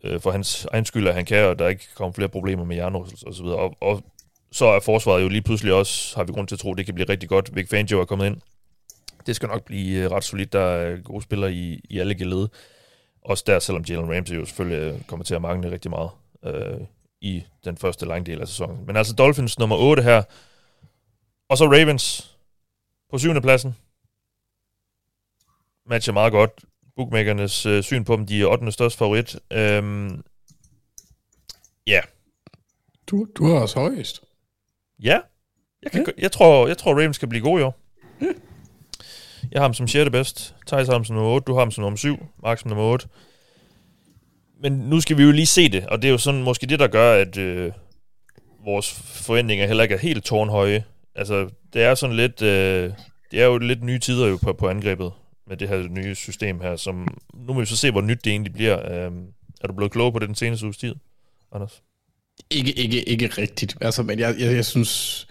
Speaker 5: øh, for hans egen skyld, at han kan, og der ikke kommer flere problemer med hjernerystelse og så videre. Og, og så er forsvaret jo lige pludselig også, har vi grund til at tro, at det kan blive rigtig godt. Vic Fangio er kommet ind. Det skal nok blive øh, ret solidt. Der er gode spillere i, i alle geled. Også der, selvom Jalen Ramsey jo selvfølgelig øh, kommer til at mangle rigtig meget øh, i den første lang del af sæsonen. Men altså Dolphins nummer 8 her. Og så Ravens på syvende pladsen. Matcher meget godt. Bookmakernes øh, syn på dem, de er 8. største favorit. Øhm, ja.
Speaker 7: Du, du har også højest.
Speaker 5: Ja. Jeg, kan, jeg, tror, jeg tror, Ravens skal blive gode i år. Jeg har ham som 6. bedst. Thijs har ham som nummer 8. Du har ham som nummer 7. Mark som nummer 8. Men nu skal vi jo lige se det, og det er jo sådan måske det, der gør, at øh, vores forventninger heller ikke er helt tårnhøje. Altså, det er sådan lidt... Øh, det er jo lidt nye tider jo på, på angrebet med det her nye system her, som nu må vi så se, hvor nyt det egentlig bliver. Øh, er du blevet klog på det den seneste uges tid, Anders?
Speaker 7: Ikke, ikke, ikke rigtigt. Altså, men jeg, jeg, jeg synes...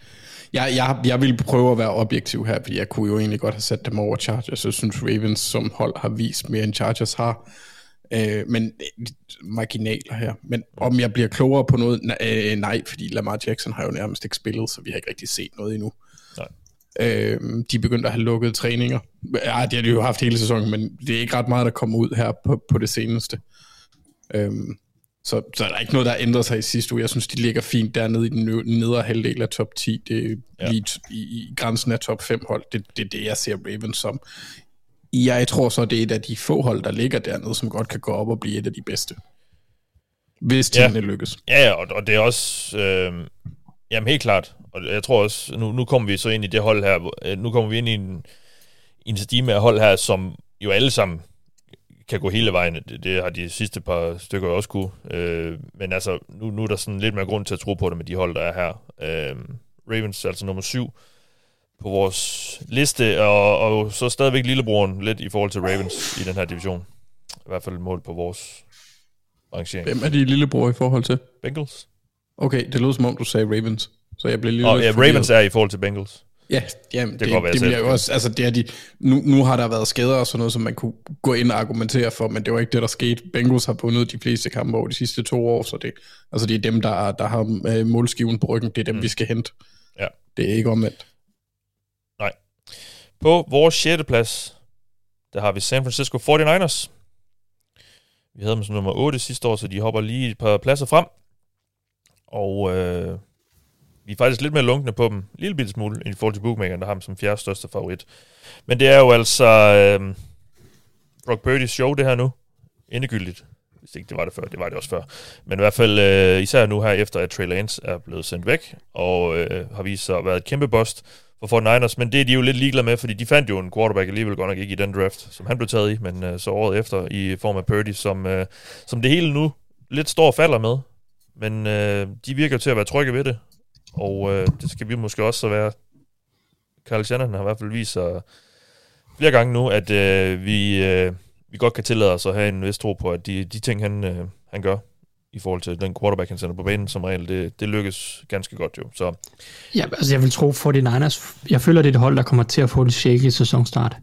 Speaker 7: Jeg, jeg, jeg vil prøve at være objektiv her, fordi jeg kunne jo egentlig godt have sat dem over Chargers. Jeg synes, Ravens som hold har vist mere, end Chargers har. Øh, men øh, marginaler her. Men om jeg bliver klogere på noget? Nej, øh, nej, fordi Lamar Jackson har jo nærmest ikke spillet, så vi har ikke rigtig set noget endnu.
Speaker 5: Nej.
Speaker 7: Øh, de er begyndt at have lukket træninger. Ja, det har de jo haft hele sæsonen, men det er ikke ret meget, der kommer ud her på, på det seneste. Øh, så, så er der ikke noget, der ændrer sig i sidste uge. Jeg synes, de ligger fint dernede i den nedre halvdel af top 10. Det er ja. lige i, i grænsen af top 5 hold. Det, det er det, jeg ser Ravens som. Jeg tror så, det er et af de få hold, der ligger dernede, som godt kan gå op og blive et af de bedste. Hvis tingene ja. lykkes.
Speaker 5: Ja, og, og det er også... Øh, jamen helt klart. Og jeg tror også, nu, nu kommer vi så ind i det hold her. Øh, nu kommer vi ind i en, en stime af hold her, som jo alle sammen kan gå hele vejen. Det, det har de sidste par stykker også kunne. Øh, men altså, nu, nu er der sådan lidt mere grund til at tro på det med de hold, der er her. Øh, Ravens altså nummer syv på vores liste, og, og så stadigvæk lillebroren lidt i forhold til Ravens i den her division. I hvert fald mål på vores rangering.
Speaker 7: Hvem er de lillebror i forhold til?
Speaker 5: Bengals.
Speaker 7: Okay, det lød som om du sagde Ravens. Så jeg blev lige
Speaker 5: oh, ja, Ravens er i forhold til Bengals.
Speaker 7: Ja, jamen, det, det, det, det bliver jo også, altså det er de, nu, nu har der været skader og sådan noget, som man kunne gå ind og argumentere for, men det var ikke det, der skete. Bengals har vundet de fleste kampe over de sidste to år, så det, altså det er dem, der, der har øh, målskiven på ryggen, det er dem, mm. vi skal hente.
Speaker 5: Ja.
Speaker 7: Det er ikke omvendt.
Speaker 5: På vores 6. plads, der har vi San Francisco 49ers. Vi havde dem som nummer 8 sidste år, så de hopper lige et par pladser frem. Og øh, vi er faktisk lidt mere lunkende på dem, lille bitte smule, i forhold til bookmakeren, der har dem som fjerde største favorit. Men det er jo altså øh, Brock Purdy's show, det her nu. Endegyldigt. Hvis ikke det var det før, det var det også før. Men i hvert fald øh, især nu her, efter at Trey Lance er blevet sendt væk, og øh, har vist sig at være et kæmpe bust for 49ers, men det er de jo lidt ligeglade med, fordi de fandt jo en quarterback alligevel godt nok ikke i den draft, som han blev taget i, men øh, så året efter i form af Purdy, som, øh, som det hele nu lidt står og falder med. Men øh, de virker jo til at være trygge ved det, og øh, det skal vi måske også så være. Carl Shannon har i hvert fald vist sig flere gange nu, at øh, vi, øh, vi godt kan tillade os at have en vis tro på, at de, de ting, han, øh, han gør i forhold til den quarterback, han sender på banen som regel, det, det lykkes ganske godt jo. Så.
Speaker 6: Ja, altså jeg vil tro for de Niners, jeg føler, det er et hold, der kommer til at få en shaky sæsonstart.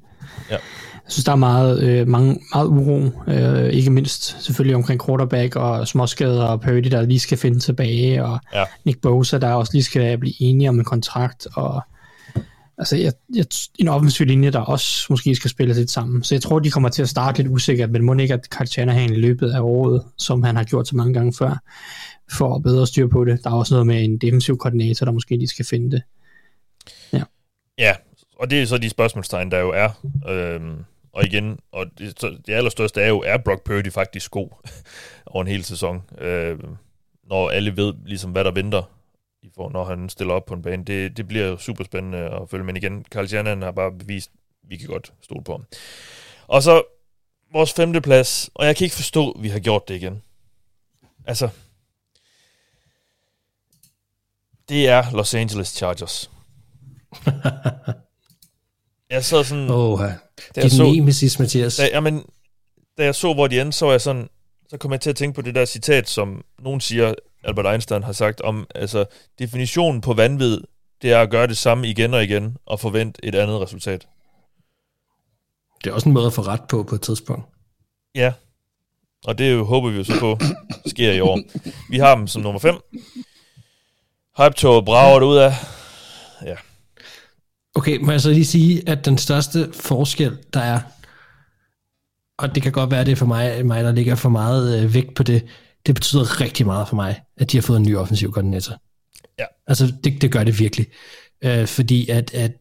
Speaker 5: Ja.
Speaker 6: Jeg synes, der er meget, øh, mange, meget uro, øh, ikke mindst selvfølgelig omkring quarterback og småskader og Purdy, der lige skal finde tilbage, og ja. Nick Bosa, der også lige skal blive enige om en kontrakt, og altså, jeg, jeg, en offensiv linje, der også måske skal spille lidt sammen. Så jeg tror, de kommer til at starte lidt usikkert, men må ikke, at Kyle Shanahan i løbet af året, som han har gjort så mange gange før, for at bedre styr på det. Der er også noget med en defensiv koordinator, der måske de skal finde det.
Speaker 5: Ja, ja og det er så de spørgsmålstegn, der jo er. Øhm, og igen, og det, det allerstørste er jo, er Brock Purdy faktisk god over en hel sæson? Øhm, når alle ved, ligesom, hvad der venter, i for, når han stiller op på en bane. Det, det bliver super spændende at følge. Men igen, Carl Janan har bare bevist, at vi kan godt stole på ham. Og så vores femte plads, og jeg kan ikke forstå, at vi har gjort det igen. Altså, det er Los Angeles Chargers. jeg sad sådan...
Speaker 8: Åh, oh, Din så, nemesis, Mathias.
Speaker 5: Da, jamen, da jeg så, hvor de endte, så jeg sådan, så kom jeg til at tænke på det der citat, som nogen siger, Albert Einstein har sagt om, altså, definitionen på vanvid, det er at gøre det samme igen og igen, og forvente et andet resultat.
Speaker 8: Det er også en måde at få ret på på et tidspunkt.
Speaker 5: Ja, og det håber vi jo så på sker i år. Vi har dem som nummer 5. Hype-toget brager det ud af. Ja.
Speaker 8: Okay, må jeg så lige sige, at den største forskel, der er, og det kan godt være, det er for mig, mig der ligger for meget øh, vægt på det, det betyder rigtig meget for mig, at de har fået en ny offensiv koordinator.
Speaker 5: Ja.
Speaker 8: Altså, det, det gør det virkelig. Øh, fordi at, at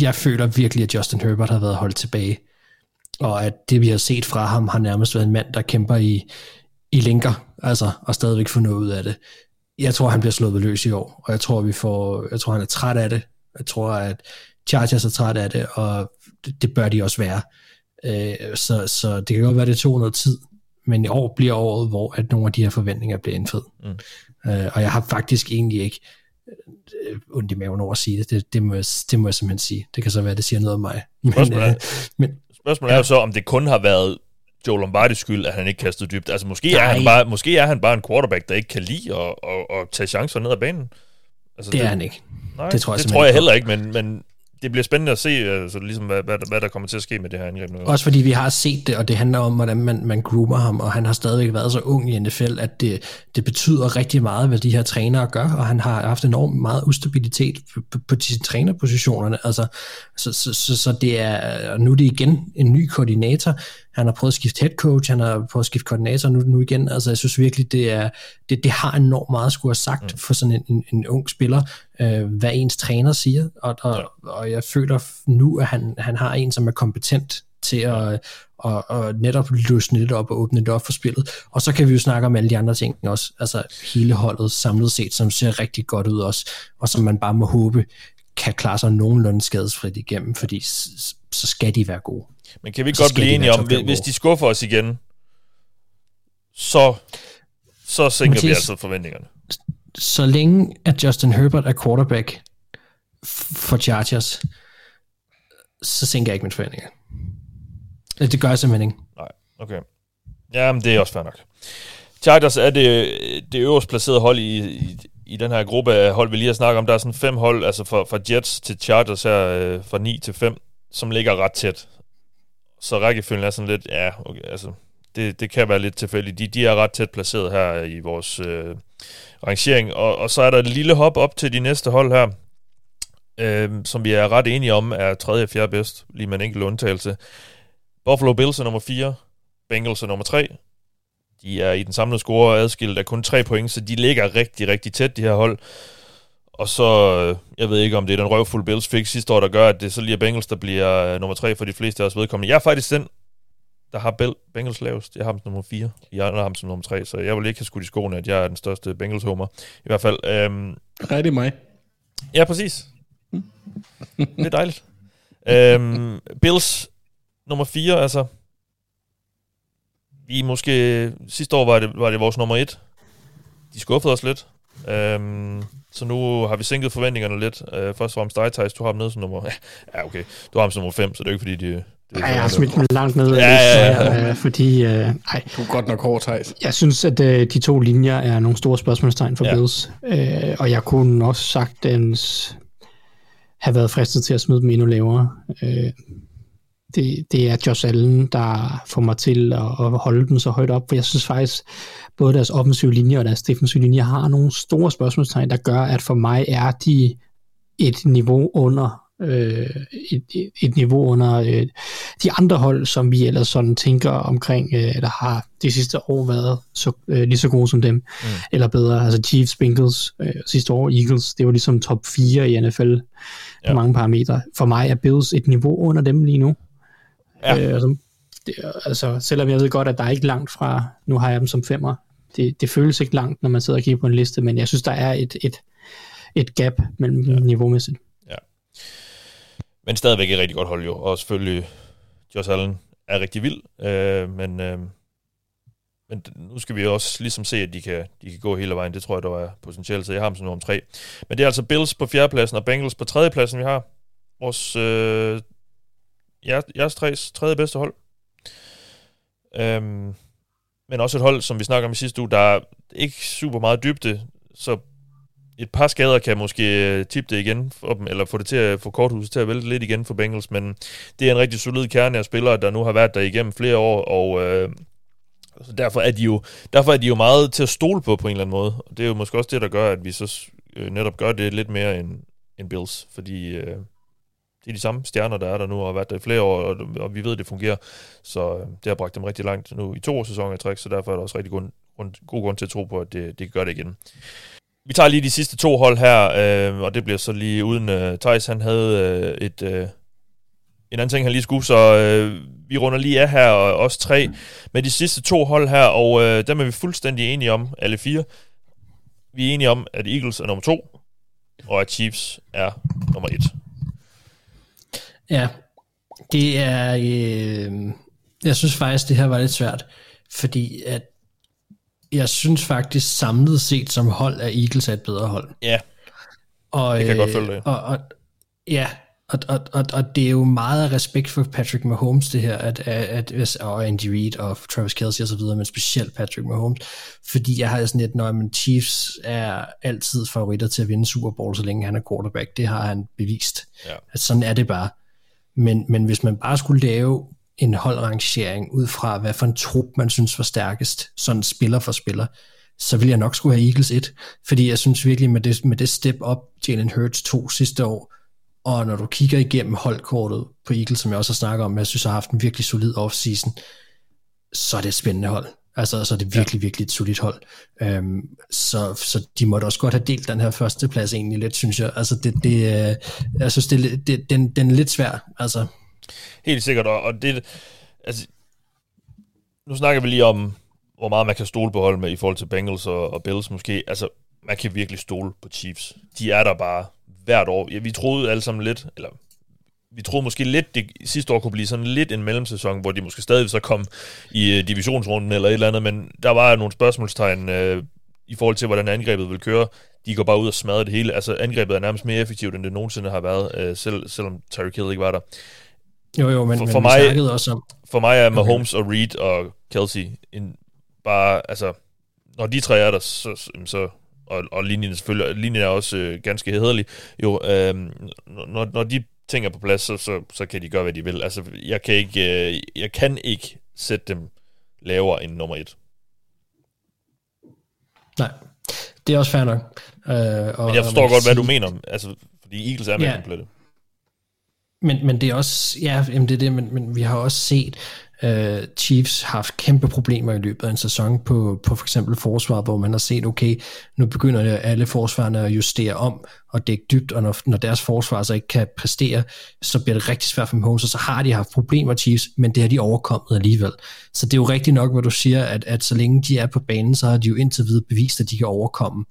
Speaker 8: jeg føler virkelig, at Justin Herbert har været holdt tilbage. Og at det, vi har set fra ham, har nærmest været en mand, der kæmper i, i linker, altså, og stadigvæk får noget ud af det. Jeg tror, han bliver slået løs i år, og jeg tror, vi får, jeg tror, han er træt af det. Jeg tror, at Chargers er træt af det, og det, det bør de også være. Øh, så, så det kan godt være, det tog noget tid, men i år bliver året, hvor at nogle af de her forventninger bliver indfriet. Mm. Øh, og jeg har faktisk egentlig ikke øh, ondt i maven over at sige det. Det, det, må, jeg, det må jeg simpelthen sige. Det kan så være, det siger noget om mig.
Speaker 5: Men, spørgsmålet er, øh, men, spørgsmålet ja. er jo så, om det kun har været Joe Lombardi skyld, at han ikke kastede dybt. Altså måske er, han bare, måske er han bare en quarterback, der ikke kan lide at, at, at tage chancer ned ad banen. Altså,
Speaker 8: det, det er han ikke.
Speaker 5: Nej, det tror jeg, det tror jeg heller ikke, men, men det bliver spændende at se, altså, ligesom, hvad, hvad, hvad der kommer til at ske med det her angreb. Nu.
Speaker 8: Også fordi vi har set det, og det handler om, hvordan man, man groomer ham, og han har stadigvæk været så ung i NFL, at det, det betyder rigtig meget, hvad de her trænere gør, og han har haft enormt meget ustabilitet på, på, på de trænerpositionerne. Altså, så, så, så, så det er, nu er det igen en ny koordinator, han har prøvet at skifte head coach, han har prøvet at skifte koordinator nu, nu igen. Altså, jeg synes virkelig, det, er, det, det har enormt meget at skulle have sagt mm. for sådan en, en, en ung spiller, øh, hvad ens træner siger. Og, og, ja. og jeg føler nu, at han, han har en, som er kompetent til at og, og netop løsne det op og åbne det op for spillet. Og så kan vi jo snakke om alle de andre ting også. Altså hele holdet samlet set, som ser rigtig godt ud også, og som man bare må håbe kan klare sig nogenlunde skadesfrit igennem, fordi så skal de være gode.
Speaker 5: Men kan vi godt blive enige om, hvis de skuffer os igen, så, så sænker Mathias, vi altså forventningerne.
Speaker 8: Så længe at Justin Herbert er quarterback for Chargers, så sænker jeg ikke mine forventninger. Det gør jeg simpelthen ikke.
Speaker 5: Nej, okay. Jamen, det er også fair nok. Chargers er det, det øverst placerede hold i, i, i den her gruppe af hold, vi lige har snakket om. Der er sådan fem hold, altså fra, fra Jets til Chargers her, øh, fra 9 til 5, som ligger ret tæt. Så rækkefølgen er sådan lidt, ja, okay, altså, det, det kan være lidt tilfældigt. De, de er ret tæt placeret her i vores øh, rangering. Og, og så er der et lille hop op til de næste hold her, øh, som vi er ret enige om, er tredje og fjerde bedst, lige med en enkelt undtagelse. Buffalo Bills er nummer 4, Bengals er nummer 3. De er i den samlede score adskilt af kun 3 point, så de ligger rigtig, rigtig tæt, de her hold. Og så, øh, jeg ved ikke, om det er den røvfulde Bills fik sidste år, der gør, at det så lige er Bengals, der bliver øh, nummer 3 for de fleste af os vedkommende. Jeg er faktisk den, der har Bengals lavest. Jeg har ham som nummer 4. Jeg har ham som nummer 3, så jeg vil ikke have skudt i skoene, at jeg er den største Bengals-homer. I hvert fald. Øhm,
Speaker 7: Nej, det er mig.
Speaker 5: Ja, præcis. det er dejligt. øhm, Bills nummer 4, altså. Vi måske... Sidste år var det, var det vores nummer 1. De skuffede os lidt. Øhm, så nu har vi sænket forventningerne lidt. Øh, først og fremmest dig, Thijs, du har ham ned som nummer... Ja, okay. Du har ham som nummer 5, så det er jo ikke fordi, de...
Speaker 6: Det ja, jeg har smidt dem langt ned, ja, ja, ja. Øh, fordi... Øh, ej.
Speaker 7: Du er godt nok hårdt, Thijs.
Speaker 6: Jeg synes, at øh, de to linjer er nogle store spørgsmålstegn for ja. Bills. Øh, og jeg kunne også sagtens have været fristet til at smide dem endnu lavere. Øh, det, det er Josh Allen, der får mig til at, at holde dem så højt op, for jeg synes faktisk, både deres offensive linje og deres defensive linje har nogle store spørgsmålstegn, der gør, at for mig er de et niveau under øh, et, et niveau under øh, de andre hold, som vi ellers sådan tænker omkring, øh, der har de sidste år været så, øh, lige så gode som dem, mm. eller bedre. Altså Chiefs, Bengals, øh, sidste år Eagles, det var ligesom top 4 i NFL ja. på mange parametre. For mig er Bills et niveau under dem lige nu. Ja. Øh, altså, det, altså, selvom jeg ved godt, at der er ikke langt fra, nu har jeg dem som femmer, det, det føles ikke langt, når man sidder og kigger på en liste, men jeg synes, der er et, et, et gap mellem ja. niveaumæssigt. Ja.
Speaker 5: Men stadigvæk et rigtig godt hold jo, og selvfølgelig Josh Allen er rigtig vild, øh, men, øh, men nu skal vi også ligesom se, at de kan, de kan gå hele vejen. Det tror jeg, der er potentielt, så jeg har dem som nummer tre. Men det er altså Bills på fjerdepladsen og Bengals på tredjepladsen, vi har. Vores øh, jeres, jeres tre, tredje bedste hold. Øhm, men også et hold, som vi snakker om i sidste uge, der er ikke super meget dybde, så et par skader kan måske øh, tippe det igen for dem, eller få det til at få korthuset til at vælte lidt igen for Bengals, men det er en rigtig solid kerne af spillere, der nu har været der igennem flere år, og øh, så derfor er, de jo, derfor er de jo meget til at stole på på en eller anden måde. Og det er jo måske også det, der gør, at vi så øh, netop gør det lidt mere end, end Bills, fordi øh, det er de samme stjerner, der er der nu, og har været der i flere år, og, og vi ved, at det fungerer. Så øh, det har bragt dem rigtig langt nu i to sæsoner i træk, så derfor er der også rigtig god, god grund til at tro på, at det, det kan gøre det igen. Vi tager lige de sidste to hold her, øh, og det bliver så lige uden øh, Thijs, han havde øh, et... Øh, en anden ting, han lige skulle, så øh, vi runder lige af her, og også tre, med de sidste to hold her, og øh, dem er vi fuldstændig enige om, alle fire. Vi er enige om, at Eagles er nummer to, og at Chiefs er nummer et.
Speaker 8: Ja, det er... Øh, jeg synes faktisk, det her var lidt svært, fordi at jeg synes faktisk samlet set som hold, at Eagles er et bedre hold.
Speaker 5: Ja,
Speaker 8: og,
Speaker 5: det kan jeg godt følge det.
Speaker 8: Og, og, ja, Og, og, og, og det er jo meget respekt for Patrick Mahomes, det her, at, at, at og Andy Reid og Travis Kelsey og så videre, men specielt Patrick Mahomes, fordi jeg har sådan lidt, når man Chiefs er altid favoritter til at vinde Super Bowl, så længe han er quarterback, det har han bevist. Ja. At sådan er det bare. Men, men hvis man bare skulle lave en holdrangering ud fra, hvad for en trup man synes var stærkest, sådan spiller for spiller, så vil jeg nok skulle have Eagles 1, fordi jeg synes virkelig med det, med det step up, Jalen Hurts to sidste år, og når du kigger igennem holdkortet på Eagles, som jeg også har snakket om, jeg synes, har haft en virkelig solid offseason, så er det et spændende hold. Altså, så er det virkelig, ja. virkelig et solidt hold. Øhm, så, så de måtte også godt have delt den her første plads egentlig lidt, synes jeg. Altså, det, det, øh, jeg synes, det, det, den, den er lidt svær. Altså.
Speaker 5: Helt sikkert, og det, altså, nu snakker vi lige om, hvor meget man kan stole på hold med i forhold til Bengals og, og Bills måske. Altså, man kan virkelig stole på Chiefs. De er der bare hvert år. Ja, vi troede alle sammen lidt, eller vi troede måske lidt, det sidste år kunne blive sådan lidt en mellemsæson, hvor de måske stadig så kom i uh, divisionsrunden eller et eller andet, men der var nogle spørgsmålstegn uh, i forhold til, hvordan angrebet vil køre. De går bare ud og smadrer det hele. Altså angrebet er nærmest mere effektivt, end det nogensinde har været, uh, selv, selvom Tyreek Hill ikke var der.
Speaker 8: Jo, jo, men, for, for men mig, vi også om...
Speaker 5: For mig er Mahomes okay. og Reed og Kelsey en, bare, altså, når de tre er der, så, så og, og linjen, selvfølgelig, linjen er også øh, ganske hederlig, jo, øh, når, når de ting er på plads, så, så, så kan de gøre, hvad de vil. Altså, jeg kan ikke, øh, jeg kan ikke sætte dem lavere end nummer et.
Speaker 8: Nej, det er også fair nok.
Speaker 5: Øh, og, men jeg forstår godt, sige, hvad du mener, altså, fordi Eagles er med ja, komplette.
Speaker 8: Men, men det er også, ja, jamen det er det, men, men vi har også set, Uh, Chiefs har haft kæmpe problemer i løbet af en sæson på, på for eksempel forsvaret, hvor man har set, okay, nu begynder alle forsvarerne at justere om og dække dybt, og når, når deres forsvar så ikke kan præstere, så bliver det rigtig svært for Mahomes, og så har de haft problemer, Chiefs, men det har de overkommet alligevel. Så det er jo rigtigt nok, hvad du siger, at, at så længe de er på banen, så har de jo indtil videre bevist, at de kan overkomme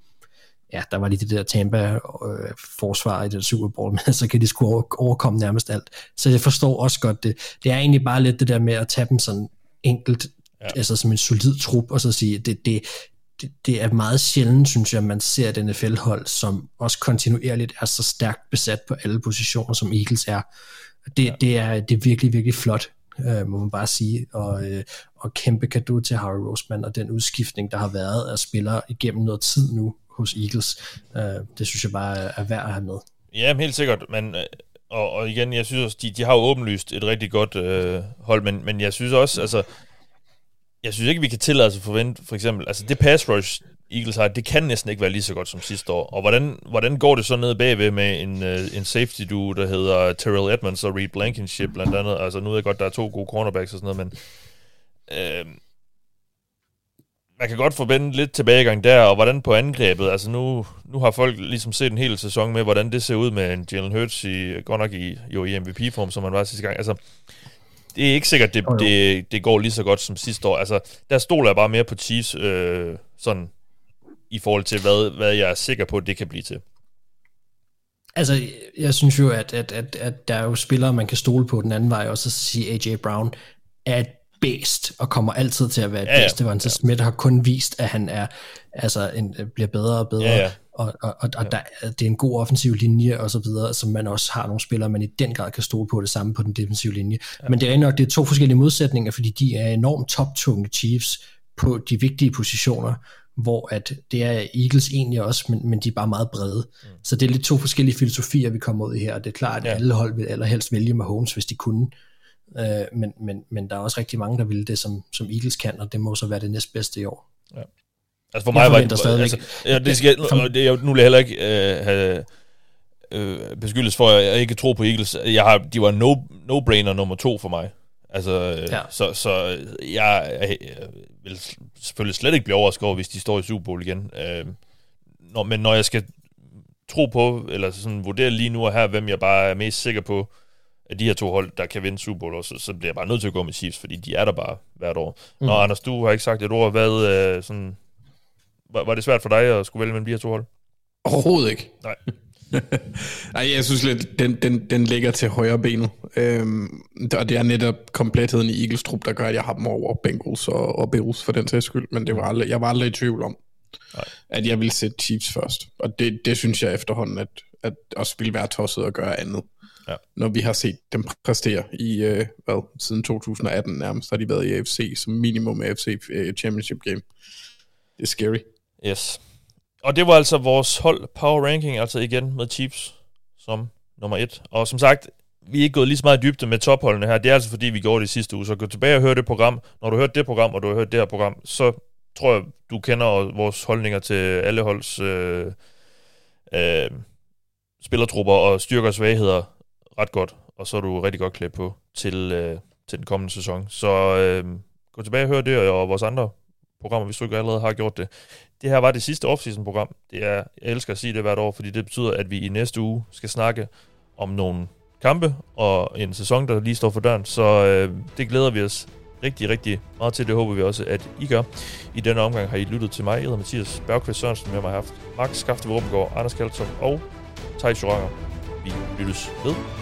Speaker 8: ja, der var lige det der Tampa-forsvar øh, i den Super Bowl, men så kan de sgu overkomme nærmest alt. Så jeg forstår også godt det. Det er egentlig bare lidt det der med at tage dem sådan enkelt, ja. altså som en solid trup, og så sige, det, det, det, det er meget sjældent, synes jeg, man ser et NFL-hold, som også kontinuerligt er så stærkt besat på alle positioner, som Eagles er. Det, ja. det, er, det er virkelig, virkelig flot, øh, må man bare sige, og, øh, og kæmpe kado til Harry Roseman og den udskiftning, der har været af spillere igennem noget tid nu, hos Eagles. Øh, det synes jeg bare er værd at have med.
Speaker 5: Ja, helt sikkert, men øh, og, og igen, jeg synes også, de, de har jo åbenlyst et rigtig godt øh, hold, men, men jeg synes også, altså, jeg synes ikke, vi kan tillade os at forvente, for eksempel, altså det pass rush, Eagles har, det kan næsten ikke være lige så godt som sidste år. Og hvordan, hvordan går det så ned bagved med en, øh, en safety duo, der hedder Terrell Edmonds og Reed Blankenship blandt andet? Altså nu ved jeg godt, der er to gode cornerbacks og sådan noget, men øh, man kan godt forvente lidt tilbagegang der, og hvordan på angrebet, altså nu, nu har folk ligesom set en hel sæson med, hvordan det ser ud med en Jalen Hurts i, godt nok i, jo i MVP-form, som man var sidste gang. Altså, det er ikke sikkert, det, det, det går lige så godt som sidste år. Altså, der stoler jeg bare mere på Chiefs, øh, sådan, i forhold til, hvad, hvad jeg er sikker på, det kan blive til.
Speaker 8: Altså, jeg synes jo, at, at, at, at der er jo spillere, man kan stole på den anden vej, og så sige AJ Brown er bedst, og kommer altid til at være et ja, bedste. Ja. Smith har kun vist, at han er, altså, en, bliver bedre og bedre, ja, ja. og, og, og, og der, det er en god offensiv linje, og så videre, som man også har nogle spillere, man i den grad kan stole på det samme på den defensive linje. Ja. Men det er nok, det er to forskellige modsætninger, fordi de er enormt toptunge Chiefs på de vigtige positioner, hvor at det er Eagles egentlig også, men, men de er bare meget brede. Mm. Så det er lidt to forskellige filosofier, vi kommer ud i her, og det er klart, at ja. alle hold vil allerhelst vælge Mahomes, hvis de kunne. Øh, men, men, men der er også rigtig mange, der vil det, som, som Eagles kan, og det må så være det næstbedste i år. Ja.
Speaker 5: Altså for mig var det... Altså, ja, det skal, det, jeg, nu vil jeg heller ikke øh, have øh, beskyldes for, at jeg ikke tror på Eagles. Jeg har, de var no, no-brainer nummer to for mig. Altså, øh, ja. så, så jeg, jeg, jeg vil selvfølgelig slet ikke blive overrasket over, hvis de står i Super Bowl igen. Øh, når, men når jeg skal tro på, eller sådan vurdere lige nu og her, hvem jeg bare er mest sikker på, af de her to hold, der kan vinde Super Bowl, så, så bliver jeg bare nødt til at gå med Chiefs, fordi de er der bare hvert år. Mm. Nå, Anders, du har ikke sagt et ord. Hvad, øh, sådan, var, var det svært for dig at skulle vælge mellem de her to hold?
Speaker 7: Overhovedet ikke.
Speaker 5: Nej.
Speaker 7: Nej, jeg synes lidt, den, den, den ligger til højre benet. Øhm, og det er netop kompletheden i Eagles trup, der gør, at jeg har dem over Bengals og, og Bills for den sags skyld. Men det var aldrig, jeg var aldrig i tvivl om, Nej. at jeg ville sætte Chiefs først. Og det, det synes jeg efterhånden, at, at også ville være tosset at gøre andet. Ja. når vi har set dem præstere i, øh, hvad, siden 2018 nærmest, har de været i AFC som minimum AFC øh, Championship Game. Det er scary.
Speaker 5: Yes. Og det var altså vores hold power ranking, altså igen med Chiefs som nummer et. Og som sagt, vi er ikke gået lige så meget i dybde med topholdene her. Det er altså fordi, vi gjorde det sidste uge. Så gå tilbage og hør det program. Når du har hørt det program, og du har hørt det her program, så tror jeg, du kender vores holdninger til alle holds øh, øh, spillertrupper og styrker og svagheder ret godt. Og så er du rigtig godt klædt på til, øh, til den kommende sæson. Så øh, gå tilbage og hør det, og vores andre programmer, hvis du ikke allerede har gjort det. Det her var det sidste offseason-program. Det er, jeg elsker at sige det hvert år, fordi det betyder, at vi i næste uge skal snakke om nogle kampe og en sæson, der lige står for døren. Så øh, det glæder vi os rigtig, rigtig meget til. Det håber vi også, at I gør. I denne omgang har I lyttet til mig, jeg hedder Mathias Bergqvist Sørensen, med mig har haft Max Skafte Våbengård, Anders Kaltrup og Thijs Joranger. Vi lyttes ved.